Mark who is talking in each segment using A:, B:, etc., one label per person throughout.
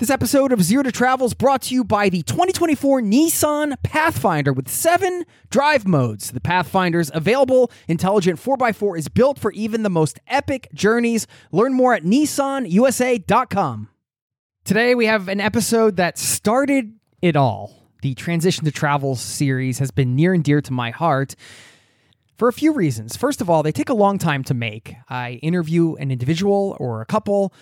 A: This episode of Zero to Travel is brought to you by the 2024 Nissan Pathfinder with seven drive modes. The Pathfinder's available intelligent 4x4 is built for even the most epic journeys. Learn more at nissanusa.com. Today we have an episode that started it all. The Transition to Travel series has been near and dear to my heart for a few reasons. First of all, they take a long time to make. I interview an individual or a couple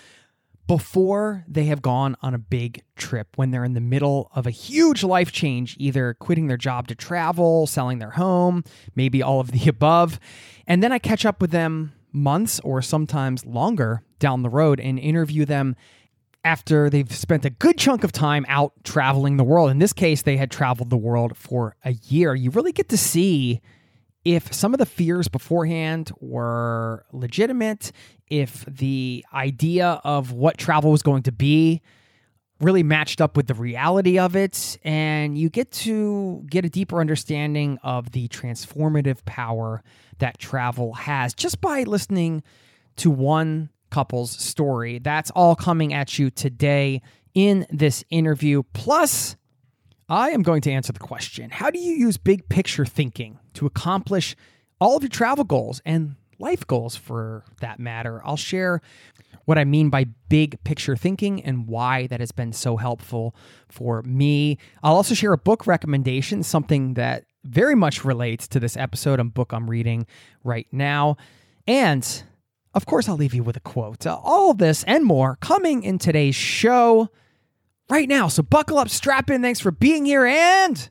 A: before they have gone on a big trip, when they're in the middle of a huge life change, either quitting their job to travel, selling their home, maybe all of the above. And then I catch up with them months or sometimes longer down the road and interview them after they've spent a good chunk of time out traveling the world. In this case, they had traveled the world for a year. You really get to see if some of the fears beforehand were legitimate, if the idea of what travel was going to be really matched up with the reality of it, and you get to get a deeper understanding of the transformative power that travel has just by listening to one couple's story. That's all coming at you today in this interview. Plus, I am going to answer the question How do you use big picture thinking to accomplish all of your travel goals and life goals for that matter? I'll share what I mean by big picture thinking and why that has been so helpful for me. I'll also share a book recommendation, something that very much relates to this episode, and book I'm reading right now. And of course, I'll leave you with a quote. Uh, all this and more coming in today's show right now. So buckle up, strap in. Thanks for being here, and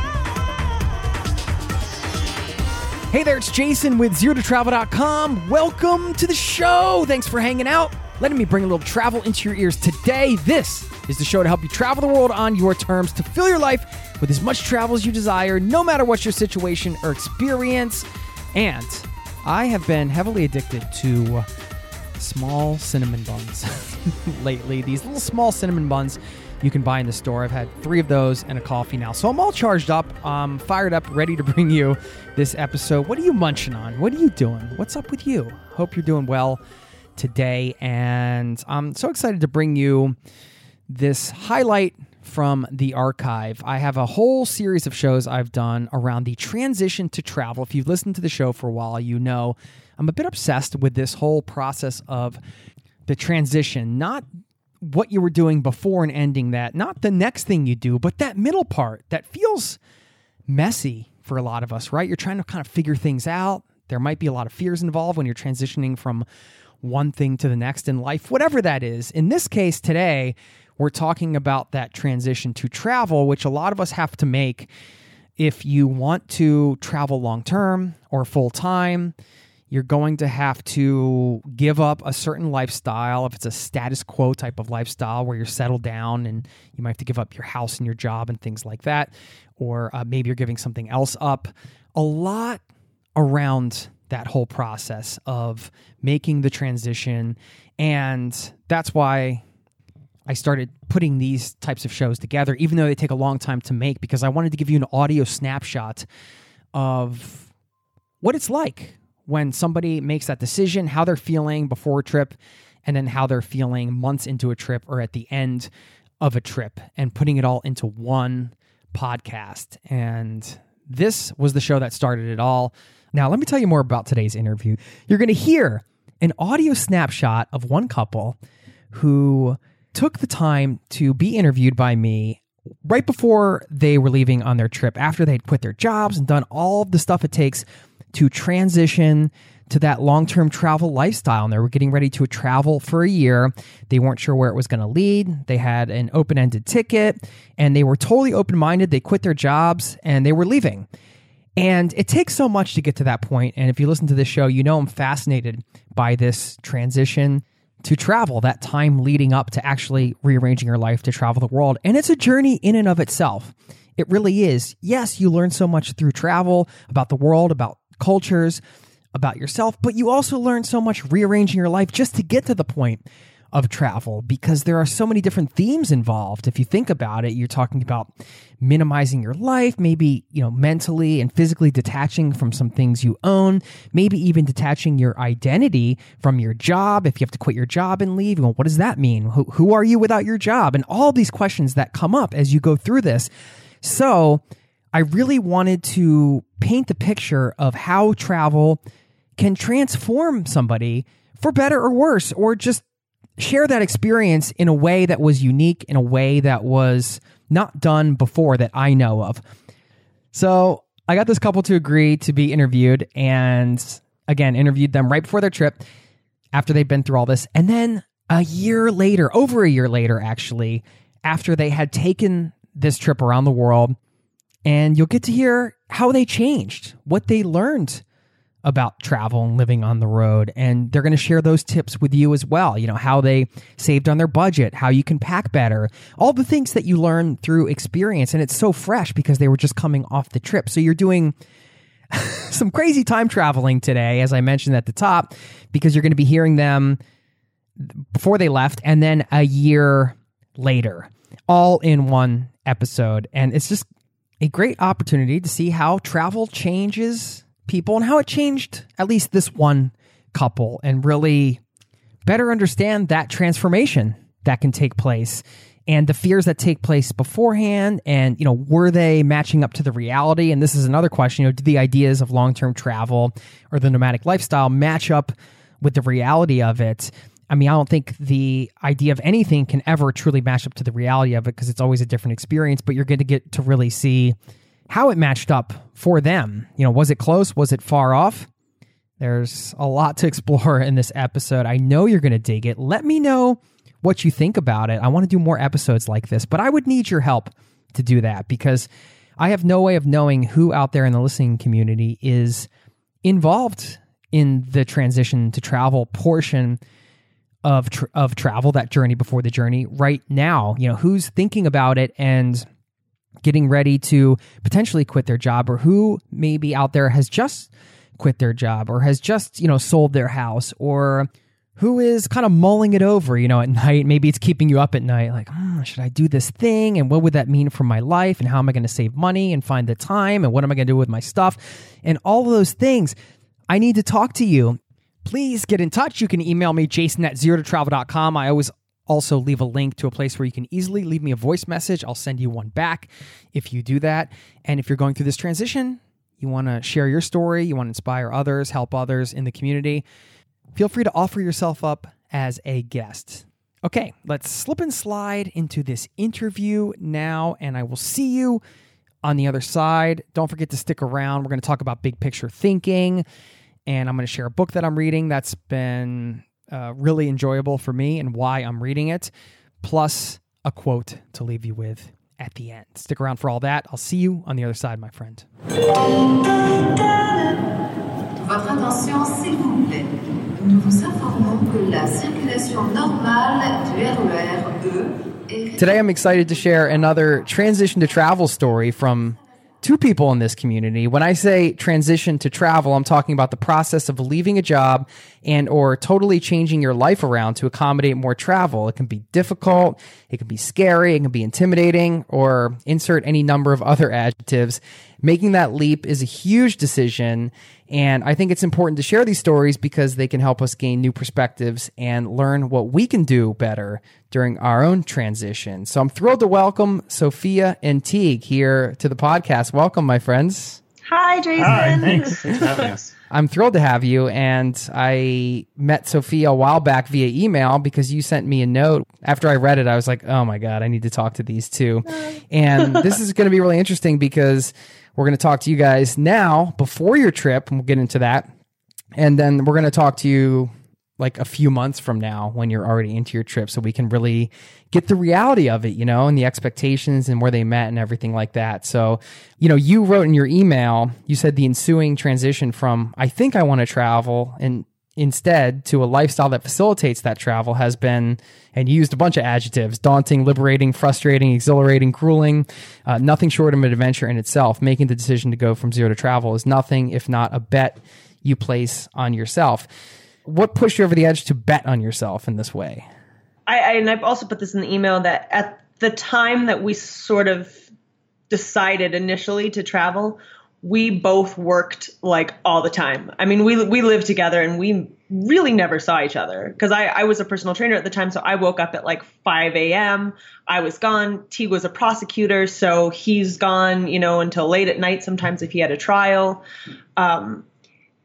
A: Hey there, it's Jason with ZeroToTravel.com. Welcome to the show. Thanks for hanging out, letting me bring a little travel into your ears today. This is the show to help you travel the world on your terms to fill your life with as much travel as you desire, no matter what your situation or experience. And I have been heavily addicted to small cinnamon buns lately. These little small cinnamon buns you can buy in the store. I've had three of those and a coffee now. So I'm all charged up, um, fired up, ready to bring you this episode. What are you munching on? What are you doing? What's up with you? Hope you're doing well today. And I'm so excited to bring you this highlight from the archive. I have a whole series of shows I've done around the transition to travel. If you've listened to the show for a while, you know I'm a bit obsessed with this whole process of the transition, not what you were doing before and ending that, not the next thing you do, but that middle part that feels messy for a lot of us, right? You're trying to kind of figure things out. There might be a lot of fears involved when you're transitioning from one thing to the next in life, whatever that is. In this case today, we're talking about that transition to travel, which a lot of us have to make if you want to travel long term or full time you're going to have to give up a certain lifestyle if it's a status quo type of lifestyle where you're settled down and you might have to give up your house and your job and things like that or uh, maybe you're giving something else up. A lot around that whole process of making the transition and that's why I started putting these types of shows together even though they take a long time to make because I wanted to give you an audio snapshot of what it's like when somebody makes that decision, how they're feeling before a trip, and then how they're feeling months into a trip or at the end of a trip and putting it all into one podcast. And this was the show that started it all. Now, let me tell you more about today's interview. You're going to hear an audio snapshot of one couple who took the time to be interviewed by me right before they were leaving on their trip, after they'd quit their jobs and done all the stuff it takes to transition to that long term travel lifestyle. And they were getting ready to travel for a year. They weren't sure where it was going to lead. They had an open ended ticket and they were totally open minded. They quit their jobs and they were leaving. And it takes so much to get to that point. And if you listen to this show, you know I'm fascinated by this transition to travel, that time leading up to actually rearranging your life to travel the world. And it's a journey in and of itself. It really is. Yes, you learn so much through travel about the world, about cultures, about yourself, but you also learn so much rearranging your life just to get to the point of travel because there are so many different themes involved. If you think about it, you're talking about minimizing your life, maybe, you know, mentally and physically detaching from some things you own, maybe even detaching your identity from your job. If you have to quit your job and leave, well, what does that mean? Who, who are you without your job? And all these questions that come up as you go through this. So I really wanted to paint the picture of how travel can transform somebody for better or worse, or just share that experience in a way that was unique, in a way that was not done before that I know of. So I got this couple to agree to be interviewed and again, interviewed them right before their trip after they've been through all this. And then a year later, over a year later, actually, after they had taken this trip around the world, and you'll get to hear how they changed, what they learned about travel and living on the road. And they're going to share those tips with you as well. You know, how they saved on their budget, how you can pack better, all the things that you learn through experience. And it's so fresh because they were just coming off the trip. So you're doing some crazy time traveling today, as I mentioned at the top, because you're going to be hearing them before they left and then a year later, all in one episode. And it's just a great opportunity to see how travel changes people and how it changed at least this one couple and really better understand that transformation that can take place and the fears that take place beforehand and you know were they matching up to the reality? And this is another question you know do the ideas of long-term travel or the nomadic lifestyle match up with the reality of it i mean i don't think the idea of anything can ever truly match up to the reality of it because it's always a different experience but you're going to get to really see how it matched up for them. You know, was it close? Was it far off? There's a lot to explore in this episode. I know you're going to dig it. Let me know what you think about it. I want to do more episodes like this, but I would need your help to do that because I have no way of knowing who out there in the listening community is involved in the transition to travel portion of tr- of travel that journey before the journey right now you know who's thinking about it and getting ready to potentially quit their job or who maybe out there has just quit their job or has just, you know, sold their house or who is kind of mulling it over, you know, at night. Maybe it's keeping you up at night, like, oh, should I do this thing? And what would that mean for my life? And how am I going to save money and find the time? And what am I going to do with my stuff? And all of those things. I need to talk to you. Please get in touch. You can email me, jason at zero to travel.com. I always also leave a link to a place where you can easily leave me a voice message. I'll send you one back if you do that. And if you're going through this transition, you want to share your story, you want to inspire others, help others in the community, feel free to offer yourself up as a guest. Okay, let's slip and slide into this interview now, and I will see you on the other side. Don't forget to stick around. We're going to talk about big picture thinking, and I'm going to share a book that I'm reading that's been uh, really enjoyable for me and why I'm reading it, plus a quote to leave you with at the end. Stick around for all that. I'll see you on the other side, my friend.
B: Votre attention, s'il vous plaît. Nous vous informons que la circulation normale du RER E
A: Today, I'm excited to share another transition to travel story from two people in this community. When I say transition to travel, I'm talking about the process of leaving a job and or totally changing your life around to accommodate more travel. It can be difficult, it can be scary, it can be intimidating, or insert any number of other adjectives. Making that leap is a huge decision, and I think it's important to share these stories because they can help us gain new perspectives and learn what we can do better during our own transition. So I'm thrilled to welcome Sophia and Teague here to the podcast. Welcome, my friends.
C: Hi, Jason.
D: Hi, thanks. Thanks for having us.
A: I'm thrilled to have you. And I met Sophia a while back via email because you sent me a note. After I read it, I was like, oh my God, I need to talk to these two. and this is going to be really interesting because we're going to talk to you guys now before your trip, and we'll get into that. And then we're going to talk to you like a few months from now when you're already into your trip so we can really get the reality of it, you know, and the expectations and where they met and everything like that. So, you know, you wrote in your email, you said the ensuing transition from I think I want to travel and instead to a lifestyle that facilitates that travel has been and used a bunch of adjectives daunting liberating frustrating exhilarating grueling uh, nothing short of an adventure in itself. Making the decision to go from zero to travel is nothing if not a bet you place on yourself. What pushed you over the edge to bet on yourself in this way?
C: I, I and I've also put this in the email that at the time that we sort of decided initially to travel, we both worked like all the time. I mean, we we lived together and we really never saw each other because I, I was a personal trainer at the time, so I woke up at like 5 a.m. I was gone. T was a prosecutor, so he's gone, you know, until late at night sometimes if he had a trial. Um,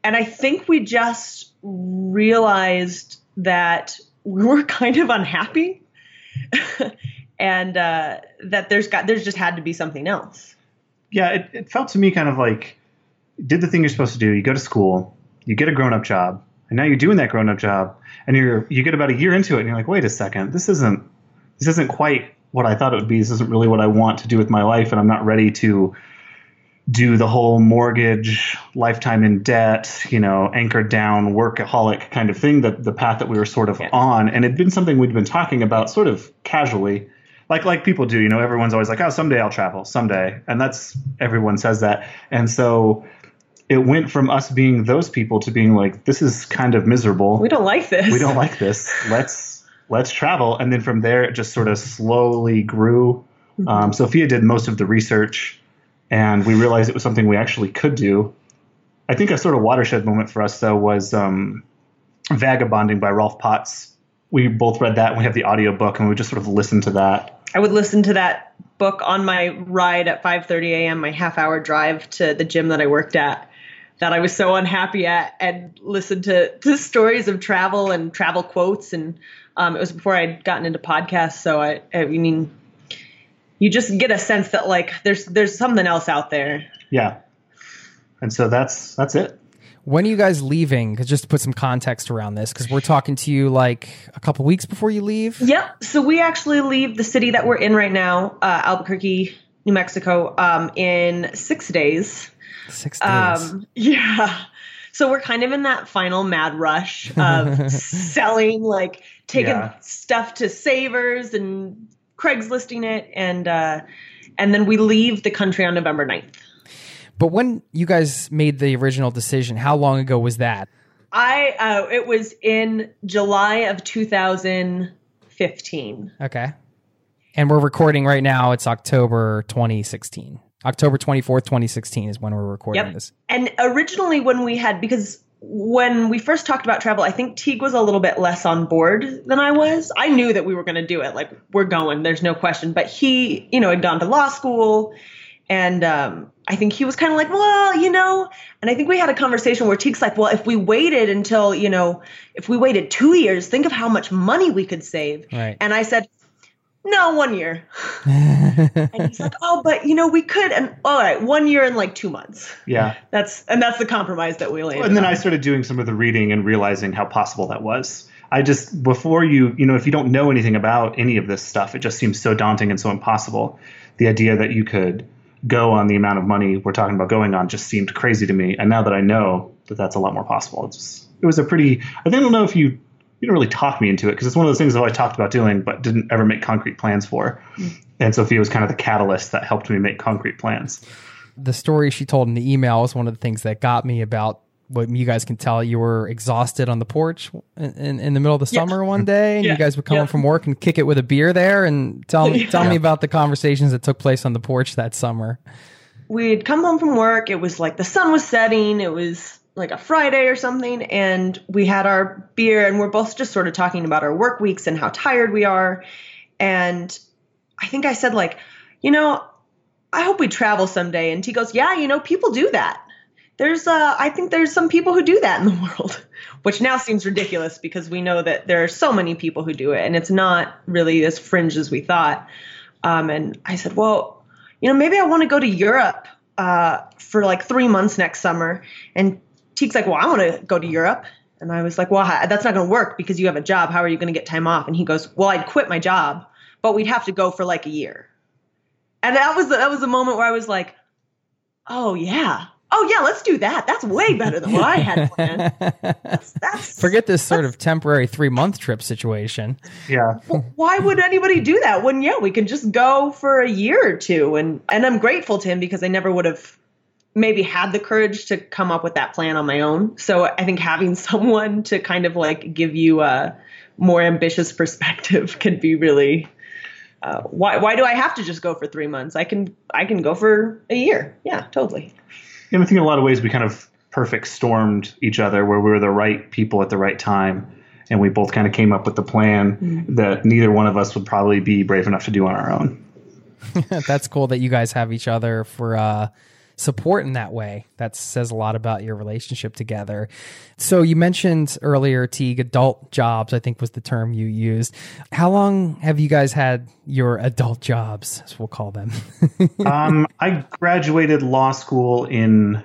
C: and I think we just realized that we were kind of unhappy and uh, that there's got there's just had to be something else
D: Yeah, it, it felt to me kind of like did the thing you're supposed to do. You go to school, you get a grown up job, and now you're doing that grown up job, and you're you get about a year into it, and you're like, wait a second, this isn't this isn't quite what I thought it would be. This isn't really what I want to do with my life, and I'm not ready to do the whole mortgage, lifetime in debt, you know, anchored down workaholic kind of thing that the path that we were sort of on. And it'd been something we'd been talking about sort of casually. Like like people do, you know, everyone's always like, Oh, someday I'll travel, someday. And that's everyone says that. And so it went from us being those people to being like, This is kind of miserable.
C: we don't like this
D: we don't like this. Let's let's travel. And then from there, it just sort of slowly grew. Um, Sophia did most of the research, and we realized it was something we actually could do. I think a sort of watershed moment for us though was um, Vagabonding by Rolf Potts. We both read that, and we have the audiobook, and we just sort of listened to that.
C: I would listen to that book on my ride at 5.30 a.m my half hour drive to the gym that i worked at that i was so unhappy at and listened to, to stories of travel and travel quotes and um, it was before i'd gotten into podcasts so I, I mean you just get a sense that like there's there's something else out there
D: Yeah. And so that's that's it.
A: When are you guys leaving just to put some context around this because we're talking to you like a couple weeks before you leave
C: Yep. So we actually leave the city that we're in right now, uh, Albuquerque, New Mexico, um, in six days.
A: six days
C: Um, yeah. So we're kind of in that final mad rush of selling, like taking
D: Yeah.
C: stuff to savers and Craigslisting it, and uh, and then we leave the country on November 9th.
A: But when you guys made the original decision, how long ago was that?
C: I uh, it was in July of 2015.
A: Okay. And we're recording right now. It's October 2016. October 24th, 2016 is when we're recording
C: Yep.
A: this.
C: And originally, when we had, because when we first talked about travel, I think Teague was a little bit less on board than I was. I knew that we were going to do it. Like, we're going, there's no question. But he, you know, had gone to law school. And um, I think he was kind of like, well, you know, and I think we had a conversation where Teague's like, well, if we waited until, you know, if we waited two years, think of how much money we could save.
A: Right.
C: And I said, no, one year. and he's like, oh, but, you know, we could. And all right, one year and like two months.
D: Yeah.
C: That's and that's the compromise that we landed.
D: and then
C: on.
D: I started doing some of the reading and realizing how possible that was. I just before you you know if you don't know anything about any of this stuff, it just seems so daunting and so impossible. The idea that you could go on the amount of money we're talking about going on just seemed crazy to me. And now that I know that that's a lot more possible, it's just, it was a pretty. I don't know if you you didn't really talk me into it because it's one of those things that I talked about doing but didn't ever make concrete plans for. Hmm. And Sophia was kind of the catalyst that helped me make concrete plans.
A: the story she told in the email was one of the things that got me about what you guys can tell, you were exhausted on the porch in, in, in the middle of the summer one day, and
C: Yeah.
A: you guys would come
C: Yeah.
A: home from work and kick it with a beer there. And tell me, tell me about the conversations that took place on the porch that summer.
C: we'd come home from work. It was like the sun was setting. It was like a Friday or something. And we had our beer and we're both just sort of talking about our work weeks and how tired we are. And I think I said, like, you know, I hope we travel someday. And he goes, yeah, you know, people do that. There's, uh, I think there's some people who do that in the world, which now seems ridiculous because we know that there are so many people who do it and it's not really as fringe as we thought. Um, and I said, well, you know, maybe I want to go to Europe uh, for like three months next summer. And Teague's like, well, I want to go to Europe. And I was like, well, that's not going to work because you have a job. How are you going to get time off? And he goes, well, I'd quit my job, but we'd have to go for like a year. And that was that was a moment where I was like, oh yeah, oh yeah, let's do that. That's way better than what I had planned. That's, that's
A: Forget this sort of temporary three month trip situation.
D: Yeah.
C: why would anybody do that when yeah we can just go for a year or two and and i'm grateful to him because i never would have maybe had the courage to come up with that plan on my own so i think having someone to kind of like give you a more ambitious perspective can be really uh, why why do i have to just go for three months i can i can go for a year yeah totally
D: And I think in a lot of ways we kind of perfect stormed each other where we were the right people at the right time. And we both kind of came up with the plan that neither one of us would probably be brave enough to do on our own.
A: That's cool that you guys have each other for uh, support in that way. That says a lot about your relationship together. So you mentioned earlier, Teague, adult jobs, I think was the term you used. How long have you guys had your adult jobs, as we'll call them?
D: um, I graduated law school in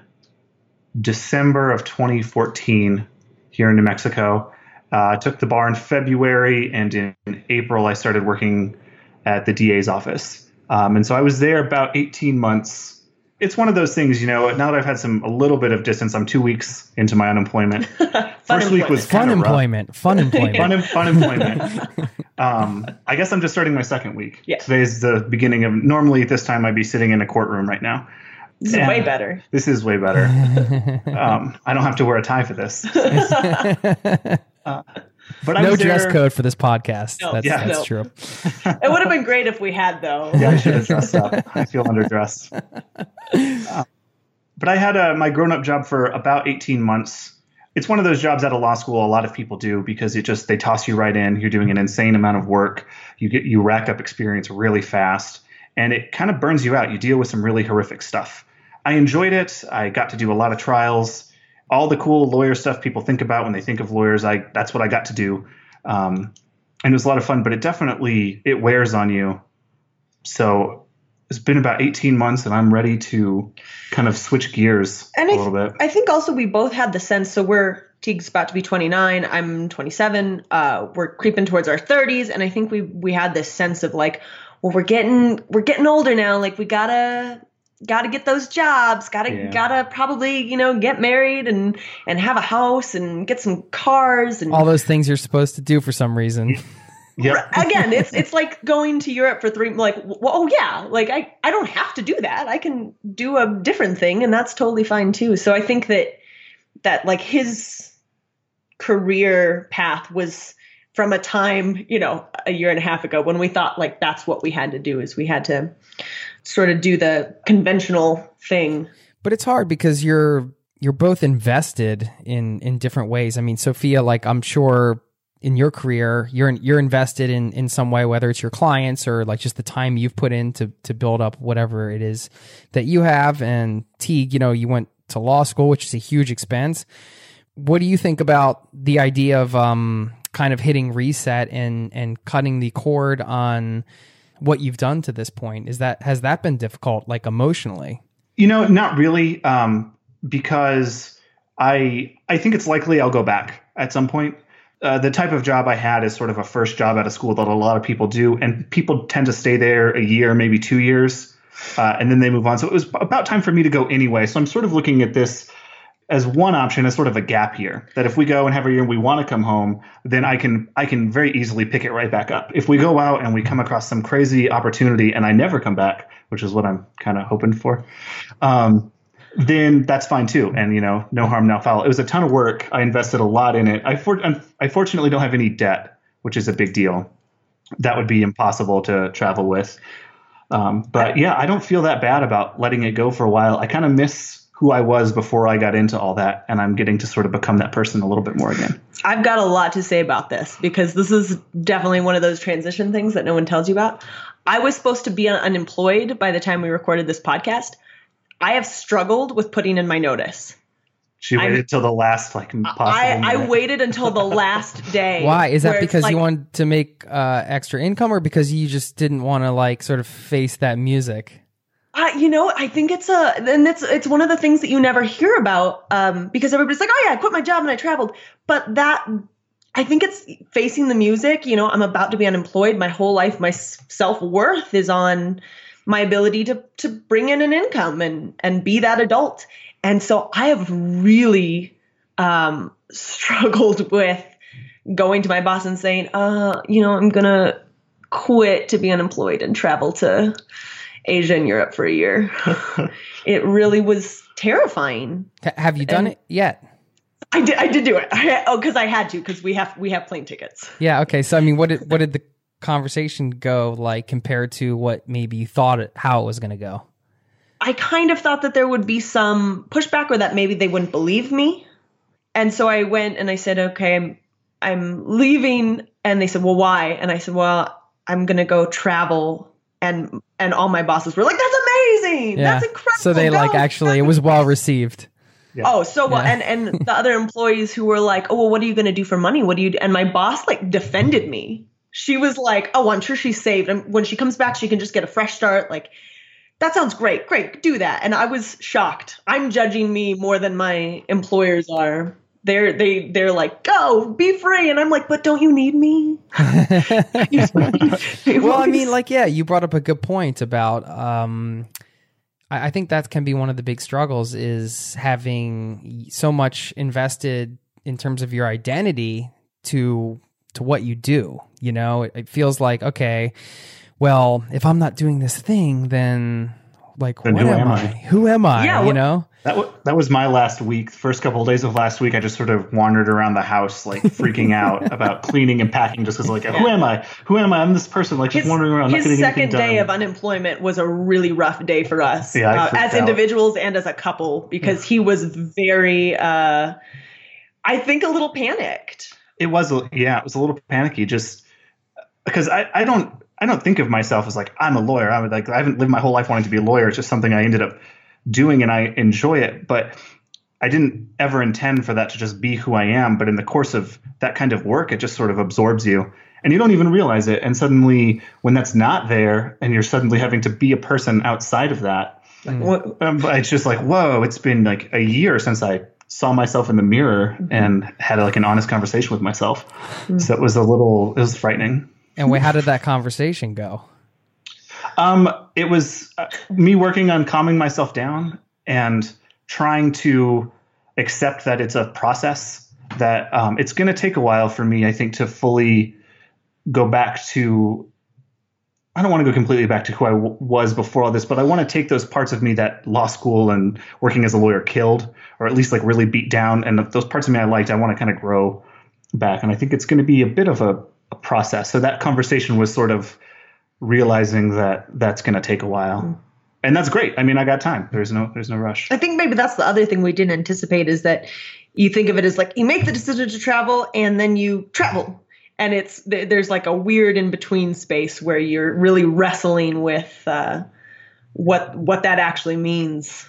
D: December of 2014 here in New Mexico. Uh, I took the bar in February, and in April, I started working at the DA's office. Um, and so I was there about 18 months. It's one of those things, you know, now that I've had some a little bit of distance, I'm two weeks into my unemployment. First week was
A: fun employment. Fun employment.
D: Fun, em- fun employment. um, I guess I'm just starting my second week.
C: Yeah.
D: Today's the beginning of. Normally, at this time, I'd be sitting in a courtroom right now.
C: this is
D: Yeah.
C: way better
D: This is way better. um, I don't have to wear a tie for this. Uh, but I
A: no
D: was
A: dress
D: there-
A: code for this podcast.
C: No,
A: that's
D: yeah,
A: that's
C: no.
A: true.
C: it would have been great if we had though
D: Yeah, I should have dressed up. I feel underdressed. Uh, but I had uh my grown-up job for about 18 months. It's one of those jobs at a law school a lot of people do because it just they toss you right in. You're doing an insane amount of work. You get you rack up experience really fast, and it kind of burns you out. You deal with some really horrific stuff. I enjoyed it. I got to do a lot of trials. All the cool lawyer stuff people think about when they think of lawyers, I that's what I got to do. Um, and it was a lot of fun, but it definitely it wears on you. So it's been about 18 months and I'm ready to kind of switch gears
C: And
D: a
C: I,
D: little bit.
C: I think also we both had the sense. So we're Teague's about to be 29. I'm 27. Uh, we're creeping towards our 30s, and I think we we had this sense of like, well, we're getting we're getting older now. Like we gotta gotta get those jobs. Gotta
D: Yeah.
C: gotta probably you know get married and and have a house and get some cars and
A: All those things you're supposed to do for some reason.
D: Yep.
C: again it's it's like going to europe for three like well, oh yeah like i i don't have to do that i can do a different thing and that's totally fine too so i think that that like his career path was from a time you know a year and a half ago when we thought like that's what we had to do is we had to sort of do the conventional thing
A: But it's hard because you're you're both invested in in different ways. I mean, Sophia, like I'm sure in your career, you're you're invested in in some way, whether it's your clients or like just the time you've put in to to build up whatever it is that you have. And Teague, you know, you went to law school, which is a huge expense. What do you think about the idea of um kind of hitting reset and and cutting the cord on what you've done to this point? Is that has that been difficult, like emotionally?
D: You know, not really, um, because I I think it's likely I'll go back at some point. Uh, the type of job I had is sort of a first job out of school that a lot of people do, and people tend to stay there a year, maybe two years, uh, and then they move on. So it was about time for me to go anyway. So I'm sort of looking at this as one option as sort of a gap year that if we go and have a year and we want to come home then i can i can very easily pick it right back up if we go out and we come across some crazy opportunity and i never come back which is what i'm kind of hoping for um, then that's fine too. And you know, no harm, no foul. It was a ton of work. I invested a lot in it. I for, I fortunately don't have any debt, which is a big deal. That would be impossible to travel with. Um, but yeah, I don't feel that bad about letting it go for a while. I kind of miss who I was before I got into all that, and I'm getting to sort of become that person a little bit more again.
C: I've got a lot to say about this because this is definitely one of those transition things that no one tells you about. I was supposed to be unemployed by the time we recorded this podcast. I have struggled with putting in my notice.
D: She waited until the last like possible.
C: I, I waited until the last day.
A: Why? Is that because
C: like-
A: you wanted to make uh, extra income, or because you just didn't want to like sort of face that music?
C: You know, I think it's a, and it's it's one of the things that you never hear about, um, because everybody's like, oh yeah, I quit my job and I traveled, but that, I think it's facing the music. You know, I'm about to be unemployed. My whole life, my self worth is on my ability to to bring in an income and and be that adult. And so I have really um, struggled with going to my boss and saying, uh, you know, I'm gonna quit to be unemployed and travel to Asia and Europe for a year. it really was terrifying.
A: Have you done
C: And-
A: it yet?
C: I did. I did do it. I, oh, because I had to. Because we have we have plane tickets.
A: Yeah. Okay. So I mean, what did what did the conversation go like compared to what maybe you thought it, how it was going to go?
C: I kind of thought that there would be some pushback or that maybe they wouldn't believe me. And so I went and I said, okay, I'm, I'm leaving. And they said, well, why? And I said, well, I'm going to go travel. And, and all my bosses were like, that's amazing. That's incredible.
A: So they like
C: Go.
A: actually it was well received.
C: Oh, so well.
A: Yeah.
C: And, and the other employees who were like, oh, well, what are you going to do for money? What do you, do? and my boss like defended me. She was like, oh, I'm sure she's saved. And when she comes back, she can just get a fresh start. Like, that sounds great. Great. Do that. And I was shocked. I'm judging me more than my employers are. They're, they, they're like, go be free. And I'm like, but don't you need me?
A: well, I mean, like, yeah, you brought up a good point about. Um, I, I think that can be one of the big struggles is having so much invested in terms of your identity to to what you do. You know, it, it feels like okay, well, if I'm not doing this thing, then like,
D: Then
A: what
D: who
A: am,
D: am
A: I?
D: I?
A: Who am I?
C: Yeah,
A: you know.
D: That, w- that was my last week. First couple of days of last week, I just sort of wandered around the house, like freaking out about cleaning and packing, just because, like, who am I? Who am I? I'm this person, like, just
C: his,
D: wandering around, not
C: his
D: getting
C: second
D: anything done.
C: day of unemployment was a really rough day for us
D: Yeah,
C: uh, as
D: out.
C: individuals and as a couple because he was very uh, i think a little panicked
D: it was, yeah, it was a little panicky, just because I, I don't, I don't think of myself as like I'm a lawyer. I would like, I haven't lived my whole life wanting to be a lawyer. It's just something I ended up doing, and I enjoy it, but. I didn't ever intend for that to just be who I am, but in the course of that kind of work, it just sort of absorbs you and you don't even realize it. And suddenly, when that's not there and you're suddenly having to be a person outside of that, mm.
C: What-
D: um, it's just like, whoa, it's been like a year since I saw myself in the mirror mm-hmm. and had like an honest conversation with myself. Mm. So it was a little, it was frightening.
A: And wait, how did that conversation go?
D: Um, it was uh, me working on calming myself down and trying to accept that it's a process that um, it's going to take a while for me, I think, to fully go back to. I don't want to go completely back to who I w- was before all this, but I want to take those parts of me that law school and working as a lawyer killed, or at least like really beat down, and those parts of me I liked. I want to kind of grow back, and I think it's going to be a bit of a, a process. So that conversation was sort of realizing that that's going to take a while. And that's great. I mean i got time. There's no there's no rush.
C: I think maybe that's the other thing we didn't anticipate is that you think of it as like you make the decision to travel and then you travel. And it's there's like a weird in between space where you're really wrestling with uh, what what that actually means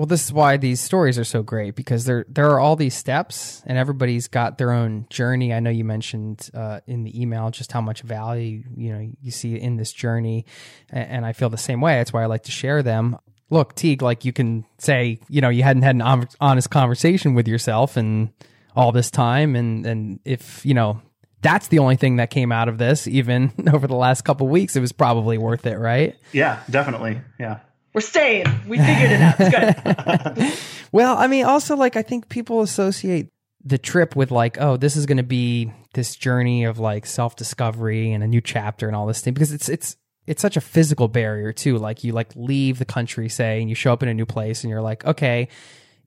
A: Well, this is why these stories are so great because there there are all these steps, and everybody's got their own journey. I know you mentioned uh, in the email just how much value you know you see in this journey, a- and I feel the same way. That's why I like to share them. Look, Teague, like you can say, you know, you hadn't had an honest conversation with yourself and all this time, and and if you know that's the only thing that came out of this, even over the last couple weeks, it was probably worth it, right?
D: yeah definitely yeah
C: we're staying we figured it out it's good
A: Well, I mean, also like I think people associate the trip with like, oh, this is going to be this journey of like self discovery and a new chapter and all this thing because it's it's it's such a physical barrier too. Like you like leave the country, say, and you show up in a new place, and you're like, okay,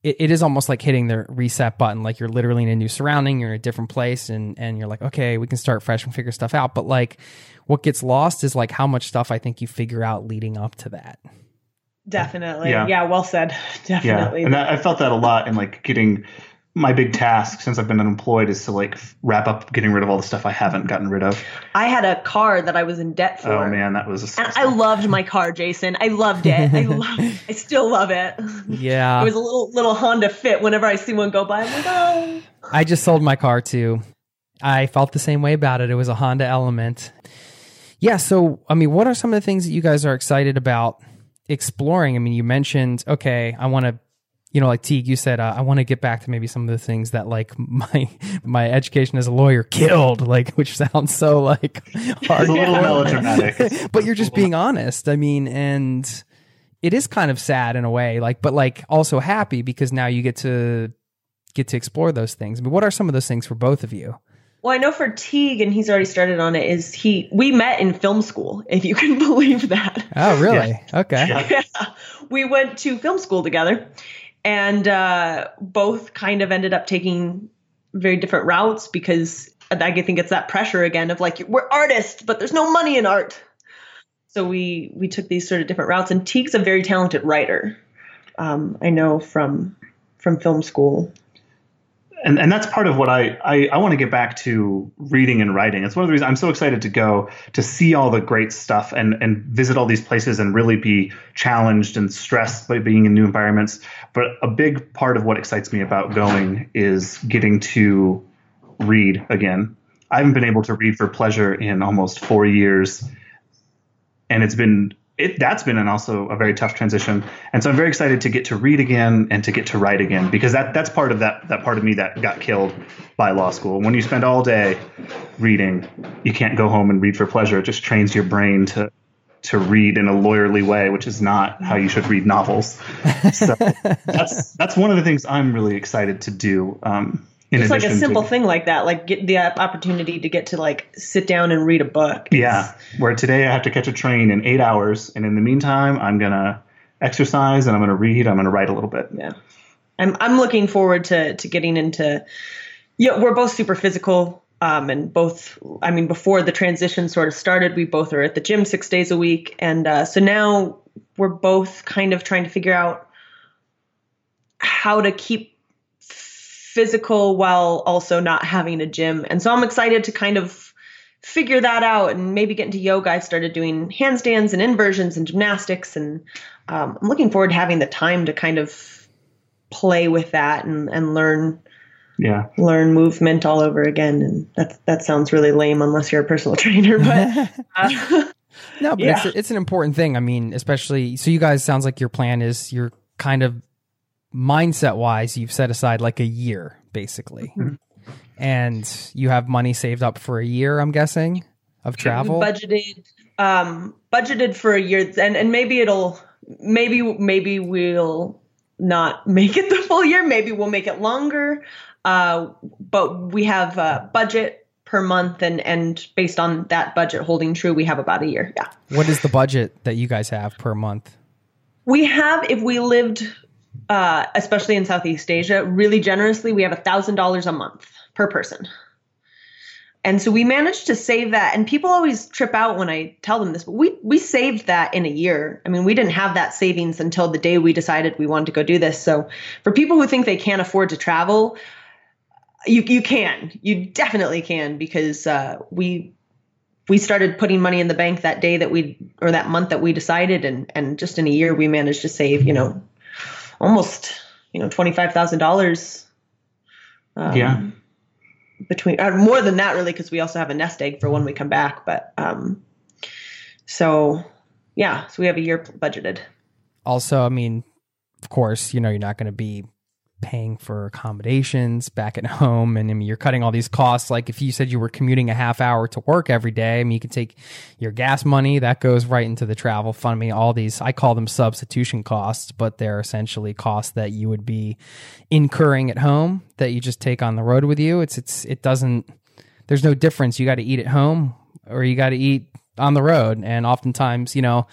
A: it, it is almost like hitting the reset button. Like you're literally in a new surrounding, you're in a different place, and and you're like, okay, we can start fresh and figure stuff out. But like, what gets lost is like how much stuff I think you figure out leading up to that.
C: Definitely.
D: Yeah.
C: Yeah. well said. Definitely.
D: Yeah, and that, I felt that a lot in like getting my big task since I've been unemployed is to like wrap up getting rid of all the stuff I haven't gotten rid of.
C: I had a car that I was in debt for.
D: Oh man, that was.
C: And I loved my car, Jason. I loved it. I love. I still love it.
A: Yeah.
C: It was a little little Honda Fit. Whenever I see one go by, I'm like, oh.
A: I just sold my car too. I felt the same way about it. It was a Honda Element. Yeah. So, I mean, what are some of the things that you guys are excited about exploring? I mean, you mentioned, okay, I want to, you know, like Teague, you said, uh, I want to get back to maybe some of the things that like my my education as a lawyer killed, like, which sounds so like hard.
D: A little melodramatic.
A: but you're just being honest. I mean, and it is kind of sad in a way, like, but like also happy because now you get to get to explore those things. I mean, what are some of those things for both of you?
C: Well, I know for Teague, and he's already started on it. Is he? We met in film school, if you can believe that.
A: Oh, really? Okay.
D: Yeah.
C: we went to film school together, and uh, both kind of ended up taking very different routes because I think it's that pressure again of like we're artists, but there's no money in art. So we we took these sort of different routes, and Teague's a very talented writer. Um, I know from from film school.
D: And and that's part of what I I, I want to get back to reading and writing. It's one of the reasons I'm so excited to go to see all the great stuff and and visit all these places and really be challenged and stressed by being in new environments. But a big part of what excites me about going is getting to read again. I haven't been able to read for pleasure in almost four years, and it's been it that's been an also a very tough transition. And so i'm very excited to get to read again and to get to write again because that that's part of that that part of me that got killed by law school. When you spend all day reading you can't go home and read for pleasure. It just trains your brain to to read in a lawyerly way which is not how you should read novels. So that's that's one of the things i'm really excited to do. Um
C: It's like a simple
D: to,
C: thing like that, like get the opportunity to get to like sit down and read a book.
D: Yeah, where today I have to catch a train in eight hours, and in the meantime, I'm gonna exercise and I'm gonna read. I'm gonna write a little bit.
C: Yeah. I'm I'm looking forward to to getting into yeah, we're both super physical. Um, and both, I mean, before the transition sort of started, we both are at the gym six days a week. And uh, so now we're both kind of trying to figure out how to keep physical while also not having a gym. And so I'm excited to kind of figure that out and maybe get into yoga. I started doing handstands and inversions and gymnastics. And um, I'm looking forward to having the time to kind of play with that and, and learn
D: Yeah,
C: learn movement all over again. And that that sounds really lame unless you're a personal trainer, but uh,
A: No, but
C: Yeah.
A: it's it's an important thing. I mean, especially so you guys sounds like your plan is you're kind of mindset wise, you've set aside like a year basically. And you have money saved up for a year, I'm guessing, of travel.
C: we budgeted um, budgeted for a year, and and maybe it'll maybe maybe we'll not make it the full year. Maybe we'll make it longer. Uh, but we have a budget per month, and and based on that budget holding true, we have about a year. Yeah.
A: what is the budget that you guys have per month?
C: We have, if we lived, uh, especially in Southeast Asia, really generously, we have a thousand dollars a month per person. And so we managed to save that. And people always trip out when I tell them this, but we we saved that in a year. I mean, we didn't have that savings until the day we decided we wanted to go do this. So for people who think they can't afford to travel, you you can, you definitely can, because uh, we we started putting money in the bank that day that we or that month that we decided and and just in a year we managed to save you know almost you know twenty five thousand dollars um,
D: Yeah.
C: between uh, more than that really because we also have a nest egg for when we come back but um so yeah so we have a year budgeted
A: Also, I mean, of course, you know, you're not going to be paying for accommodations back at home. And I mean, you're cutting all these costs. Like if you said you were commuting a half hour to work every day, I mean, you can take your gas money that goes right into the travel fund. I mean, all these, I call them substitution costs, but they're essentially costs that you would be incurring at home that you just take on the road with you. It's, it's, it doesn't, there's no difference. You got to eat at home or you got to eat on the road, and oftentimes, you know,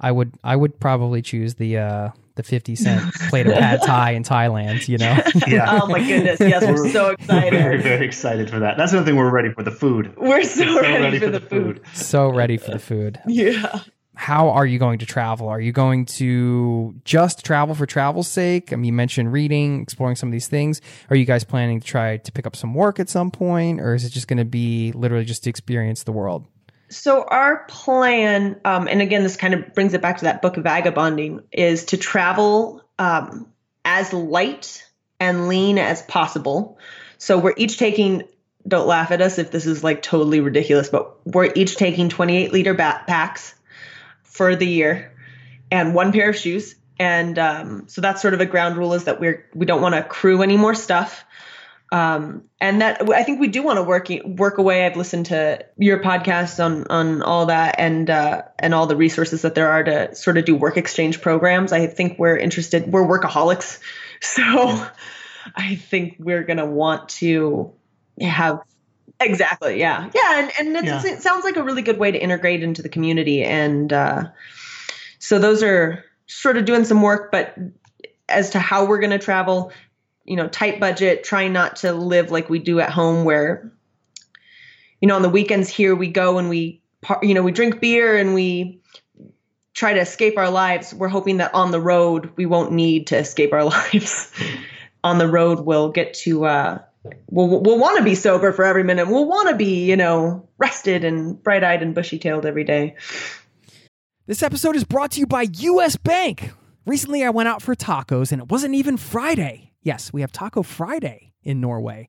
A: I would I would probably choose the uh, the fifty cent plate of pad thai in Thailand. You know,
D: Yeah.
C: Oh my goodness! Yes, we're so excited.
D: We're
C: excited.
D: very, very excited for that. That's another thing we're ready for the food.
C: We're so,
D: So
C: ready, for, the food.
A: so ready for the food.
C: Yeah.
A: How are you going to travel? Are you going to just travel for travel's sake? I mean, you mentioned reading, exploring some of these things. Are you guys planning to try to pick up some work at some point, or is it just going to be literally just to experience the world?
C: So our plan, um, and again, this kind of brings it back to that book of vagabonding, is to travel um, as light and lean as possible. So we're each taking. Don't laugh at us if this is like totally ridiculous, but we're each taking 28 liter backpacks for the year and one pair of shoes. And um, so that's sort of a ground rule is that we're we don't want to crew any more stuff. Um, and that I think we do want to work work away. I've listened to your podcast on on all that and uh, and all the resources that there are to sort of do work exchange programs. I think we're interested. We're workaholics, so I think we're gonna want to have exactly yeah yeah and and it's,
D: Yeah.
C: it sounds like a really good way to integrate into the community and uh, so those are sort of doing some work, but as to how we're going to travel, you know, tight budget, trying not to live like we do at home where, you know, on the weekends here we go and we, you know, we drink beer and we try to escape our lives. We're hoping that on the road we won't need to escape our lives. on the road we'll get to, uh, we'll, we'll want to be sober for every minute. We'll want to be, you know, rested and bright eyed and bushy tailed every day.
A: This episode is brought to you by US Bank. Recently, I went out for tacos and it wasn't even Friday. Yes, we have Taco Friday in Norway,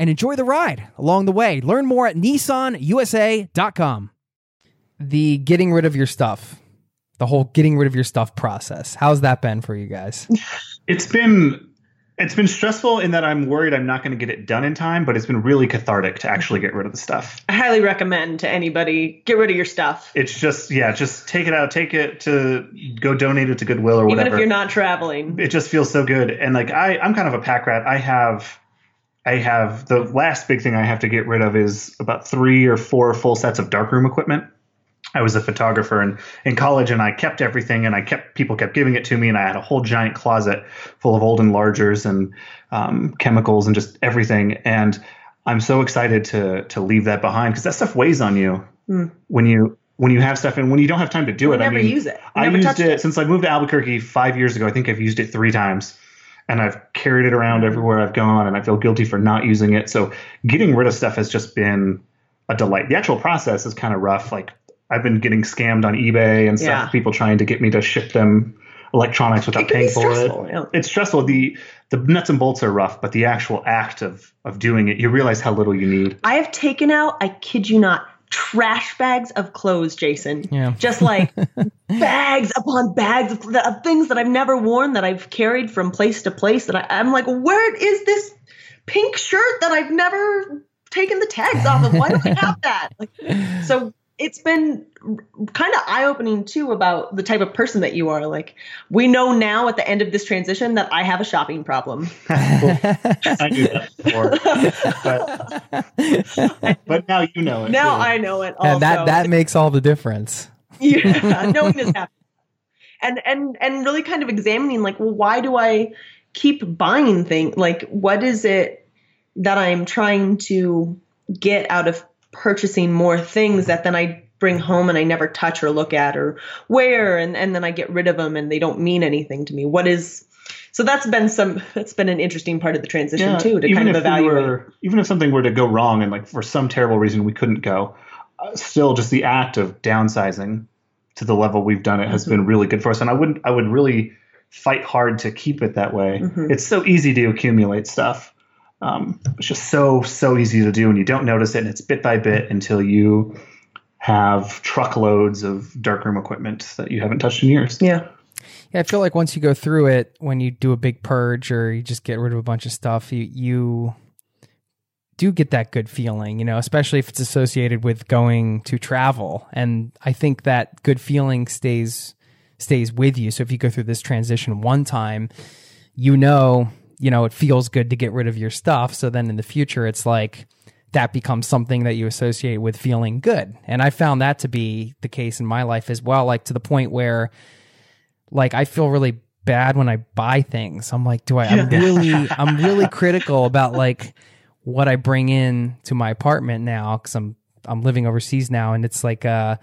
A: and enjoy the ride along the way. Learn more at nissanusa.com. The getting rid of your stuff, the whole getting rid of your stuff process. How's that been for you guys?
D: It's been it's been stressful in that I'm worried I'm not going to get it done in time, but it's been really cathartic to actually get rid of the stuff.
C: I highly recommend to anybody get rid of your stuff,
D: It's just yeah, just take it out, take it to go donate it to Goodwill or
C: even
D: whatever.
C: Even if you're not traveling.
D: it just feels so good. And like I, I'm kind of a pack rat. I have, I have the last big thing I have to get rid of is about three or four full sets of darkroom equipment. I was a photographer in, in college and I kept everything and I kept people kept giving it to me and I had a whole giant closet full of old enlargers and um, chemicals and just everything. And I'm so excited to to leave that behind because that stuff weighs on you when you when you have stuff and when you don't have time to do
C: We
D: it. I mean,
C: use it.
D: I used it,
C: it.
D: since I moved to Albuquerque five years ago. I think I've used it three times, and I've carried it around everywhere I've gone, and I feel guilty for not using it. So getting rid of stuff has just been a delight. The actual process is kind of rough. Like I've been getting scammed on eBay and stuff.
C: Yeah.
D: People trying to get me to ship them electronics without paying for it.
C: yeah.
D: It's stressful. The the nuts and bolts are rough, but the actual act of of doing it, you realize how little you need.
C: I have taken out, I kid you not, trash bags of clothes, Jason.
A: Yeah.
C: Just like bags upon bags of, of things that I've never worn that I've carried from place to place. That I, I'm like, where is this pink shirt that I've never taken the tags off of? Why do I have that? Like, so it's been kind of eye opening too about the type of person that you are. Like, we know now at the end of this transition that I have a shopping problem.
D: I knew that before, but, but now you know it.
C: Now
D: too.
C: I know it. Also.
A: and that that makes all the difference.
C: yeah knowing is happening and and and really kind of examining like well why do i keep buying things like what is it that i'm trying to get out of purchasing more things that then i bring home and i never touch or look at or wear and, and then i get rid of them and they don't mean anything to me what is so that's been some that's been an interesting part of the transition too to kind of
D: if we
C: evaluate
D: were, even if something were to go wrong and like for some terrible reason we couldn't go, uh, still just the act of downsizing to the level we've done it has
C: Mm-hmm.
D: been really good for us. And I wouldn't, I would really fight hard to keep it that way.
C: Mhm.
D: It's so easy to accumulate stuff. Um, it's just so so easy to do, and you don't notice it. And it's bit by bit until you have truckloads of darkroom equipment that you haven't touched in years.
C: yeah
A: Yeah, I feel like once you go through it, when you do a big purge or you just get rid of a bunch of stuff, you you do get that good feeling, you know, especially if it's associated with going to travel. And I think that good feeling stays stays with you. So if you go through this transition one time, you know, you know, it feels good to get rid of your stuff. So then in the future it's like that becomes something that you associate with feeling good. And I found that to be the case in my life as well, like to the point where like I feel really bad when I buy things. I'm like, do I? I'm really, I'm really critical about like what I bring in to my apartment now because I'm I'm living overseas now, and it's like uh.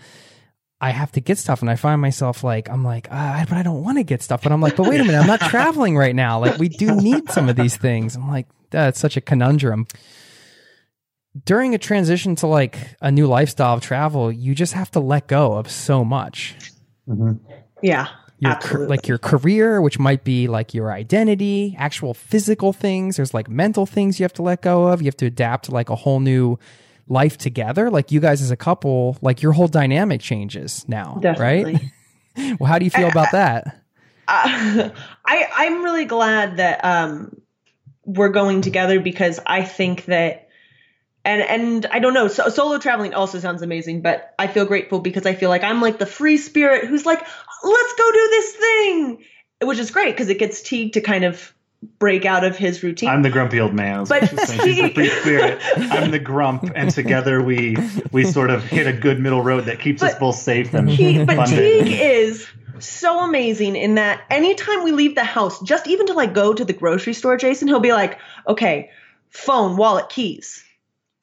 A: I have to get stuff, and I find myself like I'm like, ah, but I don't want to get stuff. But I'm like, but wait a minute, I'm not traveling right now. Like we do need some of these things. I'm like, that's such a conundrum. During a transition to like a new lifestyle of travel, you just have to let go of so much
C: yeah
A: your ca-
C: absolutely.
A: like your career, which might be like your identity, actual physical things. There's like mental things you have to let go of. You have to adapt to like a whole new life together. Like you guys as a couple, like your whole dynamic changes now,
C: Definitely.
A: right? Well, how do you feel about that?
C: uh, I I'm really glad that um we're going together because I think that and and I don't know so, solo traveling also sounds amazing but I feel grateful because I feel like I'm like the free spirit who's like let's go do this thing which is great because it gets Teague to kind of break out of his routine
D: I'm the grumpy old man.
C: But
D: she's the free spirit. I'm the grump, and together we we sort of hit a good middle road that keeps us both safe and
C: he, but
D: funded.
C: Teague is so amazing in that anytime we leave the house, just even to like go to the grocery store, Jason, he'll be like, okay, phone, wallet, keys.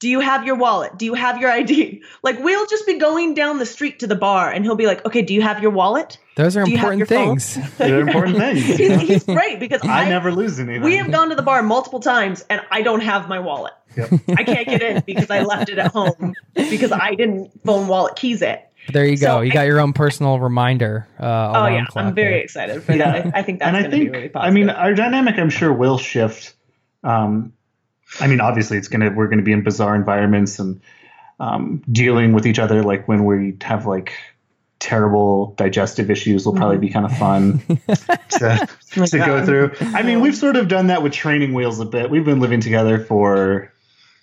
C: Do you have your wallet? Do you have your ID? Like we'll just be going down the street to the bar and he'll be like, okay, do you have your wallet?
A: Those are
C: Do
A: important things.
D: They're important things.
C: He's, he's great because
D: I
C: I,
D: never lose anything.
C: we have gone to the bar multiple times and I don't have my wallet.
D: Yep.
C: I can't get in because I left it at home because I didn't phone wallet keys it.
A: There you go.
C: So
A: you
C: I-
A: got your own personal reminder. Uh,
C: Oh yeah, I'm very
A: there.
C: excited for that. I, I think that's going to be really
D: I mean, our dynamic, I'm sure, will shift. Um, I mean, obviously, it's gonna we're gonna be in bizarre environments and um, dealing with each other. Like when we have like terrible digestive issues, will probably be kind of fun to, to go through. I mean, we've sort of done that with training wheels a bit. We've been living together for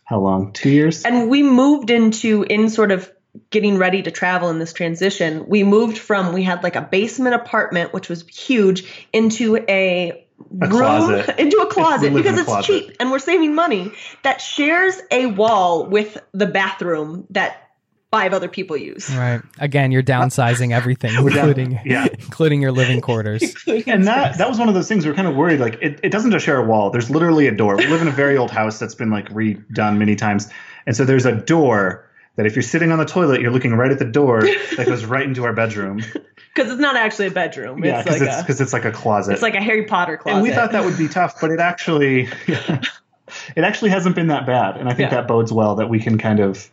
D: how long? Two years.
C: and we moved into in sort of getting ready to travel in this transition we moved from we had like a basement apartment which was huge into a,
D: A
C: room
D: closet.
C: into a closet
D: live
C: because
D: a
C: it's
D: closet.
C: cheap and we're saving money that shares a wall with the bathroom that five other people use
A: Right. Again, you're downsizing everything,
D: We're down-
A: including
D: yeah.
A: including your living quarters.
D: and that that was one of those things we are kind of worried like it, it doesn't just share a wall there's literally a door we live in a very old house that's been like redone many times and so there's a door that if you're sitting on the toilet, you're looking right at the door that goes right into our bedroom.
C: Because it's not actually a bedroom.
D: yeah,
C: It's
D: because
C: like
D: it's
C: a
D: because it's like a closet.
C: it's like a Harry Potter closet.
D: and we thought that would be tough, but it actually it actually hasn't been that bad, and I think
C: Yeah.
D: that bodes well that we can kind of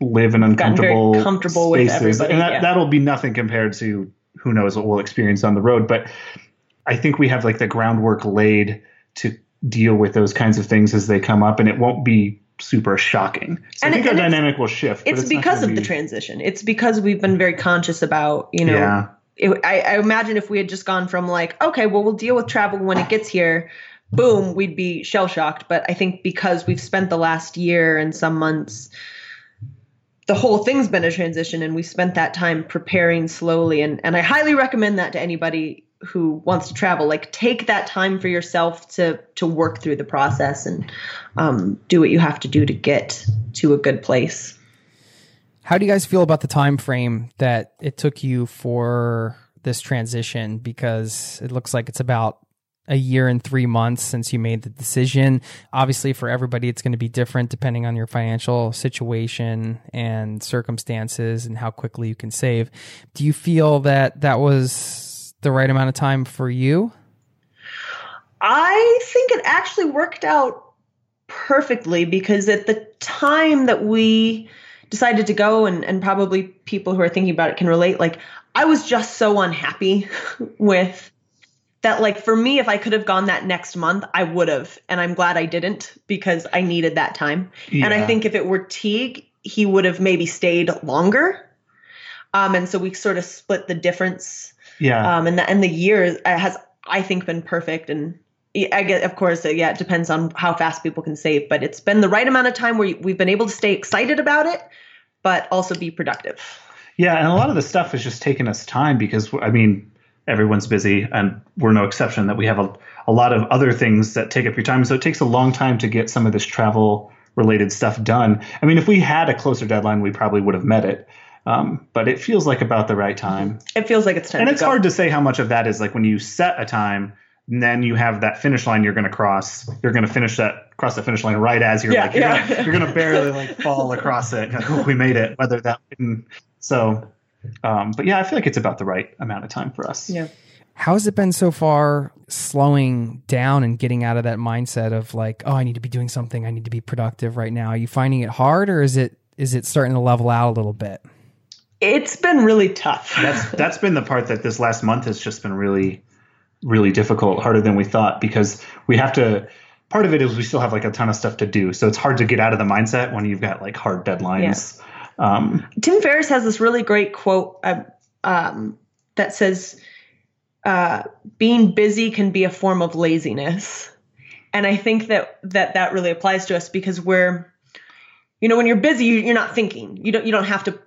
D: live in uncomfortable
C: comfortable
D: spaces, and that,
C: yeah.
D: that'll be nothing compared to who knows what we'll experience on the road. But I think we have like the groundwork laid to deal with those kinds of things as they come up, and it won't be super shocking. So
C: And
D: I think
C: it-
D: our dynamic will shift. but
C: it's because of the transition. It's because we've been very conscious about, you know,
D: Yeah.
C: it, I, I imagine if we had just gone from like, okay, well, we'll deal with travel when it gets here, boom, we'd be shell shocked. But I think because we've spent the last year and some months, the whole thing's been a transition, and we spent that time preparing slowly. And and I highly recommend that to anybody who wants to travel. Like, take that time for yourself to to work through the process and um, do what you have to do to get to a good place.
A: How do you guys feel about the time frame that it took you for this transition? Because it looks like it's about a year and three months since you made the decision. Obviously, for everybody, it's going to be different depending on your financial situation and circumstances and how quickly you can save. Do you feel that that was the right amount of time for you?
C: I think it actually worked out perfectly because at the time that we decided to go, and, and probably people who are thinking about it can relate, like I was just so unhappy with that. Like for me, if I could have gone that next month, I would have. And I'm glad I didn't because I needed that time. And I think if it were Teague, he would have maybe stayed longer. Um, and so we sort of split the difference
D: Yeah.
C: um, and the, and the year has I think been perfect. And I get, of course, uh, yeah, it depends on how fast people can save, but it's been the right amount of time where we've been able to stay excited about it, but also be productive.
D: Yeah, and a lot of the stuff has just taken us time because I mean everyone's busy and we're no exception that we have a, a lot of other things that take up your time so it takes a long time to get some of this travel related stuff done i mean if we had a closer deadline we probably would have met it um, but it feels like about the right time
C: It feels like it's time
D: and
C: to
D: it's
C: go.
D: hard to say how much of that is like when you set a time and then you have that finish line you're going to cross you're going to finish that cross the finish line right as you're
C: Yeah,
D: like you're,
C: yeah.
D: gonna, you're gonna barely like fall across it like, oh, we made it whether that so um, but yeah i feel like it's about the right amount of time for us
C: yeah.
A: How has it been so far slowing down and getting out of that mindset of like, oh, I need to be doing something, I need to be productive right now? Are you finding it hard or is it is it starting to level out a little bit?
C: It's been really tough.
D: that's that's been the part that this last month has just been really really difficult harder than we thought because we have to part of it is we still have like a ton of stuff to do so it's hard to get out of the mindset when you've got like hard deadlines um,
C: Tim Ferriss has this really great quote uh, um, that says, uh, "Being busy can be a form of laziness," and I think that that that really applies to us because we're, you know, when you're busy, you, you're not thinking. You don't you don't have to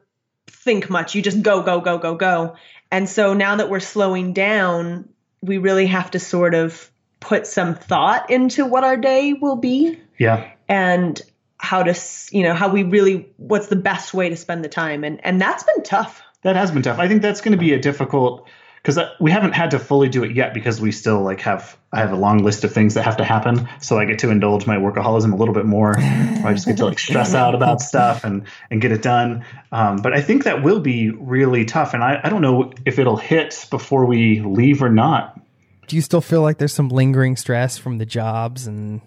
C: think much. You just go go go go go. And so now that we're slowing down, we really have to sort of put some thought into what our day will be
D: yeah
C: and how to you know how we really what's the best way to spend the time and and that's been tough
D: that has been tough i think that's going to be a difficult because we haven't had to fully do it yet because we still like have i have a long list of things that have to happen so i get to indulge my workaholism a little bit more i just get to like stress out about stuff and and get it done um, but i think that will be really tough and I, I don't know if it'll hit before we leave or not
A: Do you still feel like there's some lingering stress from the jobs and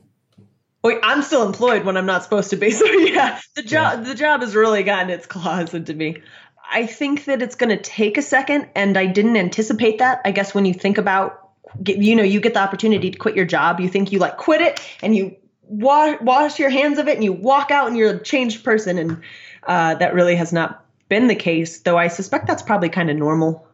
C: Wait, I'm still employed when I'm not supposed to be. So yeah, the job the job has really gotten its claws into me. I think that it's going to take a second, and I didn't anticipate that. I guess when you think about, you know, you get the opportunity to quit your job, you think you like quit it, and you wash wash your hands of it, and you walk out, and you're a changed person, and uh, that really has not been the case. Though I suspect that's probably kind of normal.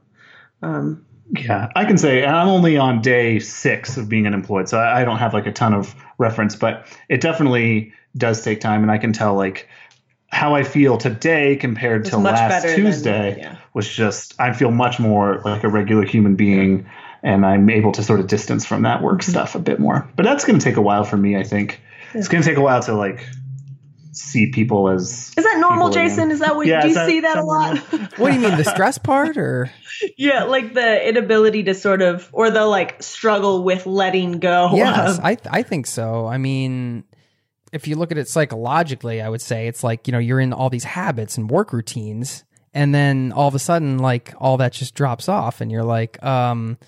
C: Um,
D: Yeah, I can say and I'm only on day six of being unemployed, so I don't have like a ton of reference, but it definitely does take time, and I can tell like how I feel today compared to last
C: better than-
D: Tuesday
C: yeah.
D: was just I feel much more like a regular human being, and I'm able to sort of distance from that
C: Mm-hmm.
D: work stuff a bit more. But that's going to take a while for me. I think it's going to take a while to like see people as
C: is that normal,
D: people again.
C: Jason? Is that what
D: Yeah,
C: do you
D: that-
C: see that a lot?
A: what do you mean the stress part or
C: yeah, like the inability to sort of, or the like struggle with letting go.
A: yes
C: of-
A: I I think so I mean if you look at it psychologically, I would say it's like, you know, you're in all these habits and work routines and then all of a sudden like all that just drops off and you're like, um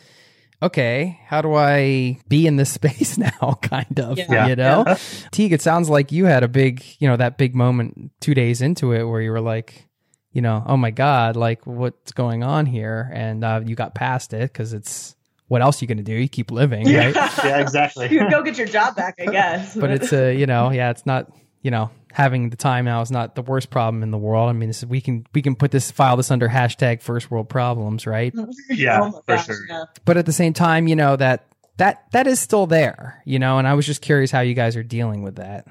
A: okay, how do I be in this space now kind of,
C: Yeah.
A: you know? Teague, it sounds like you had a big, you know, that big moment 2 days into it where you were like, you know, oh my god, like what's going on here and uh, you got past it cuz it's what else you going to do? You keep living, right?
D: yeah, exactly.
C: you go get your job back, I guess.
A: but it's a you know yeah it's not you know having the time now is not the worst problem in the world i mean this, we can we can put this file this under hashtag first world problems right oh
D: Yeah,
C: Oh
D: for
C: gosh,
D: sure.
C: yeah.
A: but at the same time you know that that that is still there you know and i was just curious how you guys are dealing with that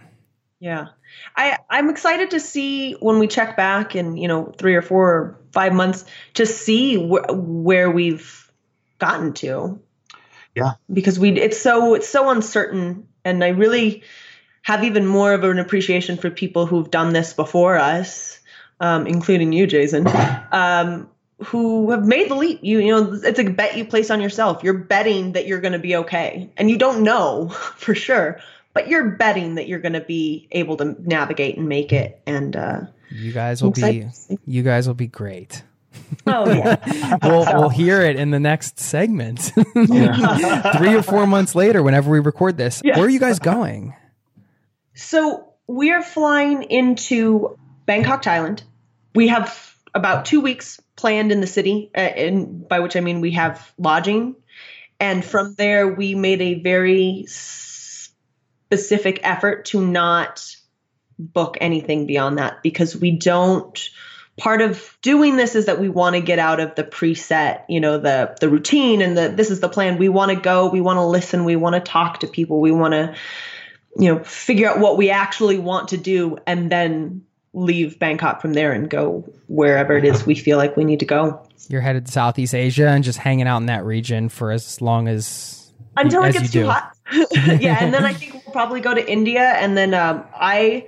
C: Yeah. I, I'm excited to see when we check back in, you know, three or four or five months to see wh- where we've gotten to.
D: Yeah.
C: Because we, it's so, it's so uncertain. And I really have even more of an appreciation for people who've done this before us, um, including you, Jason, um, who have made the leap. You, you know, it's a bet you place on yourself. You're betting that you're going to be okay. And you don't know for sure, but you're betting that you're going to be able to navigate and make it. And, uh,
A: you guys will be
C: excited to see.
A: you guys will be great
C: oh, yeah.
A: we'll, we'll hear it in the next segment three or four months later whenever we record this
C: Yeah.
A: where are you guys going
C: So we are flying into Bangkok, Thailand. We have about two weeks planned in the city, uh, and by which I mean we have lodging. And from there, we made a very specific effort to not book anything beyond that because we don't. Part of doing this is that we want to get out of the preset, you know, the the routine and the this is the plan. We want to go, we want to listen, we want to talk to people, we want to you know, figure out what we actually want to do and then leave Bangkok from there and go wherever it is we feel like we need to go.
A: you're headed to southeast asia and just hanging out in that region for as long as
C: Until it gets too
A: do.
C: hot. yeah, and then I think we'll probably go to India and then um, I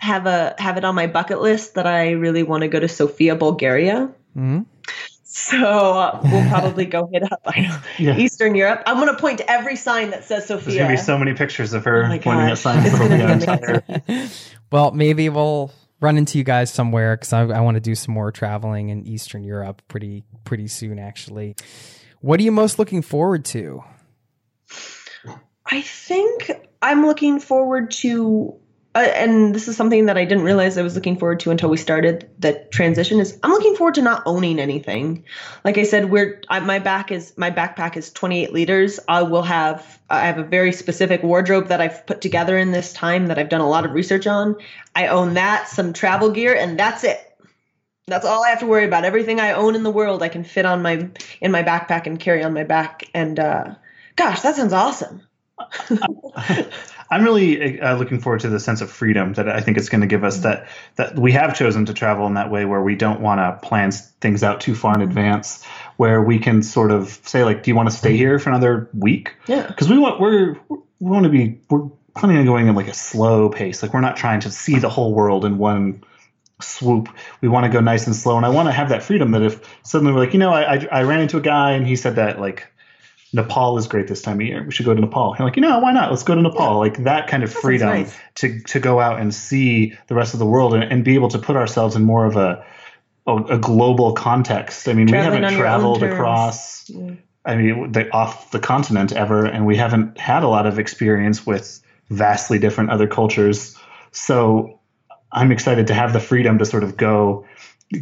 C: have a have it on my bucket list that I really want to go to Sofia, Bulgaria.
A: Mhm.
C: So uh, we'll probably go hit up I know,
D: Yeah.
C: Eastern Europe. I'm going to point to every sign that says
D: Sofia.
C: There's
D: gonna be so many pictures of her
C: Oh
D: pointing at signs
C: It's
D: for
C: gonna
D: the entire.
A: Well, maybe we'll run into you guys somewhere because I, I want to do some more traveling in Eastern Europe pretty pretty soon. Actually, what are you most looking forward to?
C: I think I'm looking forward to, uh, and this is something that I didn't realize I was looking forward to until we started the transition. Is I'm looking forward to not owning anything. Like I said, we're I, my back is my backpack is 28 liters. I will have I have a very specific wardrobe that I've put together in this time that I've done a lot of research on. I own that, some travel gear, and that's it. That's all I have to worry about. Everything I own in the world, I can fit on my in my backpack and carry on my back. And uh, gosh, that sounds awesome.
D: I'm really uh, looking forward to the sense of freedom that I think it's going to give us. Mm-hmm. That that we have chosen to travel in that way, where we don't want to plan things out too far in mm-hmm. advance. Where we can sort of say, like, "Do you want to stay mm-hmm. here for another week?"
C: Yeah.
D: Because we want we're we want to be we're planning on going in like a slow pace. Like we're not trying to see the whole world in one swoop. We want to go nice and slow, and I want to have that freedom that if suddenly we're like, you know, I I, I ran into a guy and he said that like. Nepal is great this time of year. We should go to Nepal. You're like, you know, why not? Let's go to Nepal. Like that kind of
C: sounds
D: freedom
C: nice.
D: to to go out and see the rest of the world and, and be able to put ourselves in more of a a, a global context. I mean,
C: Traveling
D: we haven't traveled across. I mean, the, off the continent ever, and we haven't had a lot of experience with vastly different other cultures. So I'm excited to have the freedom to sort of go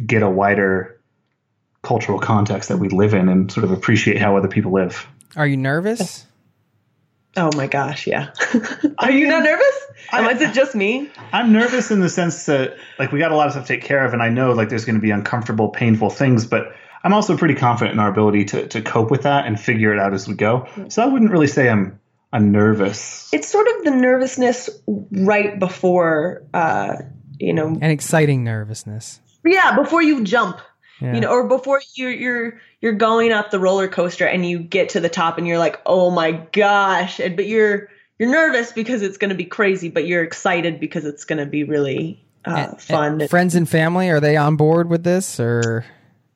D: get a wider cultural context that we live in and sort of appreciate how other people live.
A: Are you nervous?
C: Oh my gosh, yeah. Are you not nervous? Am
D: I-
C: is it just me?
D: I'm nervous in the sense that like we got a lot of stuff to take care of, and I know like there's going to be uncomfortable, painful things, but I'm also pretty confident in our ability to to cope with that and figure it out as we go. So I wouldn't really say I'm I'm nervous.
C: It's sort of the nervousness right before, uh, you know,
A: An exciting nervousness.
C: yeah, before you jump,
A: Yeah.
C: you know, or before you're you're you're going up the roller coaster and you get to the top and you're like, oh my gosh, and but you're you're nervous because it's going to be crazy, but you're excited because it's going to be really uh,
A: And-
C: fun.
A: and friends and family are they on board with this or?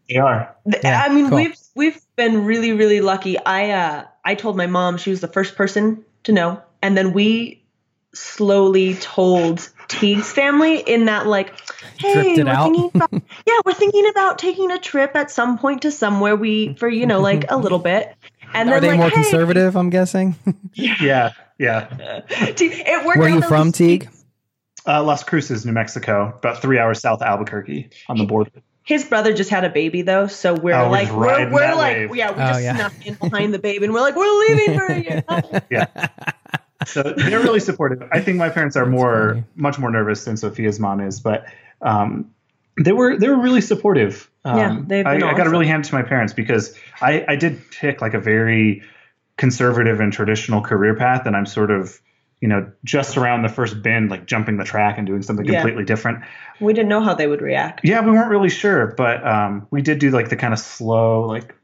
D: They are.
A: Yeah,
C: I mean,
A: cool.
C: we've we've been really really lucky. I uh I told my mom she was the first person to know, and then we slowly told Teague's family in that like, hey, we're
A: out.
C: thinking about, yeah, we're thinking about taking a trip at some point to somewhere we for you know like a little bit. And
A: Are
C: then
A: they
C: like,
A: more
C: hey,
A: conservative? I'm guessing.
D: Yeah, yeah.
C: Teague- it worked
A: Where are you
C: at
A: from,
C: least
A: Teague?
D: Uh, Las Cruces, New Mexico, about three hours south of Albuquerque on the border.
C: His brother just had a baby though, so we're
D: Oh,
C: like we're, we're like
D: wave.
C: yeah, we
A: Oh,
C: just
A: yeah.
C: snuck in behind the baby and we're like we're leaving for a year.
D: Yeah. So they're really supportive. I think my parents are more,
A: funny.
D: much more nervous than Sophia's mom is, but um, they were they were really supportive. Um,
C: Yeah, they've
D: I,
C: been
D: I got to really hand it to my parents because I I did pick like a very conservative and traditional career path, and I'm sort of you know just around the first bend, like jumping the track and doing something
C: Yeah.
D: completely different.
C: we didn't know how they would react.
D: Yeah, we weren't really sure, but um, we did do like the kind of slow like.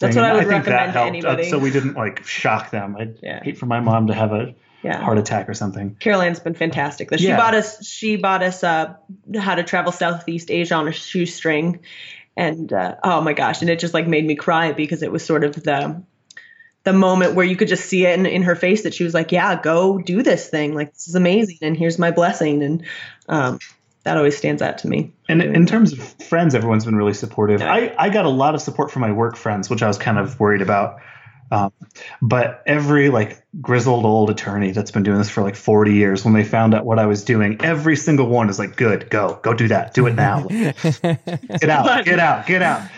C: That's what I would
D: think that
C: recommend to
D: helped, uh,
C: anybody.
D: so we didn't like shock them. I'd
C: Yeah.
D: hate for my mom to have a
C: Yeah.
D: heart attack or something.
C: Caroline's been fantastic. She
D: Yeah.
C: bought us she bought us uh how to travel Southeast Asia on a shoestring. And uh, oh my gosh, and it just like made me cry because it was sort of the the moment where you could just see it in, in her face that she was like, Yeah, go do this thing. Like this is amazing and here's my blessing. And um that always stands out to me.
D: And in terms of friends, everyone's been really supportive.
C: Yeah.
D: I, I got a lot of support from my work friends, which I was kind of worried about. Um, but every like grizzled old attorney that's been doing this for like 40 years, when they found out what I was doing, every single one is like, good, go, go do that. Do it now. get out, get out, get out.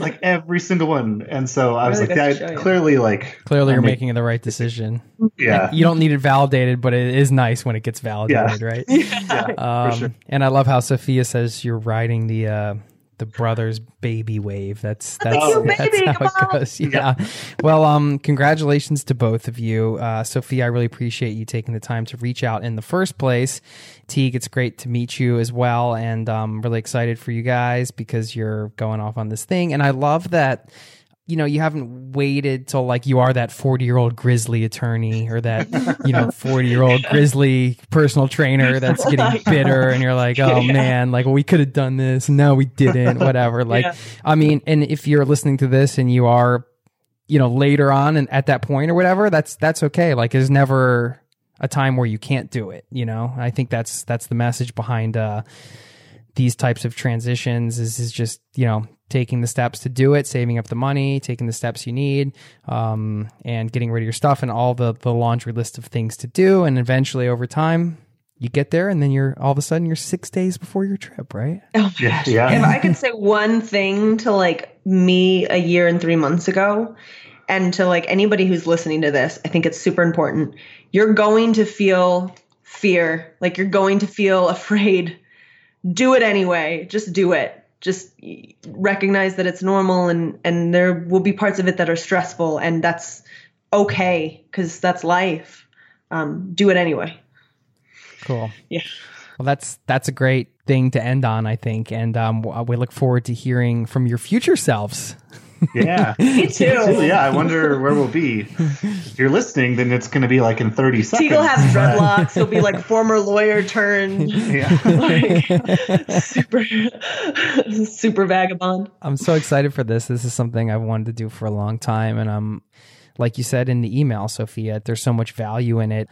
D: like every single one. And so I was
C: Really
D: like,
C: goes to
D: yeah,
C: show you.
D: clearly like,
A: Clearly,
D: I
A: you're
D: mean,
A: making the right decision.
D: yeah.
A: You don't need it validated, but it is nice when it gets validated, right?
D: yeah,
A: Um,
D: for sure.
A: And I love how Sophia says you're riding the uh, the brothers baby wave. That's that's,
C: cute
A: that's
C: baby,
A: how it goes. Yeah. Well, um, congratulations to both of you, uh, Sophia. I really appreciate you taking the time to reach out in the first place. Teague, it's great to meet you as well, and I'm really excited for you guys because you're going off on this thing. And I love that you know, you haven't waited till like you are that 40 year old grizzly attorney or that, you know, 40 year old grizzly personal trainer that's getting bitter and you're like, oh man, like, well, we could have done this. No, we didn't, whatever. Like,
C: Yeah.
A: I mean, and if you're listening to this and you are, you know, later on and at that point or whatever, that's, that's okay. Like, there's never a time where you can't do it, you know? I think that's, that's the message behind, uh, these types of transitions is, is just you know taking the steps to do it saving up the money taking the steps you need um, and getting rid of your stuff and all the, the laundry list of things to do and eventually over time you get there and then you're all of a sudden you're six days before your trip right
D: Yeah. yeah.
C: if I could say one thing to like me a year and three months ago, and to like anybody who's listening to this, I think it's super important. You're going to feel fear, like you're going to feel afraid. Do it anyway. Just do it. Just recognize that it's normal, and and there will be parts of it that are stressful, and that's okay because that's life. Um, do it anyway.
A: cool
C: Yeah.
A: well that's that's a great thing to end on i think and um, we look forward to hearing from your future selves
D: Yeah.
C: Me too.
D: yeah. I wonder where we'll be. If you're listening, then it's going to be like in 30 seconds.
C: Teague will have dreadlocks. He'll be like former lawyer turned
D: Yeah.
C: like, super super vagabond.
A: I'm so excited for this. This is something I've wanted to do for a long time. And I'm, like you said in the email, Sophia, there's so much value in it.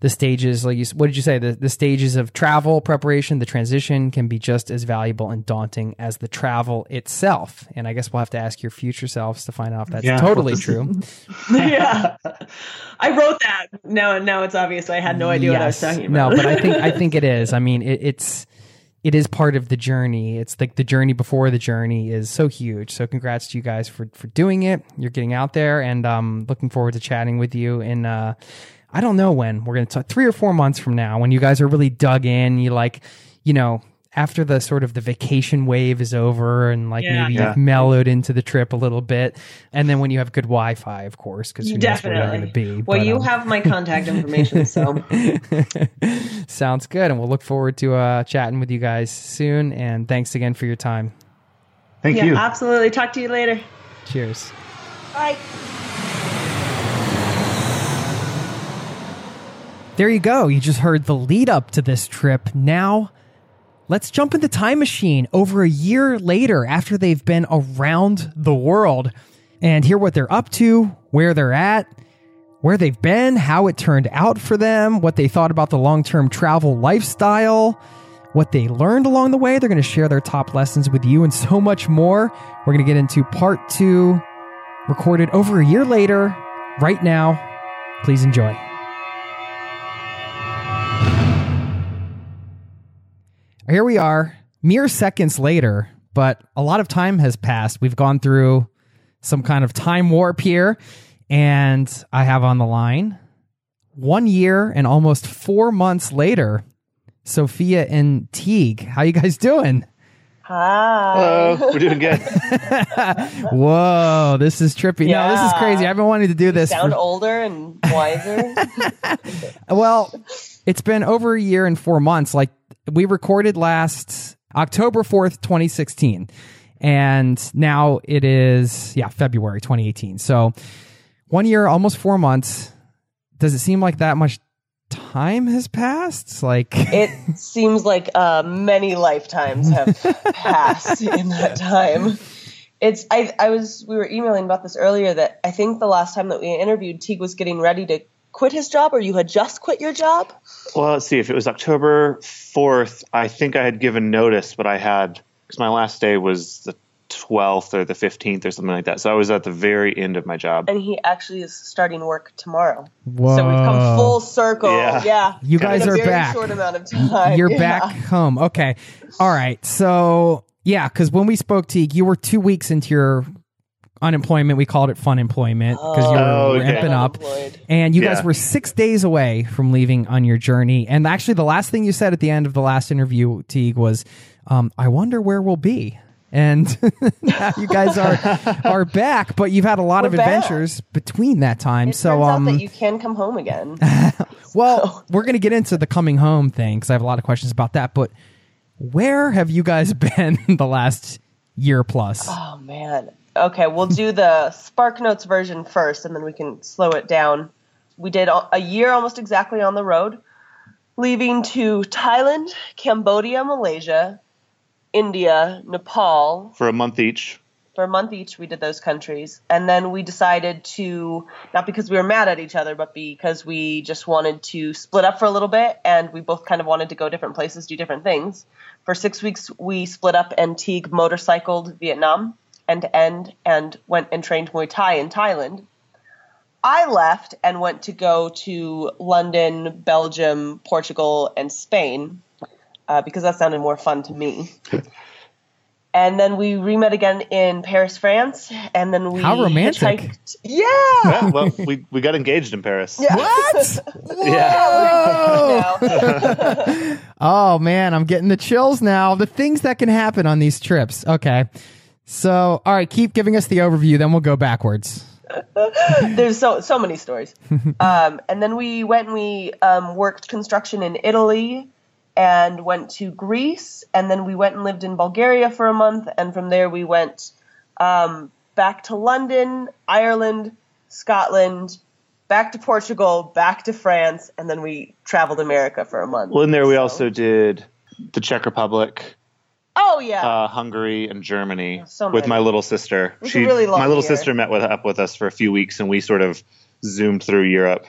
A: The stages, like you, s- what did you say? The, the stages of travel preparation, the transition can be just as valuable and daunting as the travel itself. And I guess we'll have to ask your future selves to find out if that's
D: Yeah.
A: totally true.
C: yeah. I wrote that. Now now it's obvious I had no idea what I was
A: Yes.
C: talking about.
A: No, but I think I think it is. I mean, it, it's it is part of the journey. It's like the journey before the journey is so huge. So congrats to you guys for for doing it. You're getting out there, and um, looking forward to chatting with you in. Uh, I don't know when we're gonna talk. Three or four months from now, when you guys are really dug in, you like, you know. After the sort of the vacation wave is over and like
C: Yeah.
A: maybe
D: Yeah.
A: you've mellowed into the trip a little bit, and then when you have good Wi-Fi, of course, because who knows where you're going to be.
C: Well,
A: But,
C: you
A: um,
C: have my contact information, so
A: Sounds good. And we'll look forward to uh, chatting with you guys soon. And thanks again for your time.
D: Thank
C: yeah,
D: you.
C: absolutely. Talk to you later.
A: Cheers.
C: Bye.
A: There you go. You just heard the lead up to this trip. Now, let's jump in the time machine over a year later after they've been around the world and hear what they're up to, where they're at, where they've been, how it turned out for them, what they thought about the long term travel lifestyle, what they learned along the way. They're going to share their top lessons with you and so much more. We're going to get into part two, recorded over a year later, right now. Please enjoy. Here we are, mere seconds later, but a lot of time has passed. We've gone through some kind of time warp here, and I have on the line one year and almost four months later, Sophia and Teague. How you guys doing?
E: Hi.
D: Hello, we're doing good.
A: Whoa, this is trippy. No, this is crazy. I've been wanting to do this.
C: Sound
A: For,
C: older and wiser.
A: well, it's been over a year and four months. Like we recorded last October 4th, 2016. And now it is, yeah, February 2018. So one year, almost four months. Does it seem like that much time has passed? Like,
C: it seems like uh, many lifetimes have passed in that time. It's I I was we were emailing about this earlier that I think the last time that we interviewed Teague was getting ready to quit his job or you had just quit your job.
D: well, let's see. If it was October 4th, I think I had given notice, but I had, because my last day was the 12th or the 15th or something like that. So I was at the very end of my job.
C: And he actually is starting work tomorrow.
A: whoa.
C: So we've come full circle.
D: Yeah.
C: Yeah.
A: You guys
C: in a
A: are
C: very
A: back.
C: short amount of time.
A: You're
C: Yeah.
A: back home. Okay. All right. So, yeah, because when we spoke, Teague, you were two weeks into your unemployment. We called it fun employment because you were
D: Oh, okay.
A: ramping up.
C: Unemployed.
A: And you guys were six days away from leaving on your journey. And actually, the last thing you said at the end of the last interview, Teague, was, um, "I wonder where we'll be." And now you guys are are back, but you've had a lot of
C: We're back.
A: adventures between that time.
C: It
A: so,
C: turns
A: um,
C: out that you can come home again.
A: well, we're going to get into the coming home thing because I have a lot of questions about that. But where have you guys been the last year plus?
C: Oh man. Okay, we'll do the Spark Notes version first, and then we can slow it down. We did a year almost exactly on the road, leaving to Thailand, Cambodia, Malaysia, India, Nepal
D: For a month each.
C: for a month each. We did those countries, and then we decided to not because we were mad at each other, but because we just wanted to split up for a little bit, and we both kind of wanted to go different places, do different things. For six weeks, we split up and Teague motorcycled Vietnam end to end and went and trained Muay Thai in Thailand. I left and went to go to London, Belgium, Portugal, and Spain uh, because that sounded more fun to me. and then we re-met again in Paris, France, and then we
A: How romantic.
C: hitchhiked- Yeah.
D: Yeah, well, we, we got engaged in Paris.
C: Yeah.
A: What?
D: Yeah.
A: Oh man, I'm getting the chills now. The things that can happen on these trips. Okay. So, all right, keep giving us the overview, then we'll go backwards.
C: There's so so many stories. um, and then we went and we um, worked construction in Italy and went to Greece, and then we went and lived in Bulgaria for a month, and from there we went um, back to London, Ireland, Scotland, back to Portugal, back to France, and then we traveled America for a month.
D: Well, in there we also did the Czech Republic,
C: Oh yeah.
D: uh, Hungary, and Germany
C: So
D: with my little sister.
C: was a really
D: my little
C: year.
D: sister met with up with us for a few weeks, and we sort of zoomed through Europe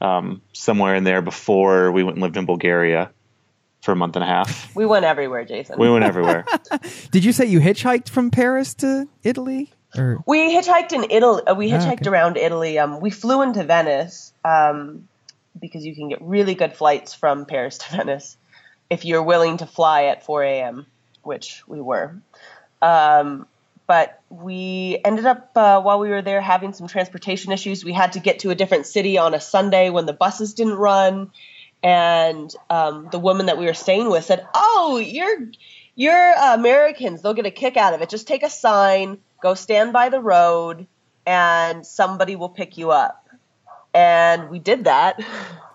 D: um, somewhere in there before we went and lived in Bulgaria for a month and a half.
C: we went everywhere, Jason.
D: We went everywhere.
A: Did you say you hitchhiked from Paris to Italy? Or
C: We hitchhiked in Italy. Uh, we
A: Ah,
C: hitchhiked
A: okay.
C: around Italy. Um, we flew into Venice um, because you can get really good flights from Paris to Venice if you're willing to fly at 4 a.m., which we were. Um, but we ended up uh, while we were there having some transportation issues. We had to get to a different city on a Sunday when the buses didn't run, and um, the woman that we were staying with said, "Oh, you're you're Americans. They'll get a kick out of it. Just take a sign, go stand by the road, and somebody will pick you up." And we did that,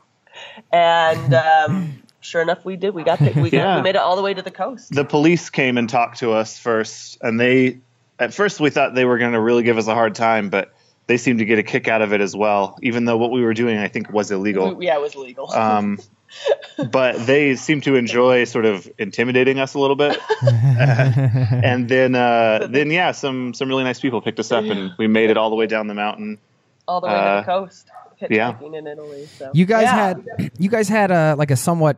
C: and um, sure enough, we did. We got picked. We, got, we made it all the way to the coast.
D: the police came and talked to us first, and they at first we thought they were going to really give us a hard time, but they seemed to get a kick out of it as well, even though what we were doing I think was illegal.
C: We- yeah, it was legal.
D: Um, but they seemed to enjoy sort of intimidating us a little bit, and then uh, then yeah, some some really nice people picked us up, and we made it all the way down the mountain.
C: all the way to
D: uh,
C: the coast. hitchhiking in Italy. So
A: You guys
C: Yeah.
A: had you guys had a like a somewhat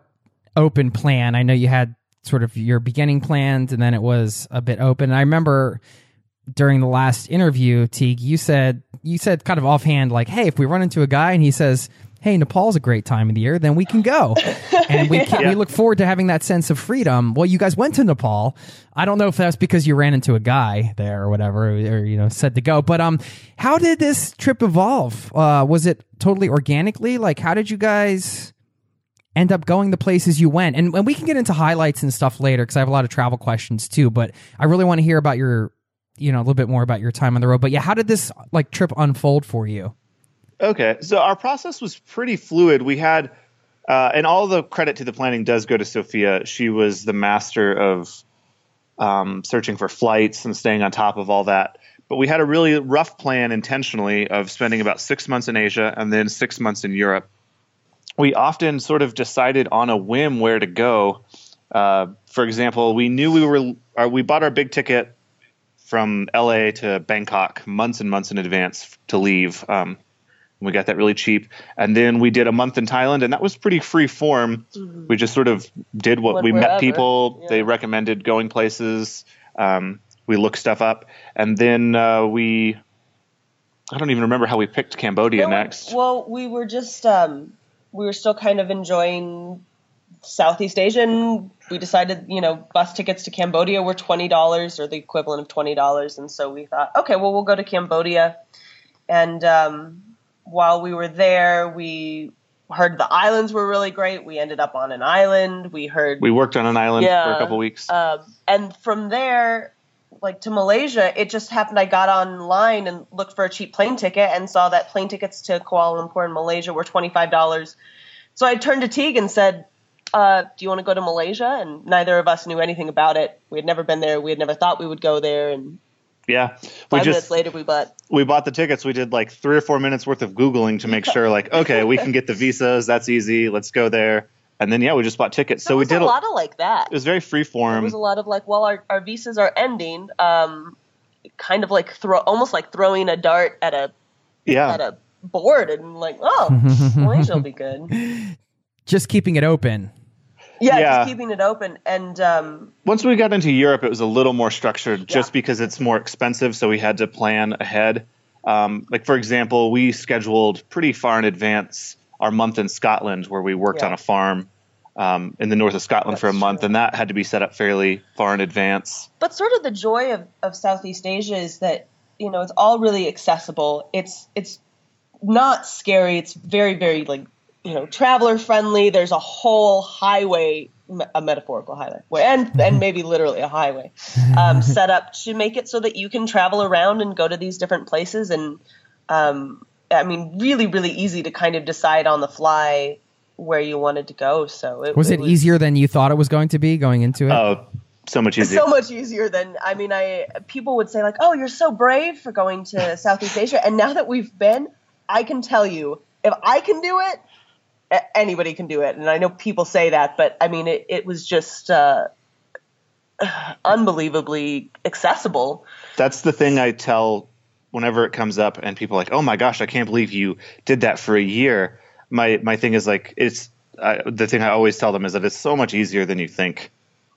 A: open plan. I know you had sort of your beginning plans and then it was a bit open. I remember during the last interview, Teague, you said you said kind of offhand like, "Hey, if we run into a guy and he says, "Hey, Nepal's a great time of the year," then we can go." And we can, we look forward to having that sense of freedom. Well, you guys went to Nepal. I don't know if that's because you ran into a guy there or whatever, or you know, said to go. But um, how did this trip evolve? Uh, was it totally organically? Like, how did you guys? End up going the places you went and, and we can get into highlights and stuff later because i have a lot of travel questions too but i really want to hear about your you know a little bit more about your time on the road but yeah how did this like trip unfold for you
D: Okay, so our process was pretty fluid. We had, uh, and all the credit to the planning does go to Sophia. She was the master of um, searching for flights and staying on top of all that. But we had a really rough plan intentionally of spending about six months in Asia and then six months in Europe. We often sort of decided on a whim where to go. Uh, for example, we knew we were, uh, we bought our big ticket from LA to Bangkok months and months in advance to leave. Um, we got that really cheap. And then we did a month in Thailand, and that was pretty free form. We just sort of did what we met people.
C: yeah.
D: They recommended going places. Um, we looked stuff up. And then uh, we, I don't even remember how we picked Cambodia
C: No,
D: next.
C: Well, we were just um, we were still kind of enjoying Southeast Asia, and we decided, you know, bus tickets to Cambodia were twenty dollars or the equivalent of twenty dollars, and so we thought, okay, well, we'll go to Cambodia, and um, while we were there, we heard the islands were really great. We ended up on an island. We heard
D: we worked on an island for a couple weeks.
C: um, and from there, like to Malaysia, it just happened. I got online and looked for a cheap plane ticket and saw that plane tickets to Kuala Lumpur in Malaysia were twenty five dollars. So I turned to Teague and said, uh, "Do you want to go to Malaysia?" And neither of us knew anything about it. We had never been there. We had never thought we would go there. And
D: yeah. We
C: five minutes
D: just
C: later, we bought.
D: we bought the tickets. We did like three or four minutes worth of Googling to make sure, like, okay, we can get the visas. That's easy. Let's go there. And then, yeah, we just bought tickets. So
C: There
D: we
C: was
D: did
C: a lot of like that.
D: It was very free
C: There
D: form.
C: was a lot of like, well, our, our visas are ending. Um, kind of like throw, almost like throwing a dart at a
D: yeah at
C: a board and like, oh, Malaysia will be good.
A: just keeping it open
C: Yeah,
D: Yeah.
C: just keeping it open. And um,
D: Once we got into Europe, it was a little more structured just because it's more expensive. So we had to plan ahead. Um, like, for example, we scheduled pretty far in advance our month in Scotland where we worked
C: Yeah.
D: on a farm um, in the north of Scotland for a month.
C: true.
D: And that had to be set up fairly far in advance.
C: but sort of the joy of, of Southeast Asia is that you know it's all really accessible. It's it's not scary. It's very very like you know traveler friendly. There's a whole highway, a metaphorical highway, and and maybe literally a highway, um, set up to make it so that you can travel around and go to these different places. And um, I mean, really really easy to kind of decide on the fly where you wanted to go. So it
A: was it easier than you thought it was going to be going into it
D: Oh, so much easier.
C: so much easier than I mean I people would say like oh you're so brave for going to Southeast Asia and now that we've been I can tell you if I can do it anybody can do it and I know people say that but I mean it, it was just uh, unbelievably accessible
D: That's the thing I tell whenever it comes up and people are like, "Oh my gosh, I can't believe you did that for a year." My my thing is like it's the thing I always tell them is that it's so much easier than you think.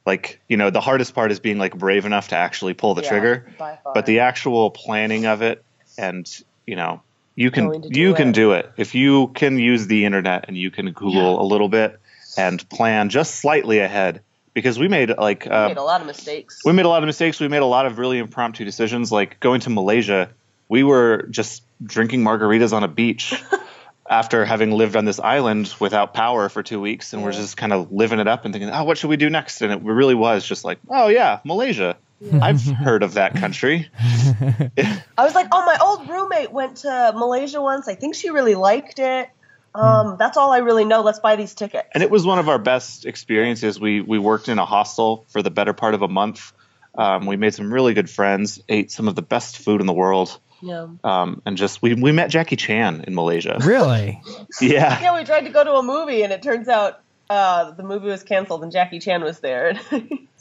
D: Like, you know, the hardest part is being like brave enough to actually pull the
C: Yeah,
D: trigger, but the actual planning of it and, you know, you can you can
C: it.
D: do it. If you can use the internet and you can Google a little bit and plan just slightly ahead because we made like
C: we
D: uh,
C: made a lot of mistakes
D: we made a lot of mistakes. We made a lot of really impromptu decisions, like going to Malaysia. We were just drinking margaritas on a beach after having lived on this island without power for two weeks, and we're just kind of living it up and thinking, "Oh, what should we do next?" And it really was just like, "Oh yeah, Malaysia. I've heard of that country."
C: I was like oh my old roommate went to Malaysia once I think she really liked it um, that's all I really know let's buy these tickets
D: and it was one of our best experiences. We we worked in a hostel for the better part of a month. Um, we made some really good friends, ate some of the best food in the world,
C: yeah
D: um, and just we we met Jackie Chan in Malaysia.
A: really
D: Yeah,
C: Yeah, we tried to go to a movie, and it turns out uh, the movie was canceled, and Jackie Chan was there.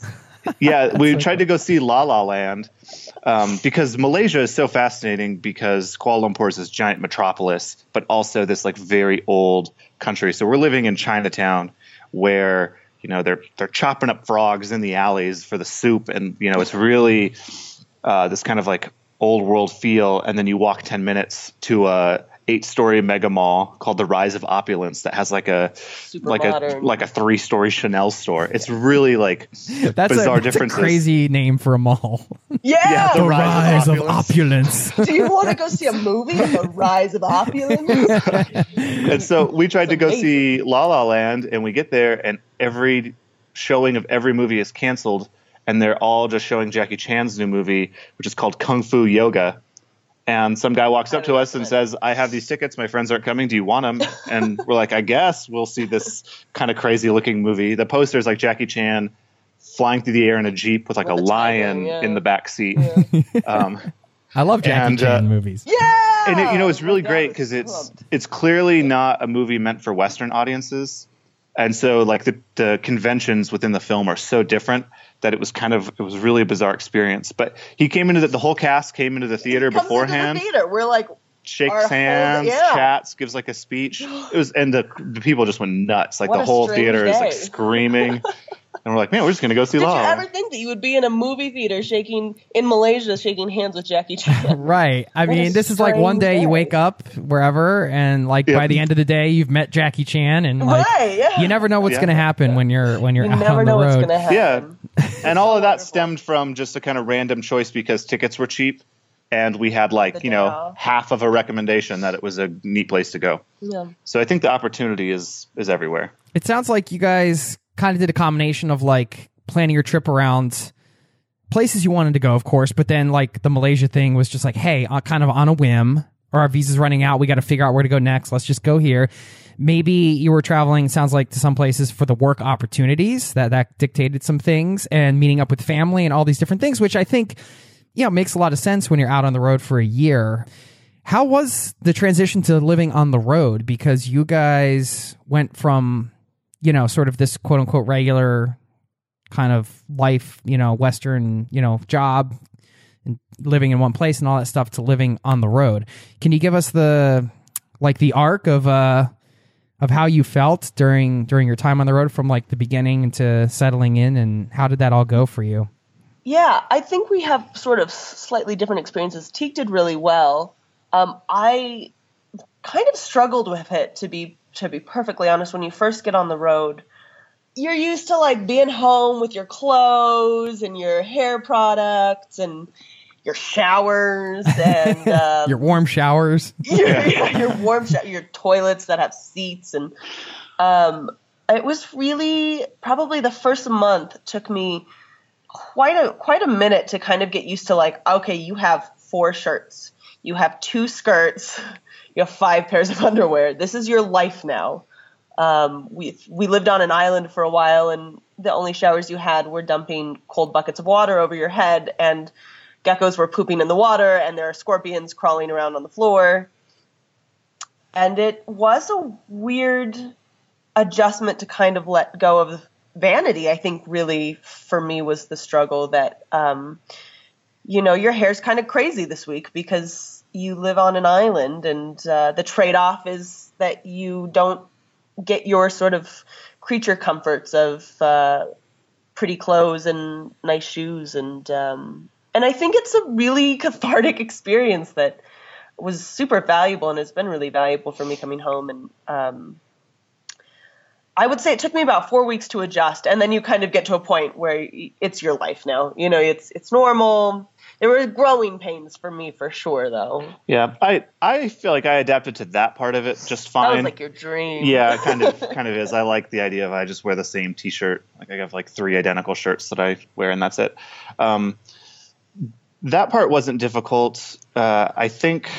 D: yeah, we tried to go see La La Land um, because Malaysia is so fascinating because Kuala Lumpur is this giant metropolis, but also this like very old country. So we're living in Chinatown, where you know they're they're chopping up frogs in the alleys for the soup, and you know it's really uh, this kind of like old world feel. And then you walk ten minutes to a eight story mega mall called the Rise of Opulence that has like a
C: Super
D: like
C: modern.
D: a like a three story Chanel store. It's really like
A: That's,
D: bizarre
A: a, that's a crazy name for a mall.
C: Yeah.
D: the
A: the
D: Rise
A: rise
D: of
A: of opulence.
C: Do you want to go see a movie? The Rise of Opulence.
D: and so we tried to go
C: amazing.
D: see La La Land, and we get there, and every showing of every movie is canceled, and they're all just showing Jackie Chan's new movie, which is called Kung Fu Yoga. And some guy walks up to us and says, "I have these tickets. My friends aren't coming. Do you want them?" And we're like, "I guess we'll see this kind of crazy looking movie." The poster is like Jackie Chan flying through the air in a jeep with like
C: With
D: a
C: a tiger,
D: lion
C: yeah.
D: in the back seat. Um,
A: I love Jackie
D: And,
A: Chan
D: uh,
A: movies.
C: yeah.
D: and it, you know it's
C: Oh
D: really
C: my
D: great because it's
C: pumped.
D: it's clearly not a movie meant for western audiences and so like the, the conventions within the film are so different that it was kind of it was really a bizarre experience but he came into the, the whole cast came into the theater
C: into the
D: beforehand
C: theater. We're like,
D: shakes
C: Our whole-
D: hands
C: yeah.
D: chats gives like a speech it was and the, the people just went nuts like
C: What
D: the whole
C: strange
D: theater is like screaming and we're like man we're just gonna go see
C: did you
D: La La
C: ever think that you would be in a movie theater shaking in Malaysia, shaking hands with Jackie Chan?
A: Right. I
C: What
A: mean, this is like one
C: strange
A: day you wake up wherever, and like
D: Yeah.
A: by the end of the day, you've met Jackie Chan, and like
C: right. Yeah.
A: you never know what's
D: Yeah.
A: going to happen when you're when you're
C: You
A: out
C: never
A: on
C: know
A: the
C: what's
A: road.
C: going to happen.
D: Yeah. And all of that
C: wonderful.
D: stemmed from just a kind of random choice because tickets were cheap and we had like, you know,
C: off.
D: half of a recommendation that it was a neat place to go.
C: Yeah.
D: So I think the opportunity is is everywhere.
A: It sounds like you guys kind of did a combination of like planning your trip around places you wanted to go, of course, but then like the Malaysia thing was just like, hey, uh, kind of on a whim, or our visa's running out, we got to figure out where to go next. Let's just go here. Maybe you were traveling, sounds like, to some places for the work opportunities that that dictated some things, and meeting up with family and all these different things, which I think, you know, makes a lot of sense when you're out on the road for a year. How was the transition to living on the road? Because you guys went from, you know, sort of this quote unquote regular kind of life, you know, Western, you know, job and living in one place and all that stuff to living on the road. Can you give us the like the arc of uh of how you felt during during your time on the road from like the beginning to settling in and how did that all go for you?
C: Yeah, I think we have sort of slightly different experiences. Teague did really well. Um, I kind of struggled with it to be to be perfectly honest. When you first get on the road, you're used to like being home with your clothes and your hair products and your showers and um,
A: Your warm showers.
C: your, your warm sho- your toilets that have seats and um, it was really probably the first month took me quite a quite a minute to kind of get used to like okay you have four shirts you have two skirts you have five pairs of underwear. This is your life now. Um, we we lived on an island for a while and the only showers you had were dumping cold buckets of water over your head and geckos were pooping in the water and there are scorpions crawling around on the floor. And it was a weird adjustment to kind of let go of vanity i think really for me was the struggle that um, you know your hair's kind of crazy this week because you live on an island and uh, the trade-off is that you don't get your sort of creature comforts of uh, pretty clothes and nice shoes and um, and I think it's a really cathartic experience that was super valuable and has been really valuable for me coming home and um, I would say it took me about four weeks to adjust and then you kind of get to a point where it's your life now you know it's it's normal there were growing pains for me for sure though
D: Yeah. I I feel like I adapted to that part of it just
C: that
D: fine.
C: was like your dream
D: Yeah, it kind of kind of is. I like the idea of I just wear the same T-shirt. Like I have like three identical shirts that I wear, and that's it. Um, that part wasn't difficult. Uh, I think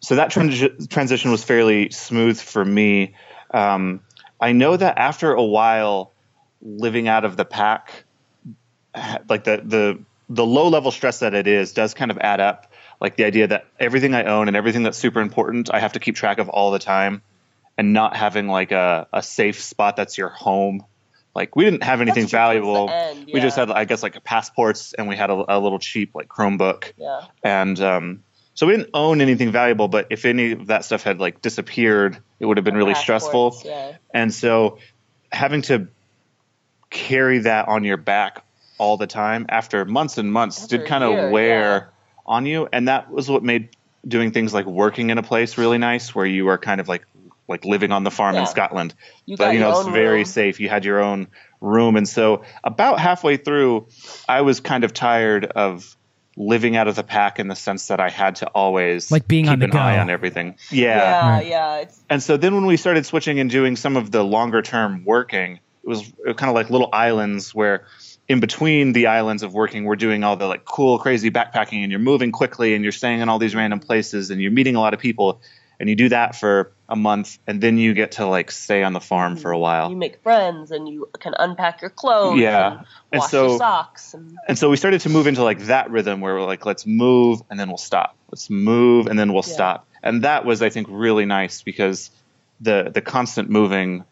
D: so. That transi- transition was fairly smooth for me. Um, I know that after a while living out of the pack, like the the the low level stress that it is does kind of add up. Like the idea that everything I own and everything that's super important, I have to keep track of all the time and not having like a, a safe spot that's your home like we didn't have anything
C: true,
D: valuable.
C: end,
D: We just had I guess like passports and we had a, a little cheap like Chromebook
C: Yeah.
D: and um, so we didn't own anything valuable. But if any of that stuff had like disappeared, it would have been really stressful.
C: Yeah.
D: And so having to carry that on your back all the time after months and months
C: After
D: did kind of wear
C: yeah.
D: on you. And that was what made doing things like working in a place really nice where you were kind of like like living on the farm in Scotland.
C: You
D: but you know, it's very
C: room.
D: safe. You had your own room. And so about halfway through, I was kind of tired of living out of the pack in the sense that I had to always
A: Like being
D: keep
A: on the
D: an eye on everything.
C: Yeah.
A: Right.
C: Yeah. It's,
D: And so then when we started switching and doing some of the longer term working, it was kind of like little islands where in between the islands of working, we're doing all the like cool, crazy backpacking and you're moving quickly and you're staying in all these random places and you're meeting a lot of people. And you do that for a month and then you get to like stay on the farm for a mm-hmm. while.
C: you make friends and you can unpack your clothes.
D: Yeah.
C: And
D: And
C: wash
D: so-
C: your socks. And
D: And so we started to move into like that rhythm where we're like, let's move and then we'll stop. Let's move and then we'll
C: Yeah.
D: stop. And that was, I think, really nice because the the constant moving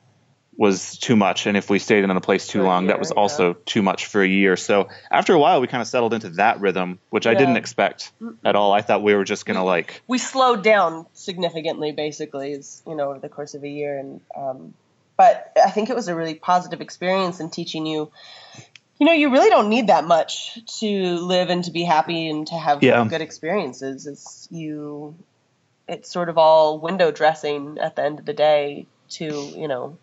D: was too much. And if we stayed in a place too
C: For
D: long, that
C: year,
D: was
C: yeah.
D: also too much for a year. So after a while, we kind of settled into that rhythm, which I didn't expect at all. I thought we were just gonna like,
C: we slowed down significantly, basically, is you know over the course of a year. And um, but I think it was a really positive experience in teaching you. You know, you really don't need that much to live and to be happy and to have
D: Yeah.
C: good experiences. It's you. It's sort of all window dressing at the end of the day to you know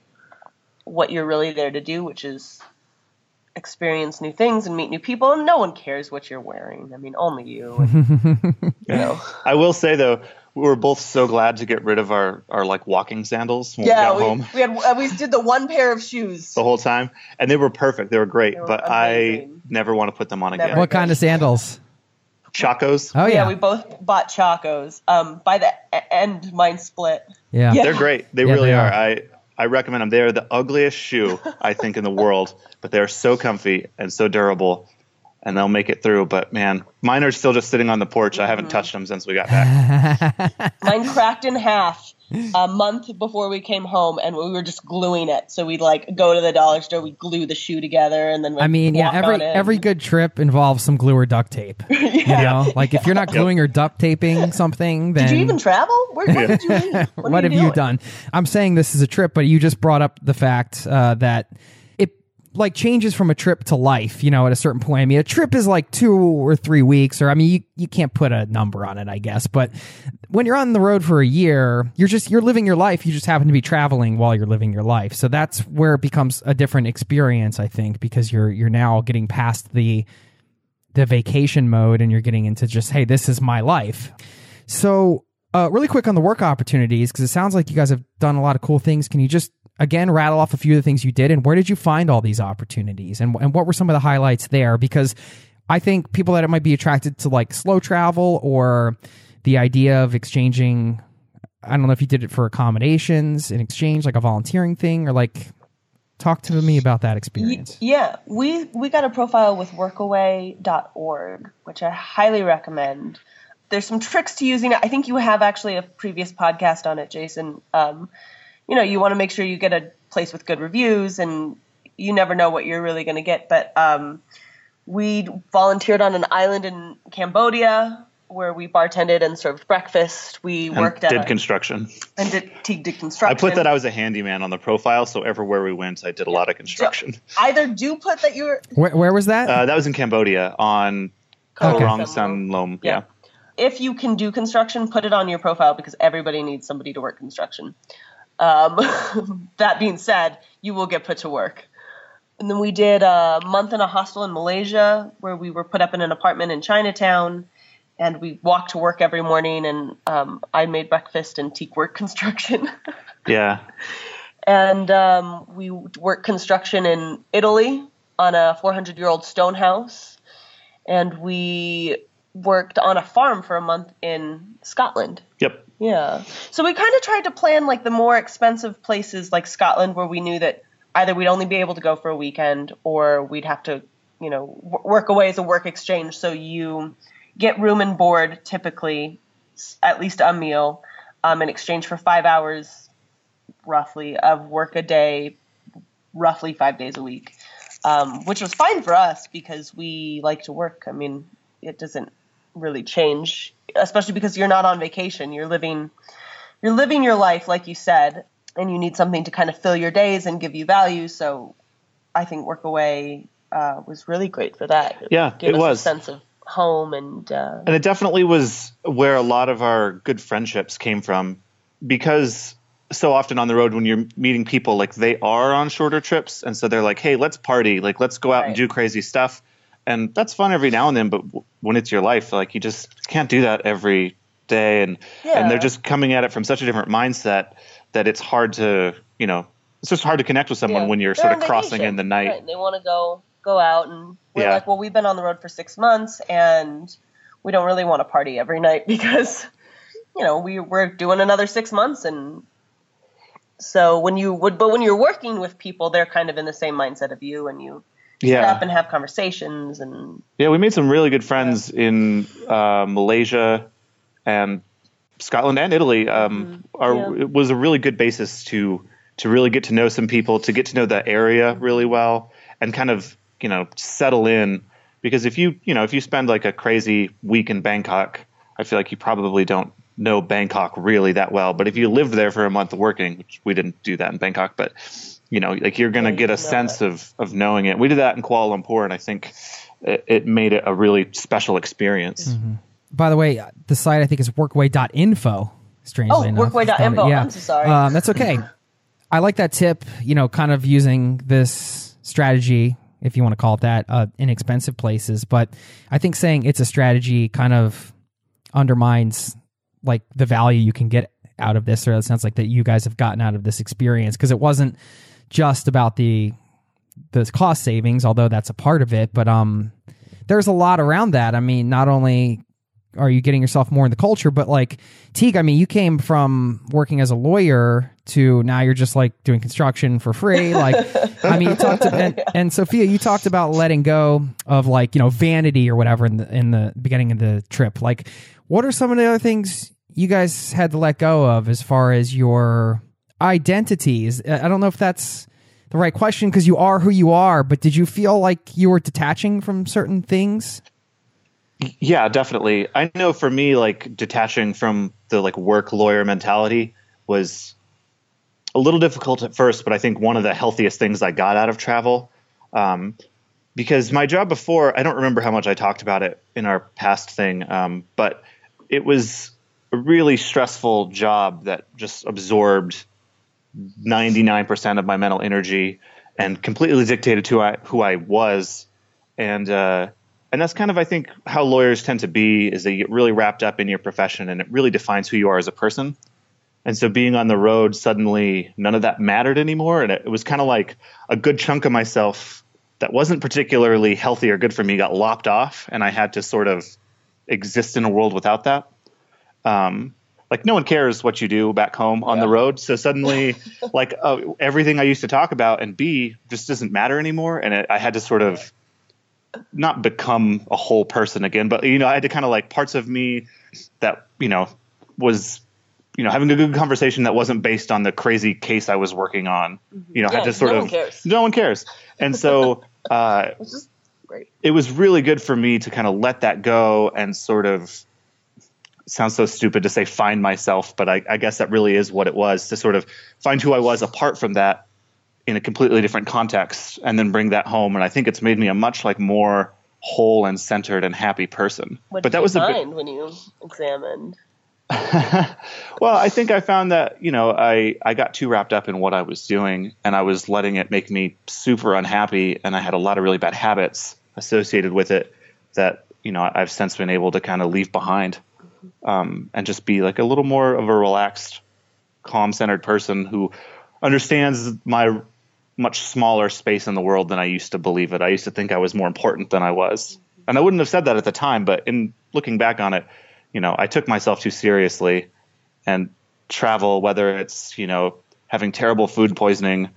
C: what you're really there to do, which is experience new things and meet new people. And no one cares what you're wearing. I mean, only you. And, you know.
D: I will say though, we were both so glad to get rid of our our like walking sandals when
C: Yeah,
D: we got
C: we,
D: home.
C: we had we did the one pair of shoes.
D: the whole time, and they were perfect. They were great,
C: They were
D: but
C: amazing.
D: I never want to put them on again.
A: What kind of sandals?
D: Chacos,
A: Oh yeah,
C: we both bought Chacos. Um, by the end, mine split.
A: yeah.
C: Yeah.
D: they're great. They
A: Yeah,
D: really
A: they
D: are.
A: are.
D: I I recommend them. They're the ugliest shoe I think in the world, but they're so comfy and so durable, and they'll make it through. But man, mine are still just sitting on the porch. I
C: Mm-hmm.
D: haven't touched them since we got back.
C: Mine cracked in half a month before we came home, and we were just gluing it. So we'd like go to the dollar store, we glue the shoe together, and then we'd
A: I mean, yeah, every every good trip involves some glue or duct tape. You know, like if you're not gluing or duct taping something, then
C: Did you even travel? Where, what did you leave? What,
A: what
C: are
A: have you done? I'm saying this is a trip, but you just brought up the fact uh, that like changes from a trip to life. You know, at a certain point. I mean, a trip is like two or three weeks, or I mean, you you can't put a number on it, I guess. But when you're on the road for a year, you're just you're living your life. You just happen to be traveling while you're living your life. So that's where it becomes a different experience, I think, because you're you're now getting past the the vacation mode and you're getting into just hey, this is my life. So, uh, really quick on the work opportunities, because it sounds like you guys have done a lot of cool things. Can you just again rattle off a few of the things you did, and where did you find all these opportunities, and and what were some of the highlights there? Because I think people that might be attracted to like slow travel or the idea of exchanging. I don't know if you did it for accommodations in exchange, like a volunteering thing, or like talk to me about that experience.
C: Yeah, we we got a profile with workaway.org, which I highly recommend. There's some tricks to using it. I think you have actually a previous podcast on it, Jason. Um, you know, you want to make sure you get a place with good reviews, and you never know what you're really going to get. But um, we volunteered on an island in Cambodia where we bartended and served breakfast. We
D: And
C: worked at
D: did
C: a,
D: construction.
C: and did, did
D: I put that I was a handyman on the profile, so everywhere we went, I did a lot of construction.
C: Either do put that you're
A: Where, where was that?
D: Uh, that was in Cambodia on
C: Okay.
D: Koh Rong Sanloem. Yeah.
C: if you can do construction, put it on your profile because everybody needs somebody to work construction. Um, that being said, you will get put to work. And then we did a month in a hostel in Malaysia where we were put up in an apartment in Chinatown and we walked to work every morning and um, I made breakfast and Teague work construction.
D: Yeah.
C: and um, we worked construction in Italy on a 400 year old stone house, and we worked on a farm for a month in Scotland.
D: Yep.
C: Yeah. So we kind of tried to plan like the more expensive places like Scotland where we knew that either we'd only be able to go for a weekend or we'd have to, you know, work away as a work exchange. So you get room and board typically, at least a meal, um, in exchange for five hours roughly of work a day roughly five days a week, um, which was fine for us because we like to work. I mean, it doesn't really change, especially because you're not on vacation. You're living, you're living your life like you said, and you need something to kind of fill your days and give you value. So, I think Workaway uh, was really great for that.
D: Yeah,
C: gave
D: it
C: us
D: was.
C: a sense of home and uh,
D: and it definitely was where a lot of our good friendships came from because so often on the road when you're meeting people like they are on shorter trips and so they're like hey let's party like let's go out and do crazy stuff and that's fun every now and then but w- when it's your life like you just can't do that every day and and they're just coming at it from such a different mindset that it's hard to you know it's just hard to connect with someone
C: Yeah.
D: when you're
C: They're
D: sort of crossing in the night
C: Right. They want to go go out, and we're
D: Yeah.
C: like, well, we've been on the road for six months, and we don't really want to party every night because, you know, we we're doing another six months, and so when you would, but when you're working with people, they're kind of in the same mindset of you, and you
D: yeah
C: up and have conversations, and
D: Yeah, we made some really good friends in uh, Malaysia and Scotland and Italy. Um,
C: Mm-hmm. Yeah.
D: It was a really good basis to to really get to know some people, to get to know the area really well, and kind of you know settle in. Because if you you know if you spend like a crazy week in Bangkok, I feel like you probably don't know Bangkok really that well. But if you lived there for a month working, which we didn't do that in Bangkok, but you know like you're gonna
C: Yeah,
D: get a sense
C: that.
D: of of knowing it. We did that in Kuala Lumpur, and I think it, it made it a really special experience.
C: Mm-hmm.
A: By the way, uh, the site I think is workaway.info. Strangely
C: Oh,
A: enough,
C: workaway.info.
A: Yeah.
C: I'm so sorry.
A: Um, that's okay. I like that tip. You know, kind of using this strategy, if you want to call it that, uh, inexpensive places. But I think saying it's a strategy kind of undermines like the value you can get out of this, or it sounds like that you guys have gotten out of this experience because it wasn't just about the the cost savings, although that's a part of it. But um, there's a lot around that. I mean, not only are you getting yourself more in the culture, but like Teague, I mean, you came from working as a lawyer to now you're just like doing construction for free. Like, I mean, you talked to, and, and Sophia, you talked about letting go of like you know vanity or whatever in the in the beginning of the trip. Like, what are some of the other things you guys had to let go of as far as your identities? I I don't know if that's the right question because you are who you are, but did you feel like you were detaching from certain things?
D: Yeah, definitely. I know for me, like detaching from the like work lawyer mentality was a little difficult at first, but I think one of the healthiest things I got out of travel. Um, because my job before, I don't remember how much I talked about it in our past thing, um, but it was a really stressful job that just absorbed 99% of my mental energy and completely dictated who I, who I was. And, uh, and that's kind of, I think, how lawyers tend to be is they get really wrapped up in your profession and it really defines who you are as a person. And so being on the road, suddenly none of that mattered anymore. And it, it was kind of like a good chunk of myself that wasn't particularly healthy or good for me got lopped off. And I had to sort of exist in a world without that. Um, like no one cares what you do back home on the road. So suddenly, like uh, everything I used to talk about and be just doesn't matter anymore. And it, I had to sort of not become a whole person again, but you know, I had to kind of like parts of me that you know was you know having a good conversation that wasn't based on the crazy case I was working on. You know,
C: Yeah,
D: had to sort
C: no
D: of
C: one cares.
D: no one cares, and so. Uh, it was really good for me to kind of let that go and sort of sounds so stupid to say find myself, but I, I guess that really is what it was to sort of find who I was apart from that in a completely different context and then bring that home. And I think it's made me a much like more whole and centered and happy person.
C: What
D: but
C: did
D: that
C: you
D: was a bit,
C: find when you examined?
D: well, I think I found that, you know, I, I got too wrapped up in what I was doing and I was letting it make me super unhappy. And I had a lot of really bad habits associated with it that, you know, I've since been able to kind of leave behind um, and just be like a little more of a relaxed, calm centered person who understands my much smaller space in the world than I used to believe it. I used to think I was more important than I was. And I wouldn't have said that at the time, but in looking back on it, you know, I took myself too seriously and travel, whether it's, you know, having terrible food poisoning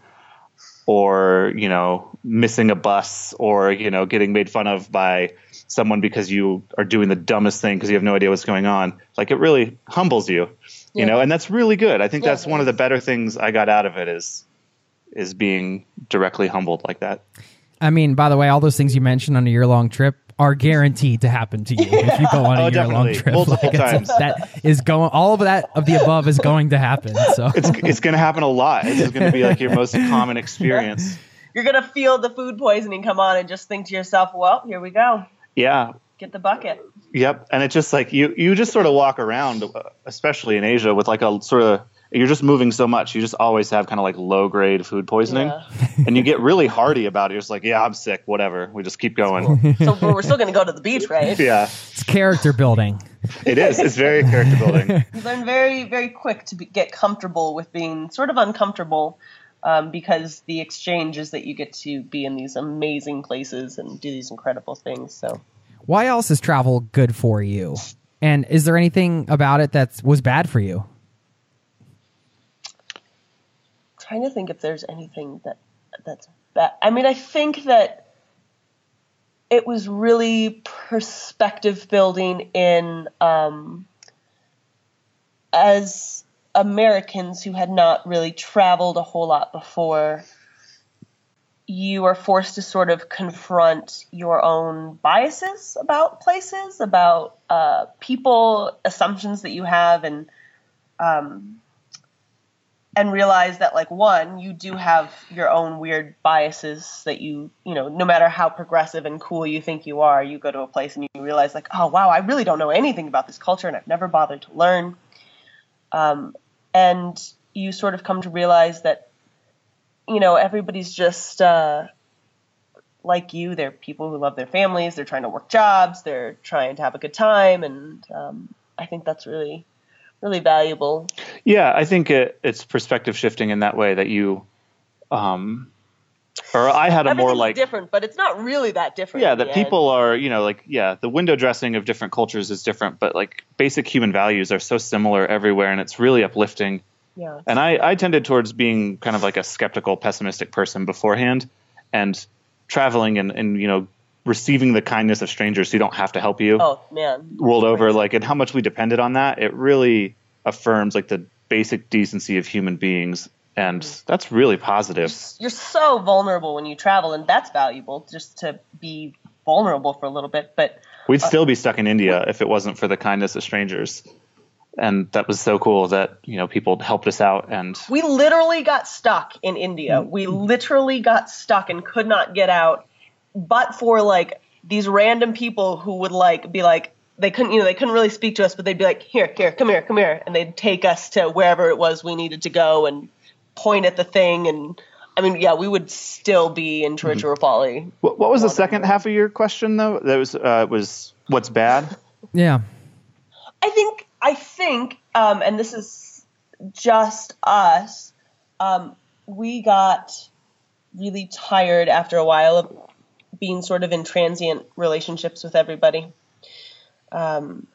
D: or, you know, missing a bus or, you know, getting made fun of by someone because you are doing the dumbest thing because you have no idea what's going on. Like it really humbles you, you
C: Yeah.
D: know, and that's really good. I think
C: Yeah,
D: that's
C: it
D: one of the better things I got out of it is is being directly humbled like that.
A: I mean, by the way, all those things you mentioned on a year long trip are guaranteed to happen to you if you go on a
D: Oh,
A: year long
D: definitely.
A: trip.
D: Multiple
A: it's-
D: times.
A: That is going. All of that of the above is going to happen. So
D: It's it's going to happen a lot. It's going to be like your most common experience.
C: You're gonna feel the food poisoning come on and just think to yourself, "Well, here we go.
D: Yeah,
C: Get the bucket."
D: Yep, and it's just like you you just sort of walk around, uh, especially in Asia, with like a sort of you're just moving so much. You just always have kind of like low grade food poisoning,
C: Yeah.
D: and you get really hardy about it. You're just like, yeah, I'm sick, whatever. We just keep going.
C: So we're still gonna go to the beach, right?
D: yeah,
A: it's character building.
D: it is. It's very character building.
C: You learn very, very quick to be, get comfortable with being sort of uncomfortable um, because the exchange is that you get to be in these amazing places and do these incredible things. So
A: Why else is travel good for you? And is there anything about it that was bad for you?
C: trying to think if there's anything that that's bad. I mean, I think that it was really perspective building in um, as Americans who had not really traveled a whole lot before. You are forced to sort of confront your own biases about places, about uh, people, assumptions that you have, and um, and realize that like one you do have your own weird biases that you you know no matter how progressive and cool you think you are you go to a place and you realize like oh wow i really don't know anything about this culture and i've never bothered to learn um, and you sort of come to realize that you know everybody's just uh, like you. They're people who love their families. They're trying to work jobs. They're trying to have a good time. And um, i think that's really really valuable.
D: Yeah, I think it, it's perspective shifting in that way that you, um, or I had a more like
C: different, but it's not really that different.
D: yeah that
C: end.
D: people are you know like yeah the window dressing of different cultures is different but like basic human values are so similar everywhere and it's really uplifting
C: Yeah.
D: and I, I tended towards being kind of like a skeptical pessimistic person beforehand and traveling and, and you know receiving the kindness of strangers who don't have to help you
C: Oh man.
D: world over like and how much we depended on that it really affirms like the basic decency of human beings and that's really positive
C: You're so vulnerable when you travel, and that's valuable just to be vulnerable for a little bit. But
D: We'd still be stuck in India if it wasn't for the kindness of strangers. And that was so cool that, you know, people helped us out and
C: we literally got stuck in India.
D: Mm-hmm.
C: We literally got stuck and could not get out, but for like these random people who would like be like they couldn't you know they couldn't really speak to us, but they'd be like here here come here come here, and they'd take us to wherever it was we needed to go and point at the thing and. I mean, yeah, we would still be in
D: Mm-hmm.
C: Tiruchirappalli.
D: what, what was the second half of your question though? That was uh, was what's bad?
A: Yeah.
C: I think I think, um, and this is just us. Um, we got really tired after a while of being sort of in transient relationships with everybody. Um,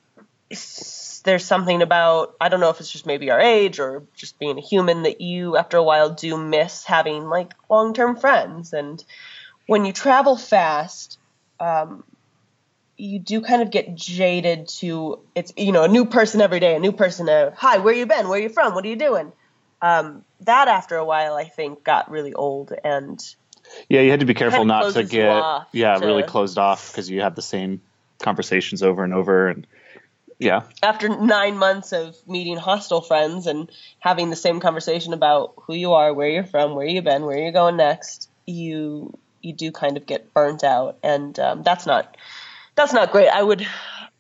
C: s- there's something about I don't know if it's just maybe our age or just being a human that you after a while do miss having like long term friends. And when you travel fast um, you do kind of get jaded to it's you know a new person every day a new person uh, hi where you been? Where you from? What are you doing? Um, that after a while i think got really old and
D: Yeah, you had to be careful not to get yeah,
C: to-
D: really closed off because you have the same conversations over and over and yeah.
C: after nine months of meeting hostile friends and having the same conversation about who you are where you're from where you've been where you're going next you you do kind of get burnt out and um, that's not that's not great i would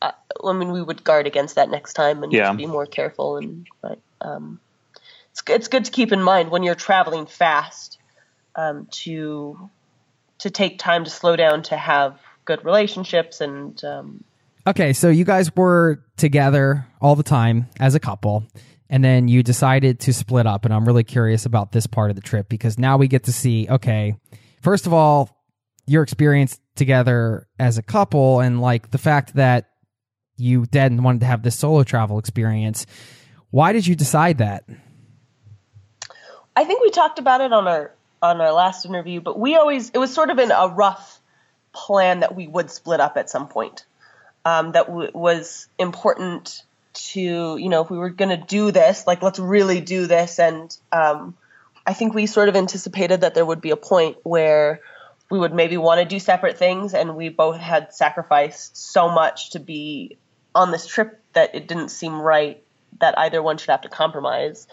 C: uh, i mean we would guard against that next time and
D: Yeah.
C: be more careful and but um, it's, it's good to keep in mind when you're traveling fast um, to to take time to slow down to have good relationships and um,
A: Okay, so you guys were together all the time as a couple, and then you decided to split up. And I'm really curious about this part of the trip because now we get to see, okay, first of all, your experience together as a couple, and like the fact that you then wanted to have this solo travel experience. Why did you decide that?
C: I think we talked about it on our on our last interview, but we always it was sort of in a rough plan that we would split up at some point. Um, that w- was important to you know if we were going to do this, like let's really do this, and um, I think we sort of anticipated that there would be a point where we would maybe want to do separate things, and we both had sacrificed so much to be on this trip that it didn't seem right that either one should have to compromise.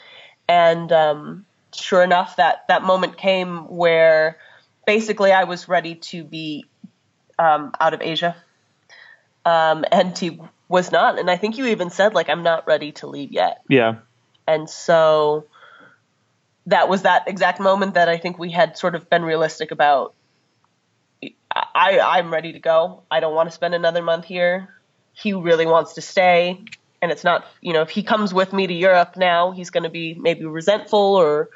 C: And um, sure enough, that that moment came where basically I was ready to be um, out of Asia, um, and he was not. And I think you even said like I'm not ready to leave yet.
D: Yeah.
C: And so that was that exact moment that I think we had sort of been realistic about. I I'm ready to go. I don't want to spend another month here. He really wants to stay, and it's not you know if he comes with me to Europe now, he's going to be maybe resentful or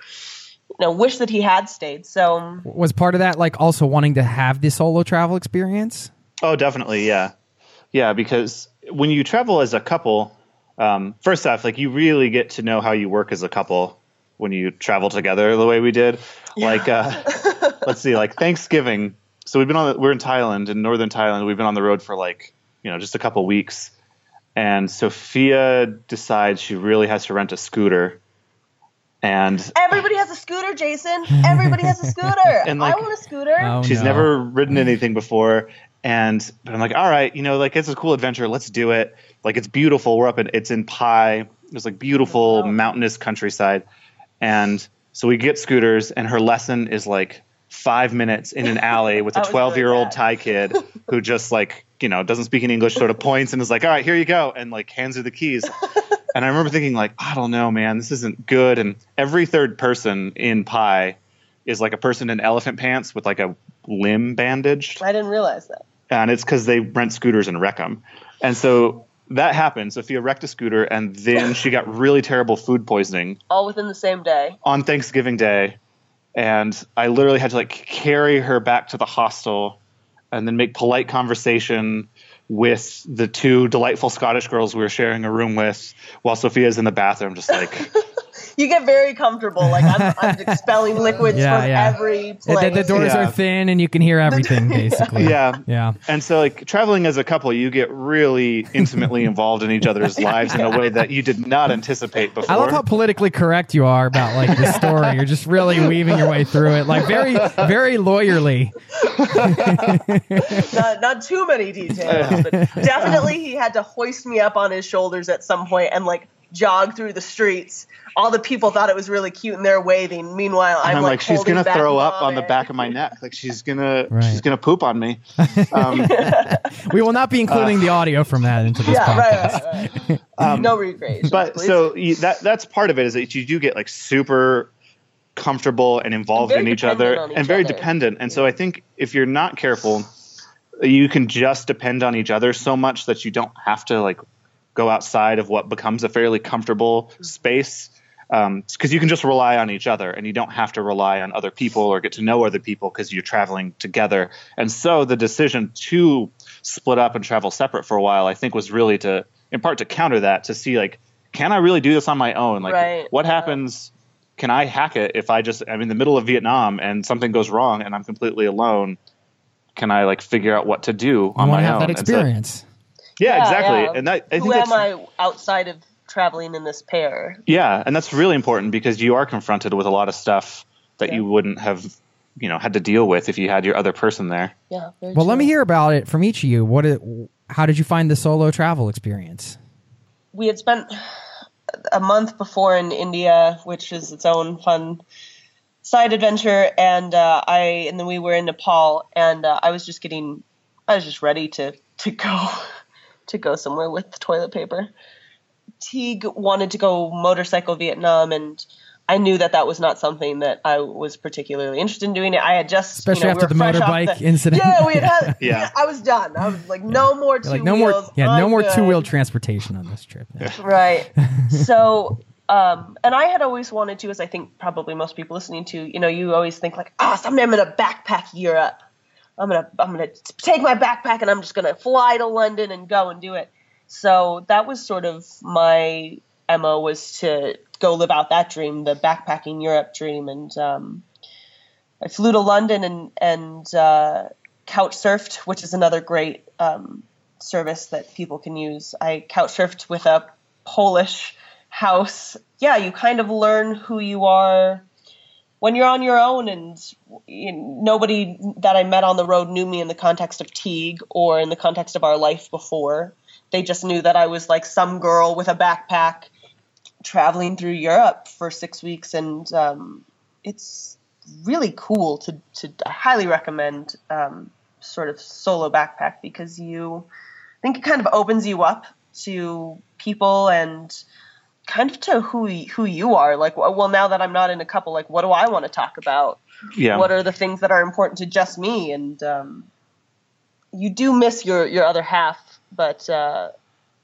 C: you know wish that he had stayed. So
A: Was part of that like also wanting to have the solo travel experience?
D: Oh, definitely, yeah, yeah. Because when you travel as a couple, um, first off, like you really get to know how you work as a couple when you travel together the way we did. Like, uh, let's see, like Thanksgiving. So we've been on. The, we're in Thailand, in northern Thailand. We've been on the road for like you know just a couple weeks, and Sophia decides she really has to rent a scooter, and
C: everybody has a scooter, Jason. Everybody has a scooter.
D: And, like-
C: I want a scooter.
A: Oh,
D: She's
A: no.
D: never ridden anything before. And but I'm like, all right, you know, like it's a cool adventure. Let's do it. Like it's beautiful. We're up in it's in Pai. It's like beautiful
C: Wow.
D: mountainous countryside. And so we get scooters, and her lesson is like five minutes in an alley with a 12 year old. Thai kid who just like you know doesn't speak any English, sort of points and is like, all right, here you go, and like hands her the keys. and I remember thinking like, I don't know, man, this isn't good. And every third person in Pai is like a person in elephant pants with like a limb bandaged
C: I didn't realize that.
D: And it's because they rent scooters and wreck them. And so that happened. Sophia wrecked a scooter, and then she got really terrible food poisoning
C: All within the same day.
D: on Thanksgiving Day. And I literally had to like carry her back to the hostel, and then make polite conversation with the two delightful Scottish girls we were sharing a room with, while Sophia's in the bathroom, just like.
C: You get very comfortable. Like I'm, I'm expelling liquids
A: Yeah,
C: from
A: yeah.
C: every
A: The,
C: place.
A: the doors
D: Yeah.
A: are thin and you can hear everything basically.
D: Yeah.
A: Yeah.
D: And so, like traveling as a couple, you get really intimately involved in each other's lives in a way that you did not anticipate before.
A: I love how politically correct you are about like the story. You're just really weaving your way through it, like very, very lawyerly.
C: not, not too many details, but definitely he had to hoist me up on his shoulders at some point and like jog through the streets. All the people thought it was really cute and they're waving. Meanwhile, I'm,
D: I'm like, she's gonna throw up on the back of my neck. Like she's gonna,
A: Right.
D: she's gonna poop on me. Um,
A: We will not be including the audio from that into this
C: Yeah,
A: podcast.
C: right, right, right. no recreation.
D: but
C: please.
D: so you, that that's part of it is that you do get like super comfortable and involved
C: And
D: in each other
C: each
D: and very
C: other.
D: dependent. And so I think if you're not careful, you can just depend on each other so much that you don't have to like go outside of what becomes a fairly comfortable mm-hmm. space. Um, because you can just rely on each other, and you don't have to rely on other people or get to know other people because you're traveling together. And so the decision to split up and travel separate for a while, I think, was really to, in part, to counter that, to see like, can I really do this on my own? Like,
C: Right,
D: what happens? Can I hack it if I just I'm in the middle of Vietnam and something goes wrong and I'm completely alone? Can I like figure out what to do
A: You
D: on
A: want
D: my
A: to have
D: own?
A: that experience.
D: Yeah,
C: Yeah,
D: exactly.
C: yeah.
D: And that I think
C: who am I outside of traveling in this pair?
D: yeah, and that's really important because you are confronted with a lot of stuff that
C: Yeah.
D: you wouldn't have, you know, had to deal with if you had your other person there.
C: Yeah. very
A: Well, let me hear about it from each of you. What? It, how did you find the solo travel experience?
C: we had spent a month before in India, which is its own fun side adventure, and uh, I and then we were in Nepal, and uh, I was just getting, I was just ready to to go to go somewhere with toilet paper. Teague wanted to go motorcycle Vietnam, and I knew that that was not something that I was particularly interested in doing. It. I had just,
A: Especially
C: you know,
A: after
C: we
A: the motorbike
C: the-
A: incident.
C: Yeah, we had had.
D: Yeah.
C: yeah. I was done. I was like, no more two
A: You're like no
C: wheels.
A: more, yeah, no
C: I'm
A: more
C: good.
A: two wheel transportation on this trip. Yeah.
C: Right. so, um, and I had always wanted to, as I think probably most people listening to, you know, you always think like, ah, someday I'm gonna backpack Europe. I'm gonna, I'm gonna take my backpack and I'm just gonna fly to London and go and do it. So that was sort of my mo was to go live out that dream, the backpacking Europe dream, and um, I flew to London and and uh, couch surfed, which is another great um, service that people can use. I couch surfed with a Polish house. Yeah, you kind of learn who you are when you're on your own and you know, nobody that I met on the road knew me in the context of Teague or in the context of our life before. They just knew that I was like some girl with a backpack traveling through Europe for six weeks, and um, it's really cool to to I highly recommend um, sort of solo backpack because you I think it kind of opens you up to people and kind of to who who you are. Like, well, now that I'm not in a couple, like, what do I want to talk about?
D: Yeah.
C: What are the things that are important to just me? And um, you do miss your your other half, but uh,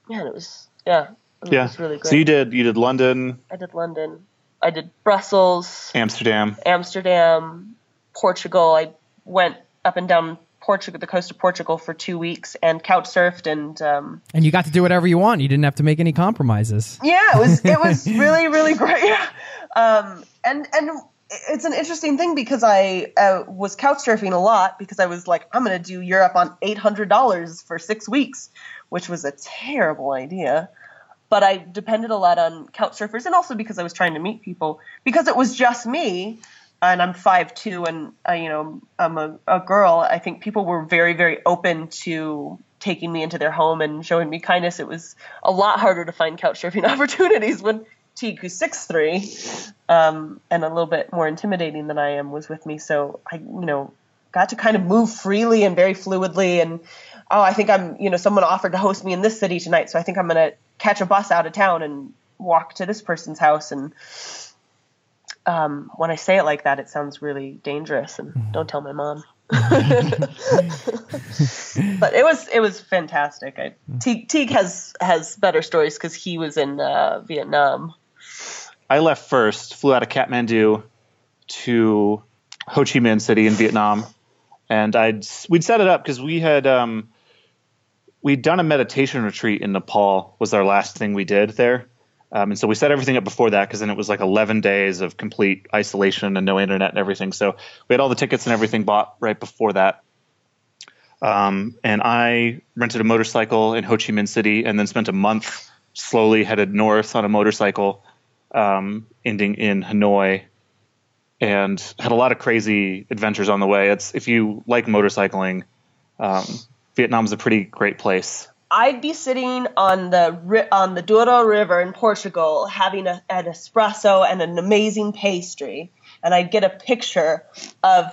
C: man, it was yeah, it
D: yeah.
C: was really great.
D: So you did you did London,
C: I did London, I did Brussels,
D: Amsterdam.
C: Amsterdam, Portugal. I went up and down Portugal, the coast of Portugal, for two weeks and couch surfed and. Um,
A: And you got to do whatever you want. You didn't have to make any compromises.
C: yeah, it was it was really really great. Um, and and it's an interesting thing because I uh, was couch surfing a lot because I was like, I'm going to do Europe on eight hundred dollars for six weeks, which was a terrible idea. But I depended a lot on couch surfers, and also because I was trying to meet people. Because it was just me, and I'm five two, and uh, you know I'm a, a girl. I think people were very very open to taking me into their home and showing me kindness. It was a lot harder to find couch surfing opportunities when Teague, who's six three, um, and a little bit more intimidating than I am, was with me. So I, you know, got to kind of move freely and very fluidly. And oh, I think I'm, you know, someone offered to host me in this city tonight, so I think I'm gonna catch a bus out of town and walk to this person's house. And um, when I say it like that, it sounds really dangerous. And don't tell my mom. but it was it was fantastic. I, Teague, Teague has has better stories because he was in uh, Vietnam.
D: I left first, flew out of Kathmandu to Ho Chi Minh City in Vietnam, and I'd we'd set it up because we had um, we'd done a meditation retreat in Nepal was our last thing we did there, um, and so we set everything up before that because then it was like 11 days of complete isolation and no internet and everything. So we had all the tickets and everything bought right before that. Um, and I rented a motorcycle in Ho Chi Minh City and then spent a month slowly headed north on a motorcycle um, ending in Hanoi, and had a lot of crazy adventures on the way. It's if you like motorcycling, um, Vietnam's a pretty great place.
C: I'd be sitting on the on the Douro River in Portugal, having a, an espresso and an amazing pastry, and I'd get a picture of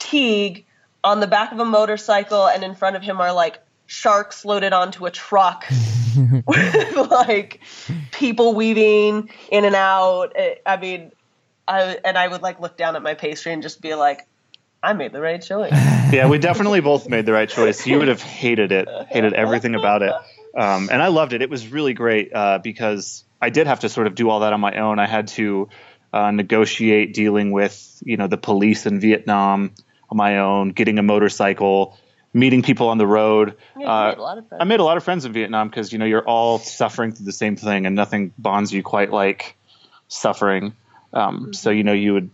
C: Teague on the back of a motorcycle, and in front of him are like sharks loaded onto a truck with like people weaving in and out. I mean, I and I would like look down at my pastry and just be like, I made the right choice.
D: Yeah, we definitely both made the right choice. You would have hated it, hated everything about it, um, and I loved it. It was really great uh, because I did have to sort of do all that on my own. I had to uh, negotiate dealing with you know the police in Vietnam on my own, getting a motorcycle, meeting people on the road.
C: Yeah,
D: Uh,
C: made a lot of friends.
D: I made a lot of friends in Vietnam because you know you're all suffering through the same thing, and nothing bonds you quite like suffering. Um, So you know you would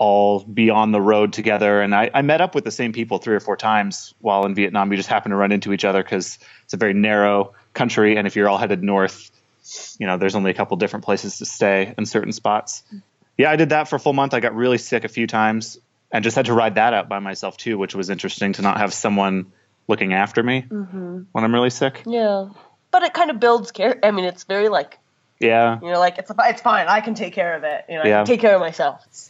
D: all be on the road together, and I, I met up with the same people three or four times while in Vietnam. We just happen to run into each other because it's a very narrow country, and if you're all headed north, you know there's only a couple different places to stay in certain spots. Yeah, I did that for a full month. I got really sick a few times, and just had to ride that out by myself too, which was interesting to not have someone looking after me mm-hmm. when I'm really sick.
C: Yeah, but it kind of builds care. I mean, it's very like
D: Yeah.
C: you know, like it's it's fine. I can take care of it. You know, I can take care of myself. It's-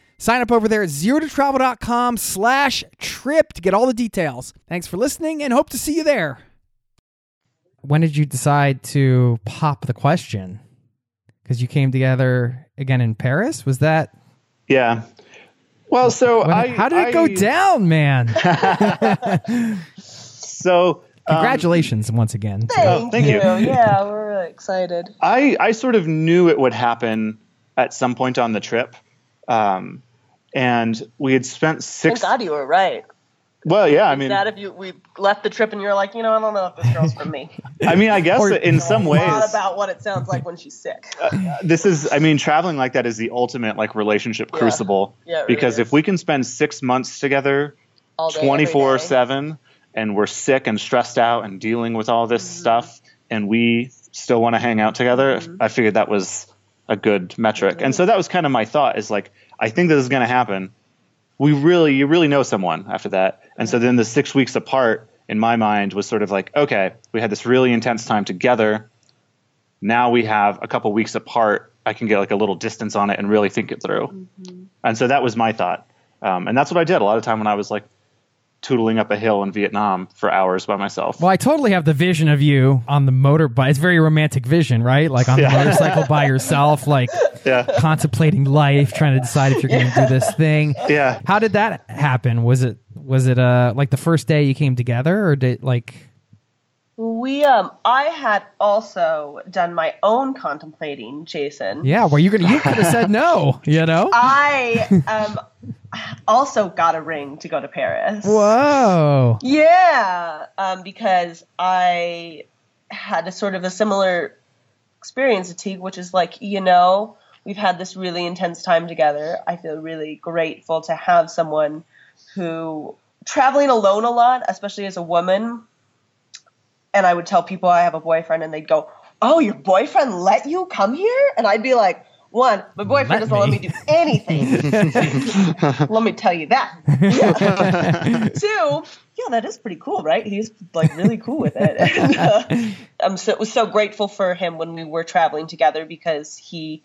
A: sign up over there at zerototravel.com slash trip to get all the details. Thanks for listening and hope to see you there. When did you decide to pop the question? Because you came together again in Paris? Was that
D: Yeah. Well, so
A: when-
D: I
A: how did it go
D: I-
A: down, man?
D: So um,
A: Congratulations once again.
D: Oh, thank you.
C: Yeah, we're really excited.
D: I I sort of knew it would happen at some point on the trip, um, and we had spent
C: Thank
D: six.
C: God you were right.
D: Well, yeah, I mean,
C: That if you we left the trip and you're like, you know, I don't know if this girl's for me.
D: I mean, I guess in some ways,
C: lot about what it sounds like when she's sick.
D: Uh, this is. I mean, traveling like that is the ultimate like relationship
C: Yeah.
D: crucible.
C: Yeah, it really
D: because
C: is.
D: if we can spend six months together,
C: All day, every
D: twenty four seven, and we're sick and stressed out and dealing with all this mm-hmm. stuff, and we still want to hang out together, mm-hmm. I figured that was a good metric. And so mm-hmm. that was kind of my thought: is like, I think this is going to happen. We really, you really know someone after that, and so then the six weeks apart in my mind was sort of like, okay, we had this really intense time together. Now we have a couple weeks apart. I can get like a little distance on it and really think it through. And so that was my thought. Um, and that's what I did a lot of time when I was like tootling up a hill in Vietnam for hours by myself.
A: Well, I totally have the vision of you on the motorbike. It's very romantic vision, right? Like on the
D: Yeah.
A: motorcycle by yourself, like
D: Yeah.
A: contemplating life, trying to decide if you're going to do this thing.
D: Yeah.
A: How did that happen? Was it was it uh like the first day you came together, or did like
C: We um I had also done my own contemplating, Jason.
A: yeah? Where you gonna you could have said no, you know?
C: I um also got a ring to go to Paris.
A: Whoa!
C: Yeah, um, because I had a sort of a similar experience to Teague, which is like, you know, we've had this really intense time together. I feel really grateful to have someone who traveling alone a lot, especially as a woman. And I would tell people I have a boyfriend, and they'd go, "Oh, your boyfriend let you come here?" And I'd be like, "One, my boyfriend
A: Let
C: doesn't let
A: me."
C: me do anything. let me tell you that." Yeah. Two, yeah, that is pretty cool, right? He's like really cool with it. And, uh, I'm so was so grateful for him when we were traveling together because he.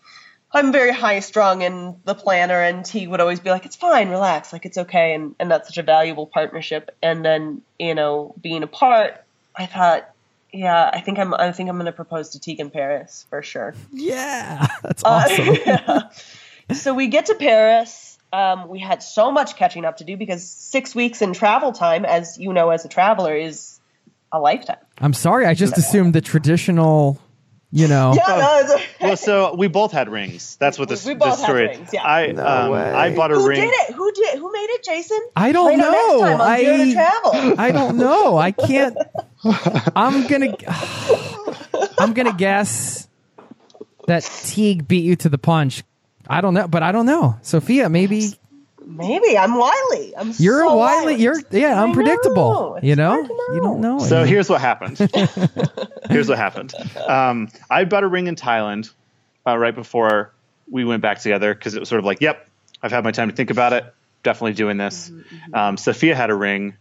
C: I'm very high strung in the planner, and he would always be like, "It's fine, relax, like it's okay," and and that's such a valuable partnership. And then you know, being apart, I thought, yeah, I think I'm I think I'm going to propose to Teague in Paris for sure.
A: Yeah, that's
C: Uh,
A: awesome.
C: yeah. So we get to Paris. Um, we had so much catching up to do because six weeks in travel time, as you know, as a traveler, is a lifetime.
A: I'm sorry, I just assumed the traditional, you know.
C: Yeah, no, it's a-
D: Well, so we both had rings. That's what this,
C: We both
D: this story.
C: had rings, yeah.
D: I um, I bought a
C: who
D: ring.
C: did it? Who did? Who made it? Jason?
A: I don't
C: Right
A: know.
C: Next time on Zero to
A: I
C: travel.
A: I don't know. I can't. I'm gonna. I'm gonna guess that Teague beat you to the punch. I don't know, but I don't know. Sophia, maybe
C: Maybe I'm wily. I'm
A: you're
C: so
A: a wily. You're yeah,
C: I
A: unpredictable.
C: know.
A: You know?
C: hard to
A: you don't know.
D: So here's what happened. here's what happened. Um, I bought a ring in Thailand uh, right before we went back together because it was sort of like, yep, I've had my time to think about it. Definitely doing this. Um, Sophia had a ring,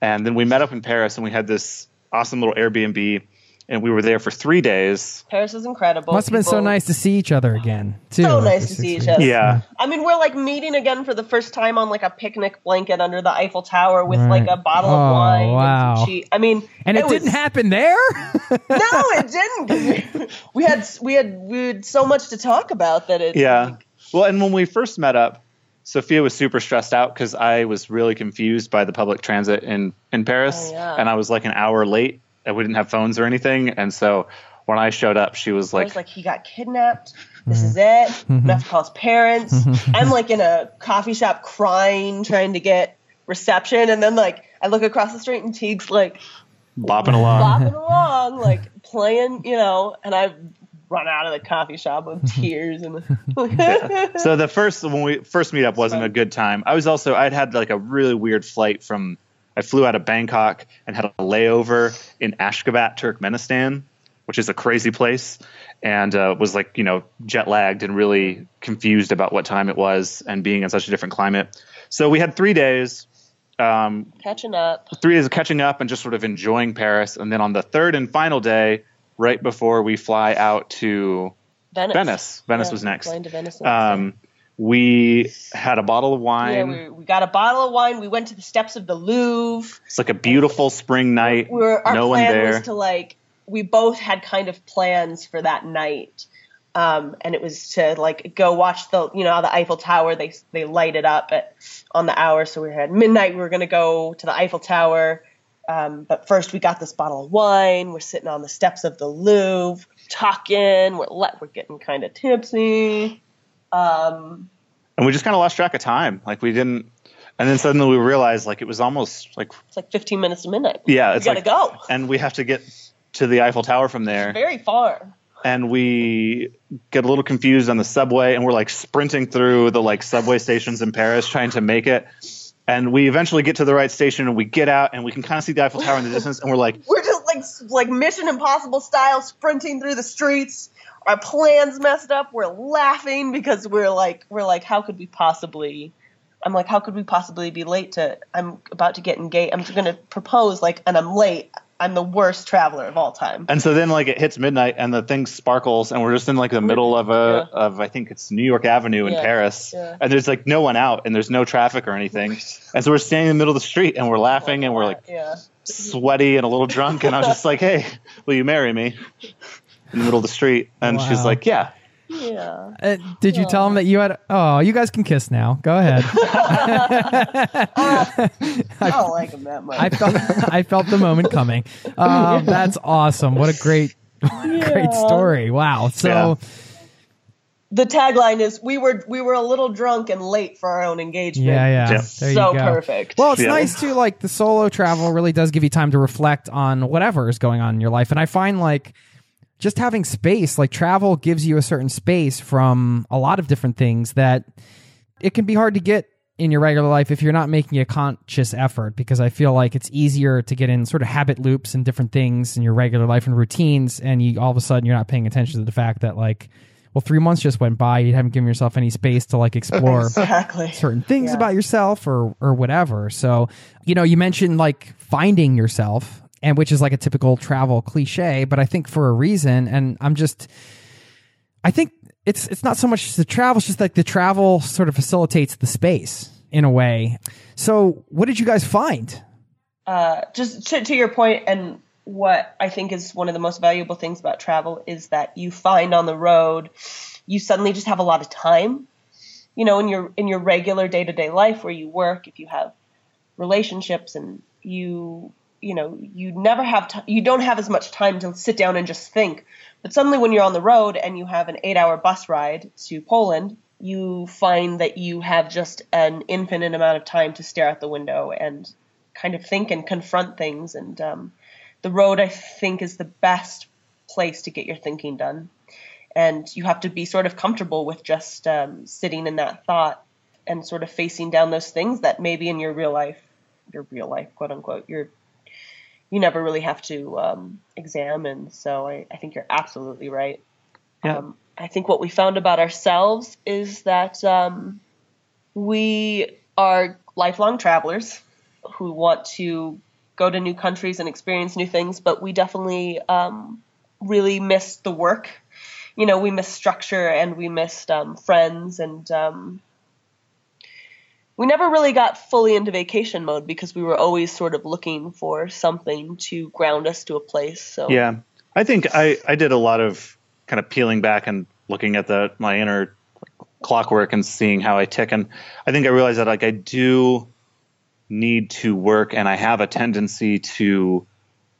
D: and then we met up in Paris and we had this awesome little Airbnb, and we were there for three days.
C: Paris is incredible.
A: Must have been so nice to see each other again. Too.
C: So nice to
A: six
C: see each other.
D: Yeah.
C: I mean, we're like meeting again for the first time on like a picnic blanket under the Eiffel Tower with
A: Right.
C: like a bottle
A: Oh,
C: of wine.
A: wow.
C: And. I mean,
A: And it,
C: was-
A: didn't happen there.
C: No, it didn't. We, we had we had we had so much to talk about that it.
D: Yeah. Well, and when we first met up, Sophia was super stressed out because I was really confused by the public transit in in Paris,
C: Oh, yeah.
D: and I was like an hour late. And we didn't have phones or anything, and so when I showed up, she was
C: I
D: like,
C: was like, he got kidnapped. This mm-hmm. is it. I'm mm-hmm. gonna have to call his parents. Mm-hmm. I'm like in a coffee shop crying, trying to get reception, and then like I look across the street and Teague's like
D: bopping along.
C: bopping along, like playing, you know, and I run out of the coffee shop with tears and
D: so the first when we first meet up wasn't a good time. I was also I'd had like a really weird flight from I flew out of Bangkok and had a layover in Ashgabat, Turkmenistan, which is a crazy place, and uh, was like you know jet lagged and really confused about what time it was and being in such a different climate. So we had three days. Um,
C: catching up.
D: three days of catching up and just sort of enjoying Paris. And then on the third and final day, right before we fly out to
C: Venice.
D: Venice, Venice
C: Yeah,
D: was next.
C: flying to Venice.
D: Um, we had a bottle of
C: yeah,
D: wine.
C: we, we got a bottle of wine. We went to the steps of the Louvre.
D: it's like a beautiful spring night.
C: We were, our
D: no one
C: plan
D: there.
C: was to like we both had kind of plans for that night. Um, and it was to like go watch the you know the Eiffel Tower they they light it up at on the hour so we had midnight we were gonna go to the Eiffel Tower um, but first we got this bottle of wine we're sitting on the steps of the Louvre talking we're we're getting kind of tipsy um,
D: and we just kind of lost track of time. Like we didn't. And then suddenly we realized like it was almost like
C: it's like 15 minutes to midnight
D: yeah,
C: we
D: it's
C: gotta
D: like
C: go
D: and we have to get to the Eiffel Tower from there.
C: very far
D: and we get a little confused on the subway and we're like sprinting through the like subway stations in Paris trying to make it. And we eventually get to the right station and we get out and we can kind of see the Eiffel Tower in the distance and we're like,
C: we're just like like Mission Impossible style sprinting through the streets. Our plans messed up. We're laughing because we're like we're like how could we possibly I'm like how could we possibly be late to I'm about to get engaged. I'm going to propose like and I'm late. I'm the worst traveler of all time.
D: and so then like it hits midnight and the thing sparkles and we're just in like the middle of a
C: Yeah.
D: of I think it's New York Avenue in
C: Yeah,
D: Paris
C: yeah.
D: and there's like no one out and there's no traffic or anything and so we're standing in the middle of the street and we're laughing and we're like
C: yeah.
D: sweaty and a little drunk and I was just like hey will you marry me in the middle of the street and she's like yeah
C: Yeah.
A: Uh, did you tell him that you had? Oh, you guys can kiss now. Go ahead.
C: I don't like him that much.
A: I felt I felt the moment coming. Um, that's awesome. What a great great story. Wow. So
D: Yeah.
C: the tagline is we were we were a little drunk and late for our own engagement.
A: yeah, yeah.
D: Yeah.
C: So
A: go.
C: perfect.
A: Well, it's
D: Yeah.
A: nice too. Like the solo travel really does give you time to reflect on whatever is going on in your life, and I find like just having space, like travel, gives you a certain space from a lot of different things that it can be hard to get in your regular life if you're not making a conscious effort because I feel like it's easier to get in sort of habit loops and different things in your regular life and routines and you all of a sudden you're not paying attention to the fact that like well 3 months just went by you haven't given yourself any space to like explore
C: exactly.
A: certain things
C: Yeah.
A: about yourself or or whatever. So, you know, you mentioned like finding yourself and which is like a typical travel cliche, but I think for a reason and I'm just I think it's it's not so much the travel, it's just like the travel sort of facilitates the space in a way. So, what did you guys find?
C: uh, just to, to your point and what I think is one of the most valuable things about travel is that you find on the road you suddenly just have a lot of time. You know, in your in your regular day to day life where you work, if you have relationships and you you know you never have t- you don't have as much time to sit down and just think. But suddenly when you're on the road and you have an eight hour bus ride to Poland, you find that you have just an infinite amount of time to stare out the window and kind of think and confront things. And um, the road, I think, is the best place to get your thinking done. And you have to be sort of comfortable with just um, sitting in that thought and sort of facing down those things that maybe in your real life, your real life, quote unquote, you're you never really have to um, examine. So I, I think you're absolutely right.
D: Yeah.
C: Um, I think what we found about ourselves is that um, we are lifelong travelers who want to go to new countries and experience new things, but we definitely um, really missed the work. You know, we missed structure and we missed um, friends, and um, we never really got fully into vacation mode because we were always sort of looking for something to ground us to a place. So
D: Yeah, I think I I did a lot of kind of peeling back and looking at the my inner clockwork and seeing how I tick, and I think I realized that like I do need to work, and I have a tendency to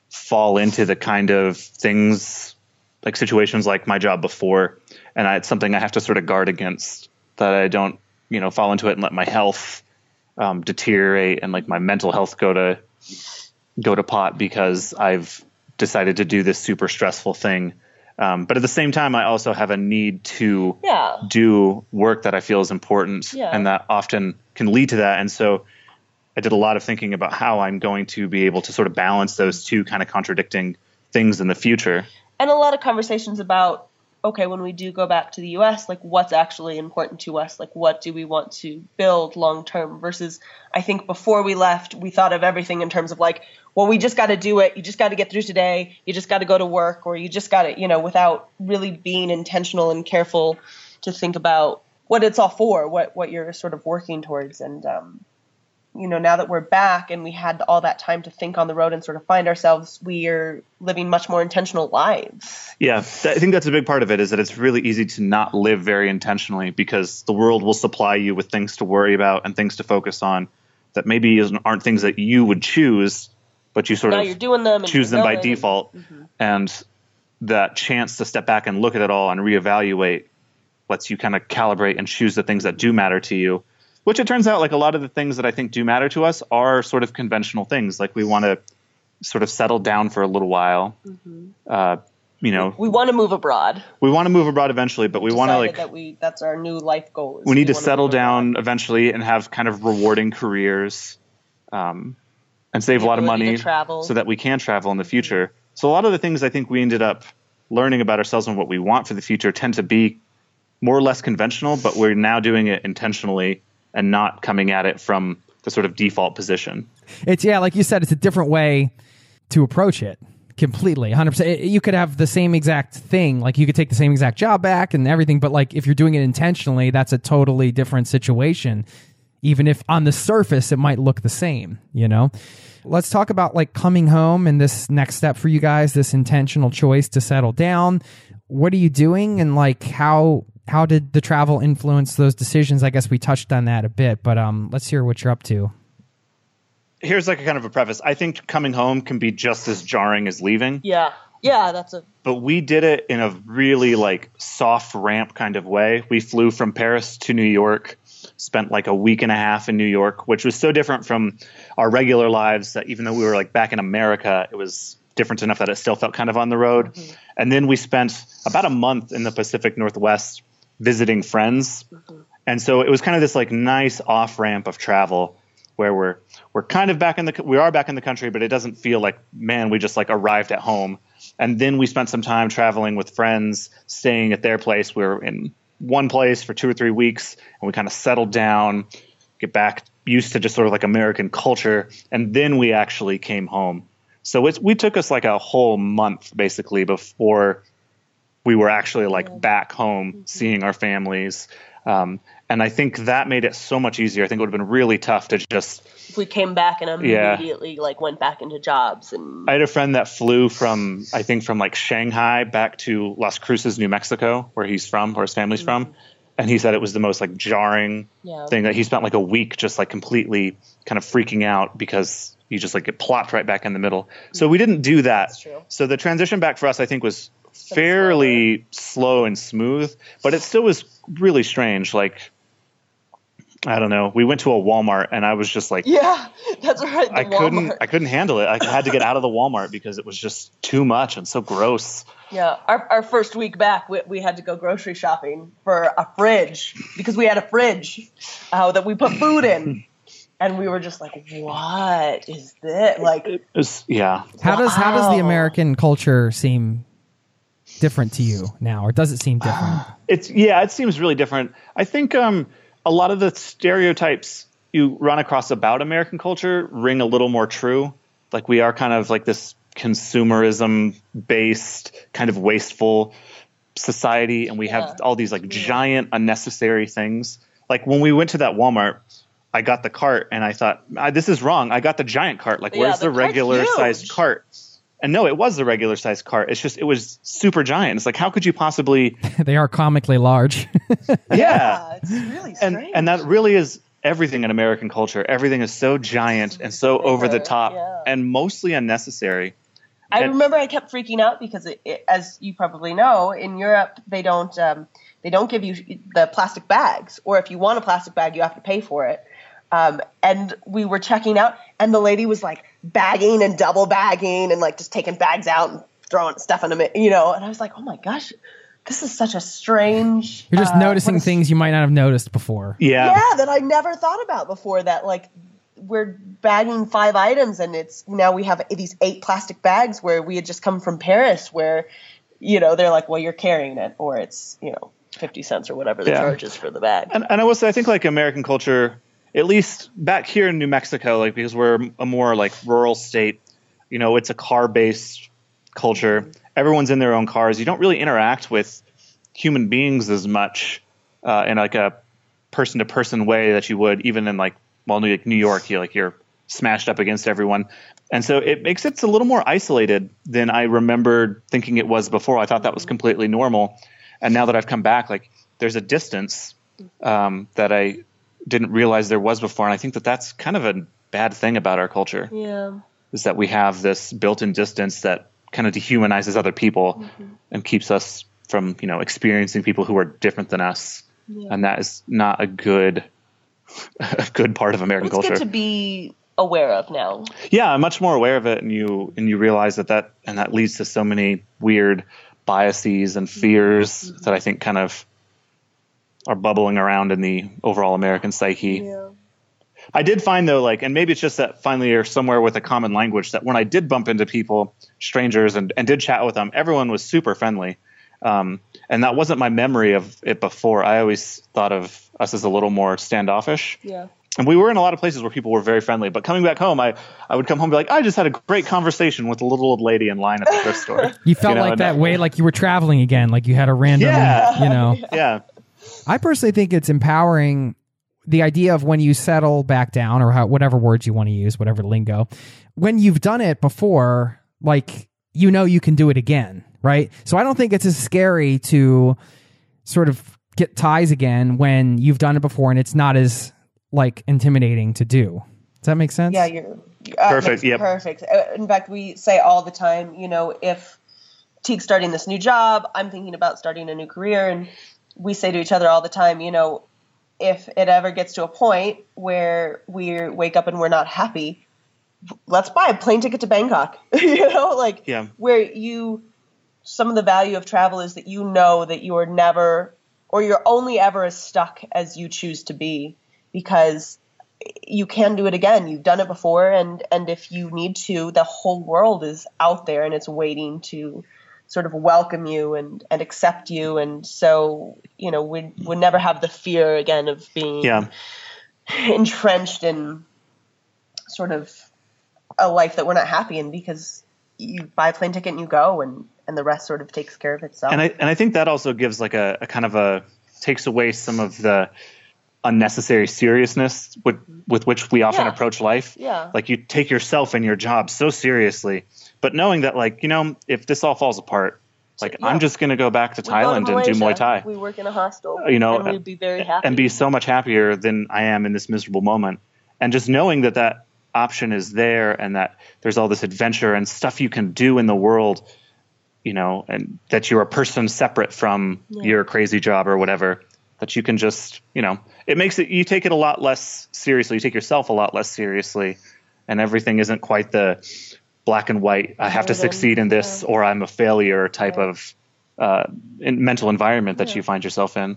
D: fall into the kind of things like situations like my job before, and I, it's something I have to sort of guard against that I don't you know fall into it and let my health um, deteriorate and like my mental health go to go to pot because I've decided to do this super stressful thing. Um, but at the same time, I also have a need to
C: Yeah.
D: do work that I feel is important
C: Yeah.
D: and that often can lead to that. And so I did a lot of thinking about how I'm going to be able to sort of balance those two kind of contradicting things in the future.
C: and a lot of conversations about okay when we do go back to the US like what's actually important to us? Like what do we want to build long term versus I think before we left we thought of everything in terms of like well we just got to do it. You just got to get through today. You just got to go to work or you just got to you know without really being intentional and careful to think about what it's all for what what you're sort of working towards. And um you know, now that we're back and we had all that time to think on the road and sort of find ourselves, we are living much more intentional lives.
D: Yeah, I think that's a big part of it is that it's really easy to not live very intentionally because the world will supply you with things to worry about and things to focus on that maybe isn't, aren't things that you would choose, but you sort
C: now
D: of
C: you're doing them
D: choose them by
C: and-
D: default. Mm-hmm. And that chance to step back and look at it all and reevaluate lets you kind of calibrate and choose the things that do matter to you. Which it turns out, like a lot of the things that I think do matter to us are sort of conventional things. Like we want to sort of settle down for a little while. Uh, you know,
C: We want to move abroad.
D: we want to move abroad eventually, but we want to like
C: that we that's our new life goal.
D: we need to
C: wanna
D: settle
C: move abroad.
D: down eventually and have kind of rewarding careers, um, and save a lot of money so that we can travel in the future. So a lot of the things I think we ended up learning about ourselves and what we want for the future tend to be more or less conventional, but we're now doing it intentionally and not coming at it from the sort of default position.
A: It's yeah, like you said, it's a different way to approach it. Completely, hundred percent. You could have the same exact thing, like you could take the same exact job back and everything, but like if you're doing it intentionally, that's a totally different situation. Even if on the surface it might look the same, you know. Let's talk about like coming home and this next step for you guys, this intentional choice to settle down. What are you doing, and like how how did the travel influence those decisions? I guess we touched on that a bit, but um, let's hear what you're up to.
D: Here's like a kind of a preface. I think coming home can be just as jarring as leaving.
C: Yeah. Yeah, that's a
D: but we did it in a really like soft ramp kind of way. We flew from Paris to New York, spent like a week and a half in New York, which was so different from our regular lives that even though we were like back in America, it was different enough that it still felt kind of on the road. And then we spent about a month in the Pacific Northwest visiting friends. Mm-hmm. And so it was kind of this like nice off ramp of travel where we're we're kind of back in the we are back in the country, but it doesn't feel like man we just like arrived at home. And then we spent some time traveling with friends, staying at their place. We were in one place for two or three weeks, and we kind of settled down, get back used to just sort of like American culture, and then we actually came home. So it's, we took us like a whole month basically before we were actually like back home mm-hmm. seeing our families. Um, and I think that made it so much easier. I think it would have been really tough to just.
C: if we came back and
D: Yeah.
C: immediately like went back into jobs and
D: I had a friend that flew from, I think, from like Shanghai back to Las Cruces, New Mexico, where he's from, where his family's mm-hmm. from. And he said it was the most like jarring
C: Yeah.
D: thing that he spent like a week just like completely kind of freaking out because you just like get plopped right back in the middle. So we mm-hmm. didn't do that.
C: That's true.
D: So the transition back for us, I think, was fairly slow and smooth, but it still was really strange. Like, I don't know. We went to a Walmart and I was just like,
C: Yeah, that's right. The
D: I couldn't,
C: Walmart.
D: I couldn't handle it. I had to get out of the Walmart because it was just too much and so gross.
C: Yeah, our, our first week back, we, we had to go grocery shopping for a fridge because we had a fridge uh, that we put food in, and we were just like, "What is this?" Like,
D: It was, yeah.
A: How does how does the American culture seem different to you now, or does it seem different?
D: It's yeah, it seems really different. I think um, a lot of the stereotypes you run across about American culture ring a little more true. Like we are kind of like this consumerism based, kind of wasteful society, and we have all these like giant unnecessary things. Like when we went to that Walmart, I got the cart and I thought, "Ah, this is wrong. I got the giant cart. Like
C: Yeah,
D: where's
C: the
D: the,
C: cart's
D: regular sized cart? And no, it was the regular sized cart. It's just it was super giant. It's like how could you possibly
A: they are comically large.
D: yeah.
C: it's really strange.
D: and and that really is everything in American culture. Everything is so giant and so over the top
C: yeah.
D: and mostly unnecessary.
C: I
D: And-
C: remember I kept freaking out because, it, it, as you probably know, in Europe they don't um, they don't give you the plastic bags, or if you want a plastic bag, you have to pay for it. Um, and we were checking out, and the lady was like bagging and double bagging, and like just taking bags out and throwing stuff in them, you know. And I was like, oh my gosh, this is such a strange.
A: You're just
C: uh,
A: noticing
C: what
A: things you might not have noticed before.
D: Yeah.
C: yeah that I never thought about before. That like we're bagging five items, and it's now we have these eight plastic bags where we had just come from Paris, where you know they're like, well, you're carrying it, or it's you know fifty cents or whatever the
D: Yeah.
C: charge is for the bag.
D: And, and I will say, I think like American culture, at least back here in New Mexico, like because we're a more like rural state, you know, it's a car based culture. Everyone's in their own cars. You don't really interact with human beings as much uh, in like a person to person way that you would even in like well, New, like New York. You like you're smashed up against everyone. And so it makes it a little more isolated than I remembered thinking it was before. I thought that was completely normal. And now that I've come back, like there's a distance um, that I didn't realize there was before. And I think that that's kind of a bad thing about our culture
C: Yeah.
D: is that we have this built-in distance that kind of dehumanizes other people mm-hmm. and keeps us from, you know, experiencing people who are different than us. And that is not a good, a good part of American culture.
C: to be aware of now.
D: yeah, I'm much more aware of it, and you and you realize that that and that leads to so many weird biases and fears mm-hmm. that I think kind of are bubbling around in the overall American psyche.
C: Yeah.
D: I did find though, like, and maybe it's just that finally you're somewhere with a common language that when I did bump into people, strangers, and, and did chat with them, everyone was super friendly. Um, and that wasn't my memory of it before. I always thought of us as a little more standoffish.
C: Yeah.
D: And we were in a lot of places where people were very friendly. But coming back home, I, I would come home and be like, I just had a great conversation with a little old lady in line at the thrift store.
A: You felt
D: know,
A: like that way, like you were traveling again, like you had a random,
D: Yeah.
A: you know.
D: Yeah.
A: I personally think it's empowering the idea of when you settle back down or how, whatever words you want to use, whatever lingo, when you've done it before, like you know you can do it again, right? So I don't think it's as scary to sort of get ties again when you've done it before and it's not as like intimidating to do. Does that make sense?
C: Yeah, you're uh,
D: Perfect, yep.
C: Perfect. Uh, In fact, we say all the time, you know, if Teague's starting this new job, I'm thinking about starting a new career, and we say to each other all the time, you know, if it ever gets to a point where we wake up and we're not happy, let's buy a plane ticket to Bangkok. you know, like
D: Yeah.
C: where you some of the value of travel is that you know that you are never or you're only ever as stuck as you choose to be because you can do it again you've done it before and and if you need to the whole world is out there and it's waiting to sort of welcome you and and accept you and so you know we would never have the fear again of being
D: Yeah.
C: entrenched in sort of a life that we're not happy in because you buy a plane ticket and you go and and the rest sort of takes care of itself
D: and I and I think that also gives like a, a kind of a takes away some of the unnecessary seriousness with with which we often
C: Yeah.
D: approach life.
C: Yeah.
D: Like you take yourself and your job so seriously, but knowing that like you know if this all falls apart, like
C: Yeah.
D: I'm just gonna go back to
C: We go to
D: Thailand and do Muay Thai.
C: we work in a hostel
D: you know,
C: and we'd be very happy
D: and be so much happier than I am in this miserable moment. And just knowing that that option is there and that there's all this adventure and stuff you can do in the world, you know, and that you're a person separate from your crazy job or whatever, that you can just, you know, it makes it, you take it a lot less seriously. You take yourself a lot less seriously and everything isn't quite the black and white. I have to succeed in this or I'm a failure type of uh, in mental environment that you find yourself in.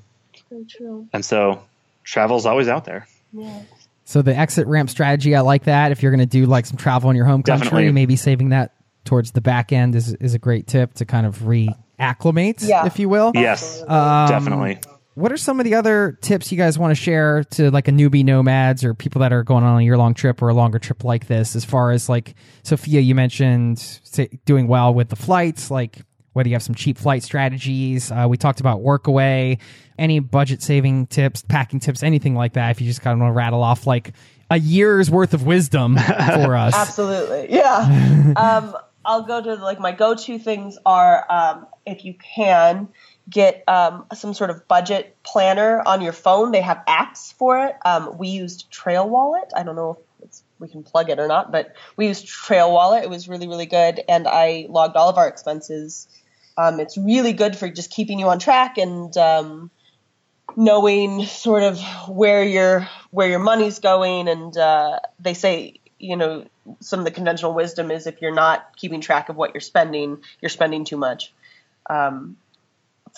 C: Very true.
D: And so travel's always out there.
C: Yeah.
A: So the exit ramp strategy, I like that. If you're going to do like some travel in your home country,
D: Definitely.
A: maybe saving that towards the back end is is a great tip to kind of reacclimate,
C: Yeah.
A: if you will.
D: Yes,
A: Um,
D: definitely.
A: What are some of the other tips you guys want to share to like a newbie nomads or people that are going on a year long trip or a longer trip like this? As far as like Sophia, you mentioned say, doing well with the flights, like whether you have some cheap flight strategies. Uh, we talked about workaway, any budget saving tips, packing tips, anything like that. If you just kind of want to rattle off like a year's worth of wisdom for us.
C: Absolutely. Yeah. um, I'll go to like my go-to things are um, if you can get um, some sort of budget planner on your phone. They have apps for it. Um, we used Trail Wallet. I don't know if we can plug it or not, but we used Trail Wallet. It was really really good, and I logged all of our expenses. Um, it's really good for just keeping you on track and um, knowing sort of where your where your money's going. And uh, they say you know some of the conventional wisdom is if you're not keeping track of what you're spending, you're spending too much. Um,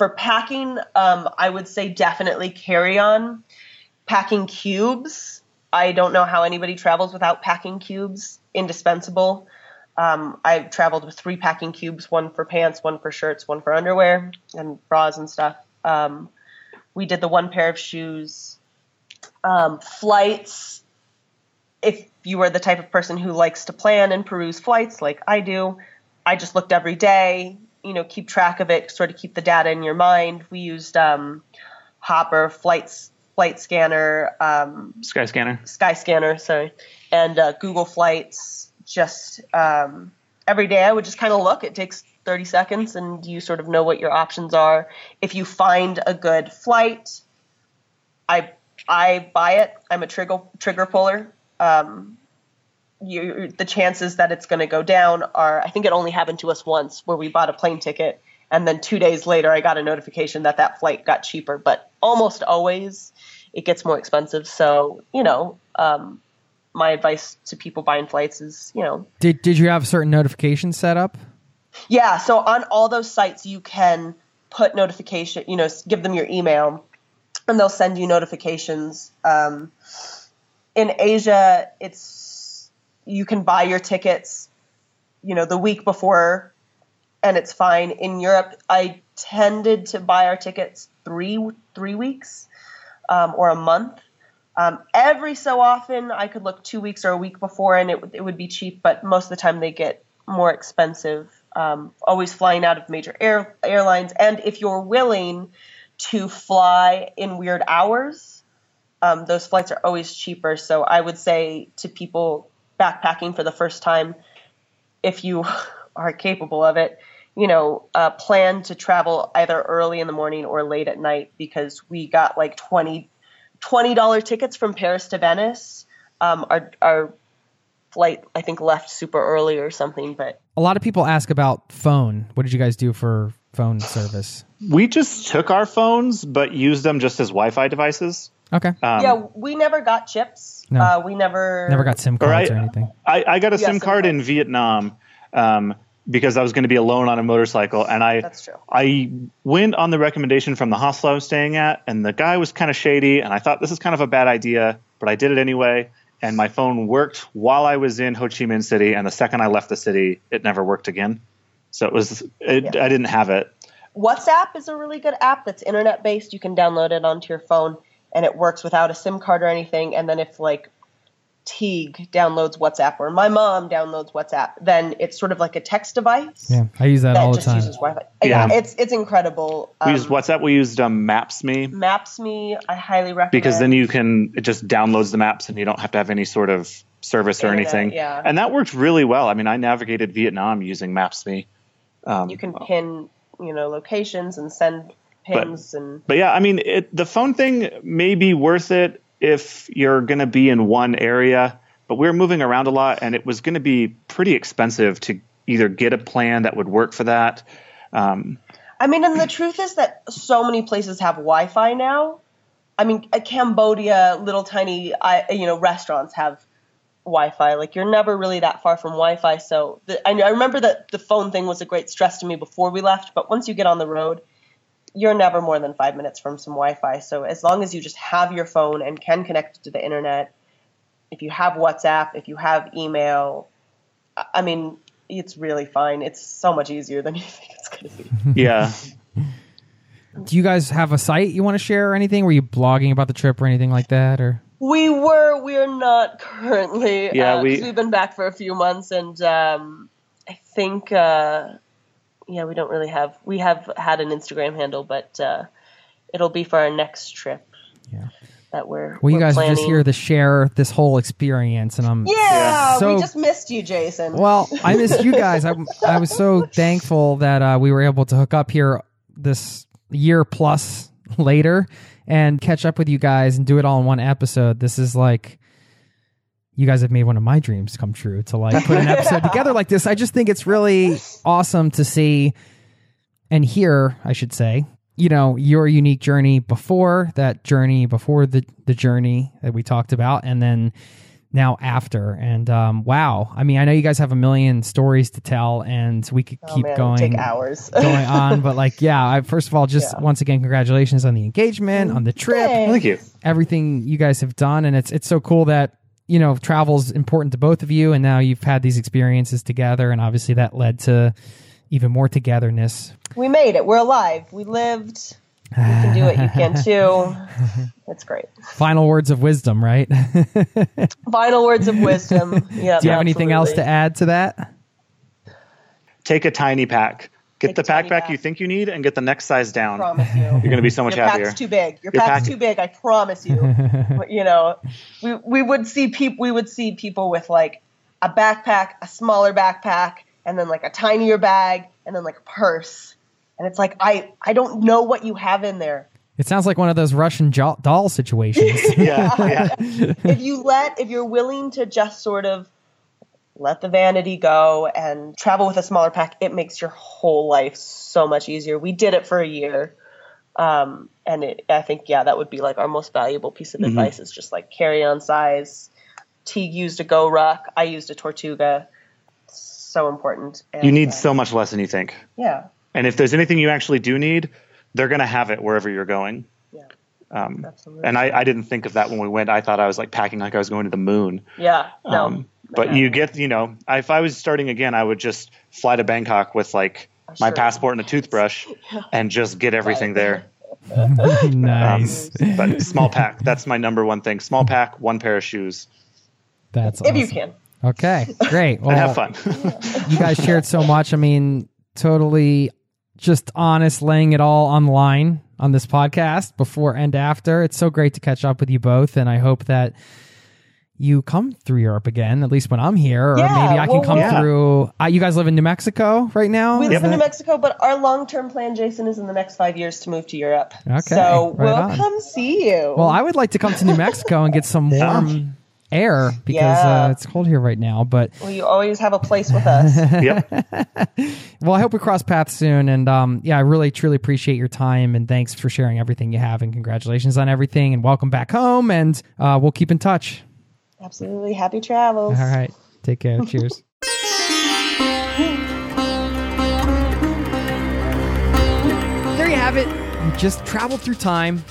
C: for packing, um, I would say definitely carry on. Packing cubes. I don't know how anybody travels without packing cubes. Indispensable. Um, I've traveled with three packing cubes one for pants, one for shirts, one for underwear and bras and stuff. Um, we did the one pair of shoes. Um, flights. If you are the type of person who likes to plan and peruse flights like I do, I just looked every day, you know, keep track of it, sort of keep the data in your mind. We used um, Hopper, Flights, Flight Scanner, um,
D: Skyscanner.
C: Sky Scanner, sorry, and uh, Google Flights. Just um, every day, I would just kind of look. It takes 30 seconds, and you sort of know what your options are. If you find a good flight, I I buy it. I'm a trigger trigger puller. Um, you, the chances that it's going to go down are. I think it only happened to us once, where we bought a plane ticket, and then two days later, I got a notification that that flight got cheaper. But almost always, it gets more expensive. So you know, um, my advice to people buying flights is, you know,
A: Did did you have certain notifications set up?
C: yeah. So on all those sites, you can put notification. You know, give them your email, and they'll send you notifications. Um, in Asia, it's you can buy your tickets, you know, the week before, and it's fine. In Europe, I tended to buy our tickets three three weeks um, or a month. Um, every so often, I could look two weeks or a week before, and it it would be cheap. But most of the time, they get more expensive. Um, always flying out of major air, airlines, and if you're willing to fly in weird hours, um, those flights are always cheaper. So I would say to people backpacking for the first time, if you are capable of it, you know, uh, plan to travel either early in the morning or late at night because we got like 20 $20 tickets from Paris to Venice. Um, our, our flight, I think, left super early or something, but
A: A lot of people ask about phone. What did you guys do for phone service?
D: We just took our phones, but used them just as Wi-Fi devices.
A: Okay.
D: Um,
C: yeah, we never got chips.
A: No.
C: Uh, we never
A: Never got SIM
D: All
A: cards
D: right.
A: or anything.
D: I, I got a
C: Yeah,
D: SIM
C: SIM
D: card in. Vietnam um, because I was going to be alone on a motorcycle, and I
C: That's true.
D: I went on the recommendation from the hostel I was staying at, and the guy was kind of shady, and I thought this is kind of a bad idea, but I did it anyway. And my phone worked while I was in Ho Chi Minh City, and the second I left the city, it never worked again. So it was it,
C: Yeah.
D: I didn't have it.
C: WhatsApp is a really good app that's internet based. You can download it onto your phone and it works without a SIM card or anything. And then if like Teague downloads WhatsApp or my mom downloads WhatsApp, then it's sort of like a text device
A: Yeah, I use that
C: that
A: all the
C: just
A: time.
C: uses Wi-Fi.
D: Yeah.
C: Yeah, it's it's incredible.
D: We
C: Um,
D: used WhatsApp. We used um, Maps.me
C: Maps me. I highly recommend
D: because then you can it just downloads the maps, and you don't have to have any sort of service or anything.
C: yeah.
D: And that worked really well. I mean, I navigated Vietnam using Maps.me. Um,
C: you can pin you know locations and send pins and
D: But yeah, I mean, it, the phone thing may be worth it if you're going to be in one area. But we were moving around a lot, and it was going to be pretty expensive to either get a plan that would work for that. Um,
C: I mean, and the truth is that so many places have Wi-Fi now. I mean, uh, Cambodia, little tiny, you know, restaurants have Wi-Fi. Like you're never really that far from Wi-Fi. So the, I, I remember that the phone thing was a great stress to me before we left. But once you get on the road, you're never more than five minutes from some Wi-Fi. So as long as you just have your phone and can connect to the internet, if you have WhatsApp, if you have email, I- I mean, it's really fine. It's so much easier than you think it's going to be.
D: yeah,
A: Do you guys have a site you want to share or anything? Were you blogging about the trip or anything like that? Or
C: We were. We're not currently.
D: Yeah,
C: uh,
D: we,
C: we've been back for a few months, and um, I think, uh, yeah, we don't really have. We have had an Instagram handle, but uh, it'll be for our next trip.
A: Yeah.
C: That we're.
A: well, you
C: we're
A: guys are just
C: planning.
A: here to share this whole experience, and I'm
C: Yeah,
A: So-
C: we just missed you, Jason.
A: Well, I missed you guys. I, I was so thankful that uh, we were able to hook up here this year plus later and catch up with you guys and do it all in one episode. This is like, you guys have made one of my dreams come true to like put an episode together like this. I just think it's really awesome to see and hear, I should say, you know, your unique journey before that journey, before the the journey that we talked about, and then now after. And um, wow, I mean, I know you guys have a million stories to tell, and we could
C: Oh,
A: keep
C: man,
A: going
C: Take hours.
A: going on. But like, yeah, I, first of all, just
C: Yeah.
A: once again, congratulations on the engagement, on the trip,
F: Thank you.
A: everything you guys have done, and it's it's so cool that you know travel's important to both of you, and now you've had these experiences together, and obviously that led to even more togetherness.
C: we made it. We're alive. We lived. You can do it. You can too. That's great.
A: Final words of wisdom, right?
C: Final words of wisdom. Yeah.
A: Do you have anything else to add to that?
D: Take a tiny pack. Get the
C: a tiny
D: backpack you think you need and get the next size down.
C: Promise you.
D: You're going to be so much
C: Your
D: happier.
C: Your pack's too big. Your,
D: Your
C: pack's
D: pack-
C: too big. I promise you. But, you know, we we would see people. We would see people with like a backpack, a smaller backpack, and then like a tinier bag, and then like a purse. And it's like I I don't know what you have in there.
A: It sounds like one of those Russian jo- doll situations.
D: yeah, yeah.
C: if you let if you're willing to just sort of let the vanity go and travel with a smaller pack it makes your whole life so much easier. We did it for a year um, and it, i think yeah that would be like our most valuable piece of advice is just like carry on size. Teague used a GORUCK i used a tortuga. So important. And,
D: You need
C: uh,
D: so much less than you think.
C: yeah.
D: And if there's anything you actually do need, they're going to have it wherever you're going.
C: yeah.
D: Um,
C: absolutely.
D: and I, I didn't think of that when we went. I thought I was like packing like I was going to the moon.
C: yeah. No.
D: Um, but you get, you know, if I was starting again, I would just fly to Bangkok with like my passport and a toothbrush and just get everything there.
A: nice.
D: But small pack, that's my number one thing. Small pack, one pair of shoes,
A: That's
C: if you can
A: Okay, great. Well,
D: have fun.
A: you guys shared so much. I mean, totally just honest, laying it all online on this podcast before and after. It's so great to catch up with you both, and I hope that you come through Europe again, at least when I'm here, or
C: Yeah,
A: maybe I can
C: well,
A: come
D: yeah.
A: through. Uh, you guys live in New Mexico right now?
C: We
A: Is
C: live in New Mexico, but our long-term plan, Jason, is in the next five years to move to Europe.
A: Okay,
C: so
A: right
C: we'll
A: on.
C: come see you.
A: Well, I would like to come to New Mexico and get some warm air because
C: Yeah.
A: uh, it's cold here right now. But
C: well, you always have a place with us.
D: yep.
A: Well, I hope we cross paths soon. And um, yeah, I really, truly appreciate your time and thanks for sharing everything you have. And congratulations on everything. And welcome back home. And uh, we'll keep in touch.
C: Absolutely. Happy travels.
A: All right. Take care. Cheers. there you have it. You just traveled through time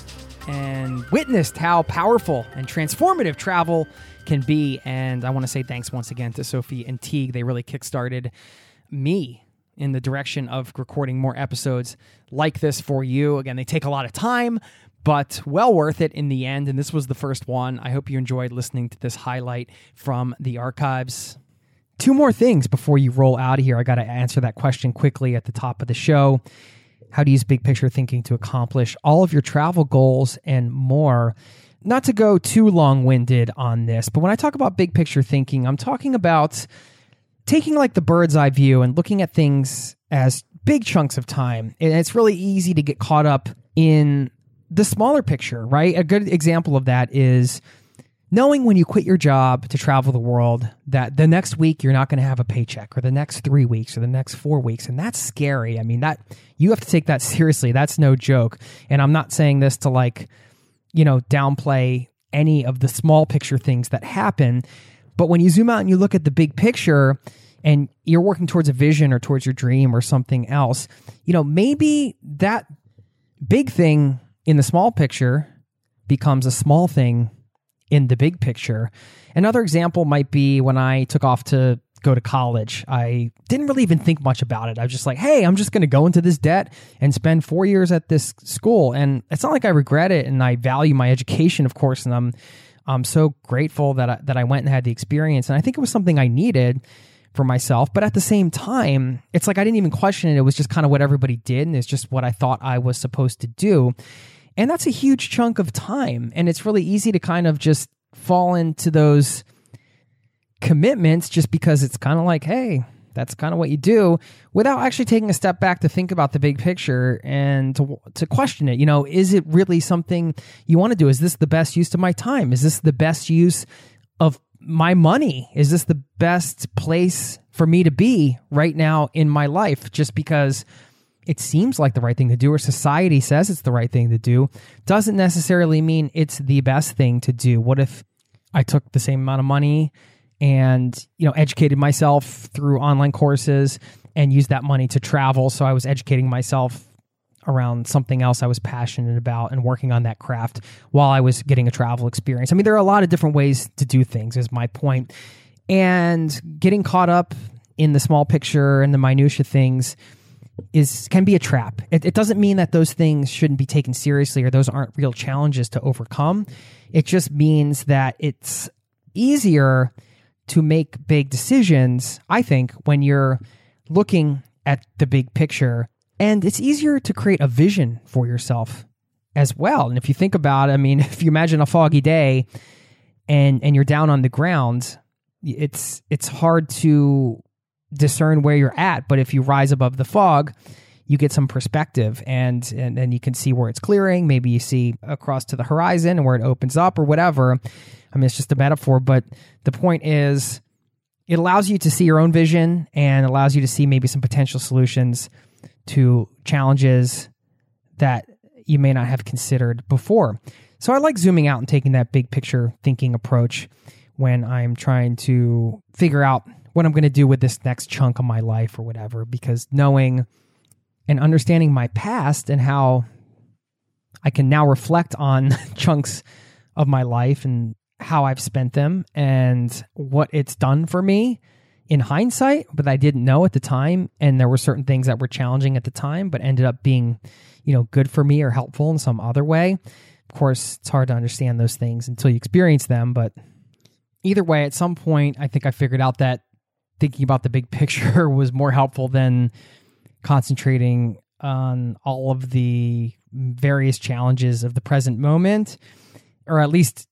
A: and witnessed how powerful and transformative travel can be. And I want to say thanks once again to Sophie and Teague. They really kickstarted me in the direction of recording more episodes like this for you. Again, they take a lot of time, but well worth it in the end. And this was the first one. I hope you enjoyed listening to this highlight from the archives. Two more things before you roll out of here. I got to answer that question quickly at the top of the show. How to use big picture thinking to accomplish all of your travel goals and more. Not to go too long winded on this, but when I talk about big picture thinking, I'm talking about taking like the bird's eye view and looking at things as big chunks of time. And it's really easy to get caught up in the smaller picture, right? A good example of that is knowing when you quit your job to travel the world that the next week you're not going to have a paycheck or the next 3 weeks or the next 4 weeks and that's scary. I mean that you have to take that seriously. That's no joke. And I'm not saying this to like you know, downplay any of the small picture things that happen. But when you zoom out and you look at the big picture and you're working towards a vision or towards your dream or something else, you know, maybe that big thing in the small picture becomes a small thing in the big picture. Another example might be when I took off to go to college. I didn't really even think much about it. I was just like, hey, I'm just going to go into this debt and spend four years at this school. And it's not like I regret it. And I value my education, of course. And I'm, I'm so grateful that I, that I went and had the experience. And I think it was something I needed for myself. But at the same time, it's like I didn't even question it. It was just kind of what everybody did. And it's just what I thought I was supposed to do. And that's a huge chunk of time. And it's really easy to kind of just fall into those commitments just because it's kind of like, hey, that's kind of what you do without actually taking a step back to think about the big picture and to, to question it. You know, is it really something you want to do? Is this the best use of my time? Is this the best use of my money? Is this the best place for me to be right now in my life? Just because it seems like the right thing to do or society says it's the right thing to do doesn't necessarily mean it's the best thing to do. What if I took the same amount of money and, you know, educated myself through online courses and used that money to travel so I was educating myself around something else I was passionate about and working on that craft while I was getting a travel experience. I mean, there are a lot of different ways to do things, is my point. And getting caught up in the small picture and the minutia things is can be a trap. It, it doesn't mean that those things shouldn't be taken seriously or those aren't real challenges to overcome. It just means that it's easier to make big decisions, I think, when you're looking at the big picture and it's easier to create a vision for yourself as well. And if you think about I mean, if you imagine a foggy day and and you're down on the ground, it's it's hard to discern where you're at, but if you rise above the fog, you get some perspective and and then you can see where it's clearing, maybe you see across to the horizon and where it opens up or whatever. I mean, it's just a metaphor, but the point is it allows you to see your own vision and allows you to see maybe some potential solutions to challenges that you may not have considered before. So I like zooming out and taking that big picture thinking approach when I'm trying to figure out what I'm going to do with this next chunk of my life or whatever, because knowing and understanding my past and how I can now reflect on chunks of my life and how I've spent them and what it's done for me in hindsight, but I didn't know at the time. And there were certain things that were challenging at the time, but ended up being, you know, good for me or helpful in some other way. Of course, it's hard to understand those things until you experience them. But either way, at some point, I think I figured out that thinking about the big picture was more helpful than concentrating on all of the various challenges of the present moment, or at least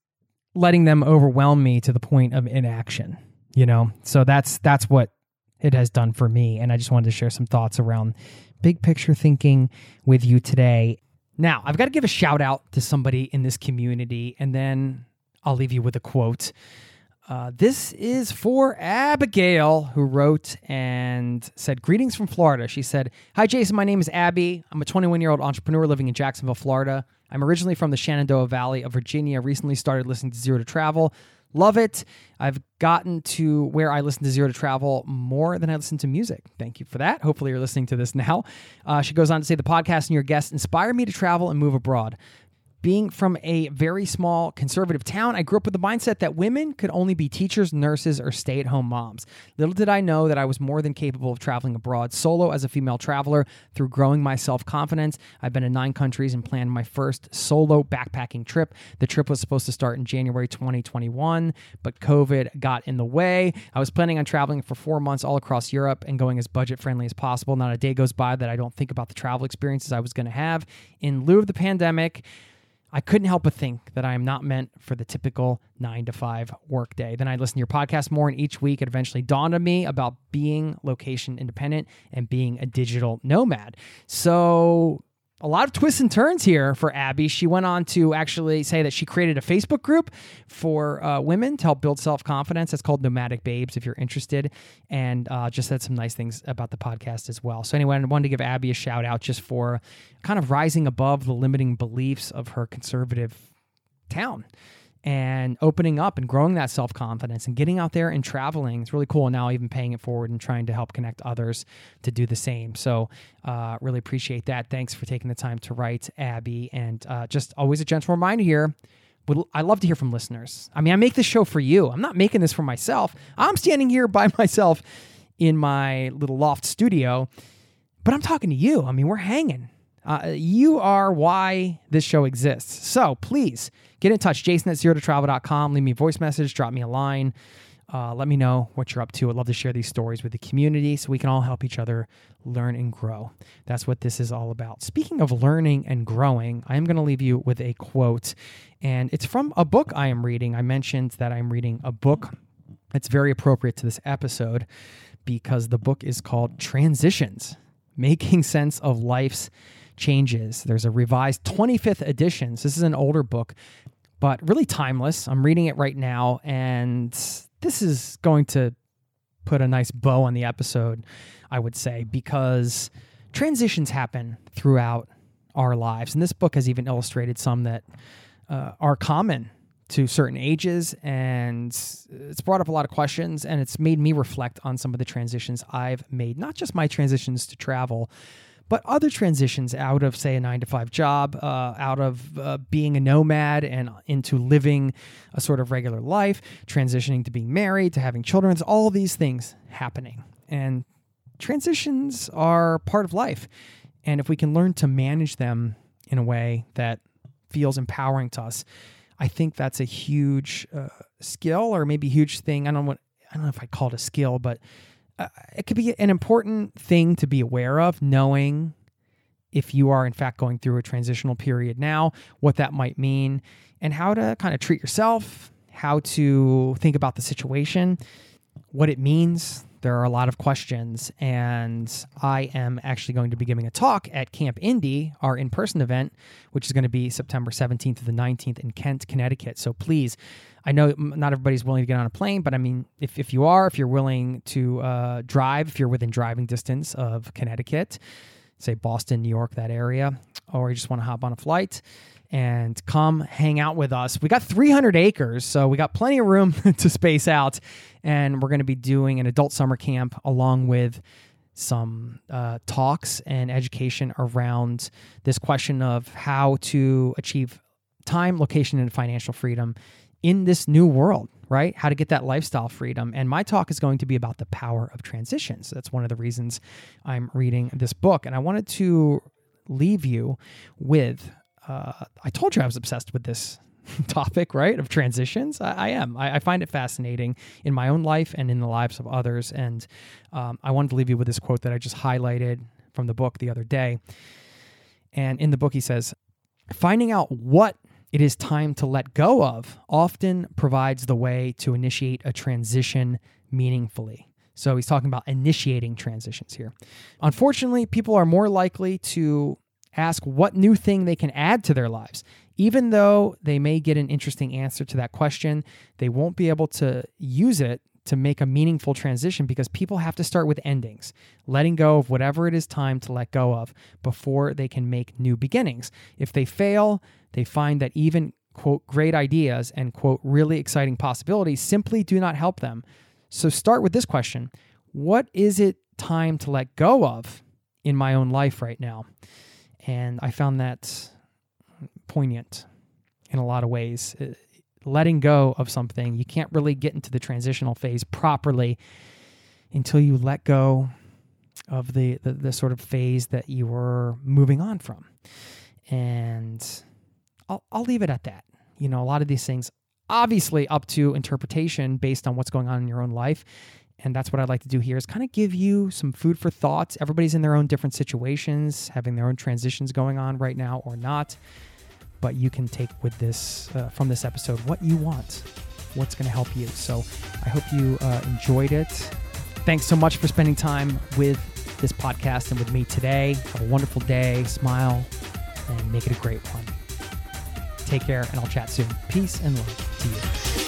A: letting them overwhelm me to the point of inaction you know so that's that's what it has done for me and i just wanted to share some thoughts around big picture thinking with you today now i've got to give a shout out to somebody in this community and then i'll leave you with a quote uh, this is for Abigail, who wrote and said, Greetings from Florida. She said, Hi, Jason. My name is Abby. I'm a 21 year old entrepreneur living in Jacksonville, Florida. I'm originally from the Shenandoah Valley of Virginia. Recently started listening to Zero to Travel. Love it. I've gotten to where I listen to Zero to Travel more than I listen to music. Thank you for that. Hopefully, you're listening to this now. Uh, she goes on to say the podcast and your guests inspire me to travel and move abroad being from a very small conservative town, I grew up with the mindset that women could only be teachers, nurses, or stay at home moms. Little did I know that I was more than capable of traveling abroad solo as a female traveler through growing my self confidence. I've been in nine countries and planned my first solo backpacking trip. The trip was supposed to start in January 2021, but COVID got in the way. I was planning on traveling for four months all across Europe and going as budget friendly as possible. Not a day goes by that I don't think about the travel experiences I was going to have. In lieu of the pandemic, I couldn't help but think that I am not meant for the typical nine to five workday. Then I listened to your podcast more, and each week it eventually dawned on me about being location independent and being a digital nomad. So a lot of twists and turns here for Abby. She went on to actually say that she created a Facebook group for uh, women to help build self confidence. It's called Nomadic Babes if you're interested, and uh, just said some nice things about the podcast as well. So, anyway, I wanted to give Abby a shout out just for kind of rising above the limiting beliefs of her conservative town and opening up and growing that self confidence and getting out there and traveling. It's really cool. And now even paying it forward and trying to help connect others to do the same. So, uh, really appreciate that. Thanks for taking the time to write, Abby. And uh, just always a gentle reminder here. I love to hear from listeners. I mean, I make this show for you. I'm not making this for myself. I'm standing here by myself in my little loft studio, but I'm talking to you. I mean, we're hanging. Uh, you are why this show exists. So please get in touch. Jason at zero to travel.com. Leave me a voice message, drop me a line. Uh, let me know what you're up to. I'd love to share these stories with the community so we can all help each other learn and grow. That's what this is all about. Speaking of learning and growing, I am going to leave you with a quote, and it's from a book I am reading. I mentioned that I'm reading a book that's very appropriate to this episode because the book is called Transitions Making Sense of Life's Changes. There's a revised 25th edition. So this is an older book but really timeless. I'm reading it right now, and this is going to put a nice bow on the episode, I would say, because transitions happen throughout our lives. And this book has even illustrated some that uh, are common to certain ages. And it's brought up a lot of questions and it's made me reflect on some of the transitions I've made, not just my transitions to travel. But other transitions out of, say, a nine to five job, uh, out of uh, being a nomad and into living a sort of regular life, transitioning to being married, to having children, it's all these things happening. And transitions are part of life. And if we can learn to manage them in a way that feels empowering to us, I think that's a huge uh, skill or maybe huge thing. I don't know I don't know if I call it a skill, but uh, it could be an important thing to be aware of, knowing if you are in fact going through a transitional period now, what that might mean, and how to kind of treat yourself, how to think about the situation, what it means, there are a lot of questions, and I am actually going to be giving a talk at Camp Indie, our in person event, which is going to be September 17th to the 19th in Kent, Connecticut. So please, I know not everybody's willing to get on a plane, but I mean, if, if you are, if you're willing to uh, drive, if you're within driving distance of Connecticut, say Boston, New York, that area, or you just want to hop on a flight, and come hang out with us. We got 300 acres, so we got plenty of room to space out. And we're going to be doing an adult summer camp along with some uh, talks and education around this question of how to achieve time, location, and financial freedom in this new world, right? How to get that lifestyle freedom. And my talk is going to be about the power of transitions. That's one of the reasons I'm reading this book. And I wanted to leave you with uh, I told you I was obsessed with this topic, right? Of transitions. I, I am. I, I, find it fascinating in my own life and in the lives of others. And um, I wanted to leave you with this quote that I just highlighted from the book the other day. And in the book, he says, Finding out what it is time to let go of often provides the way to initiate a transition meaningfully. So he's talking about initiating transitions here. Unfortunately, people are more likely to ask what new thing they can add to their lives. Even though they may get an interesting answer to that question, they won't be able to use it to make a meaningful transition because people have to start with endings, letting go of whatever it is time to let go of before they can make new beginnings. If they fail, they find that even, quote, great ideas and, quote, really exciting possibilities simply do not help them. So start with this question What is it time to let go of in my own life right now? And I found that poignant in a lot of ways. Uh, letting go of something, you can't really get into the transitional phase properly until you let go of the, the, the sort of phase that you were moving on from. And I'll, I'll leave it at that. You know, a lot of these things, obviously up to interpretation based on what's going on in your own life and that's what I'd like to do here is kind of give you some food for thought. Everybody's in their own different situations, having their own transitions going on right now or not. But you can take with this uh, from this episode what you want, what's going to help you. So I hope you uh, enjoyed it. Thanks so much for spending time with this podcast and with me today. Have a wonderful day, smile, and make it a great one. Take care, and I'll chat soon. Peace and love to you.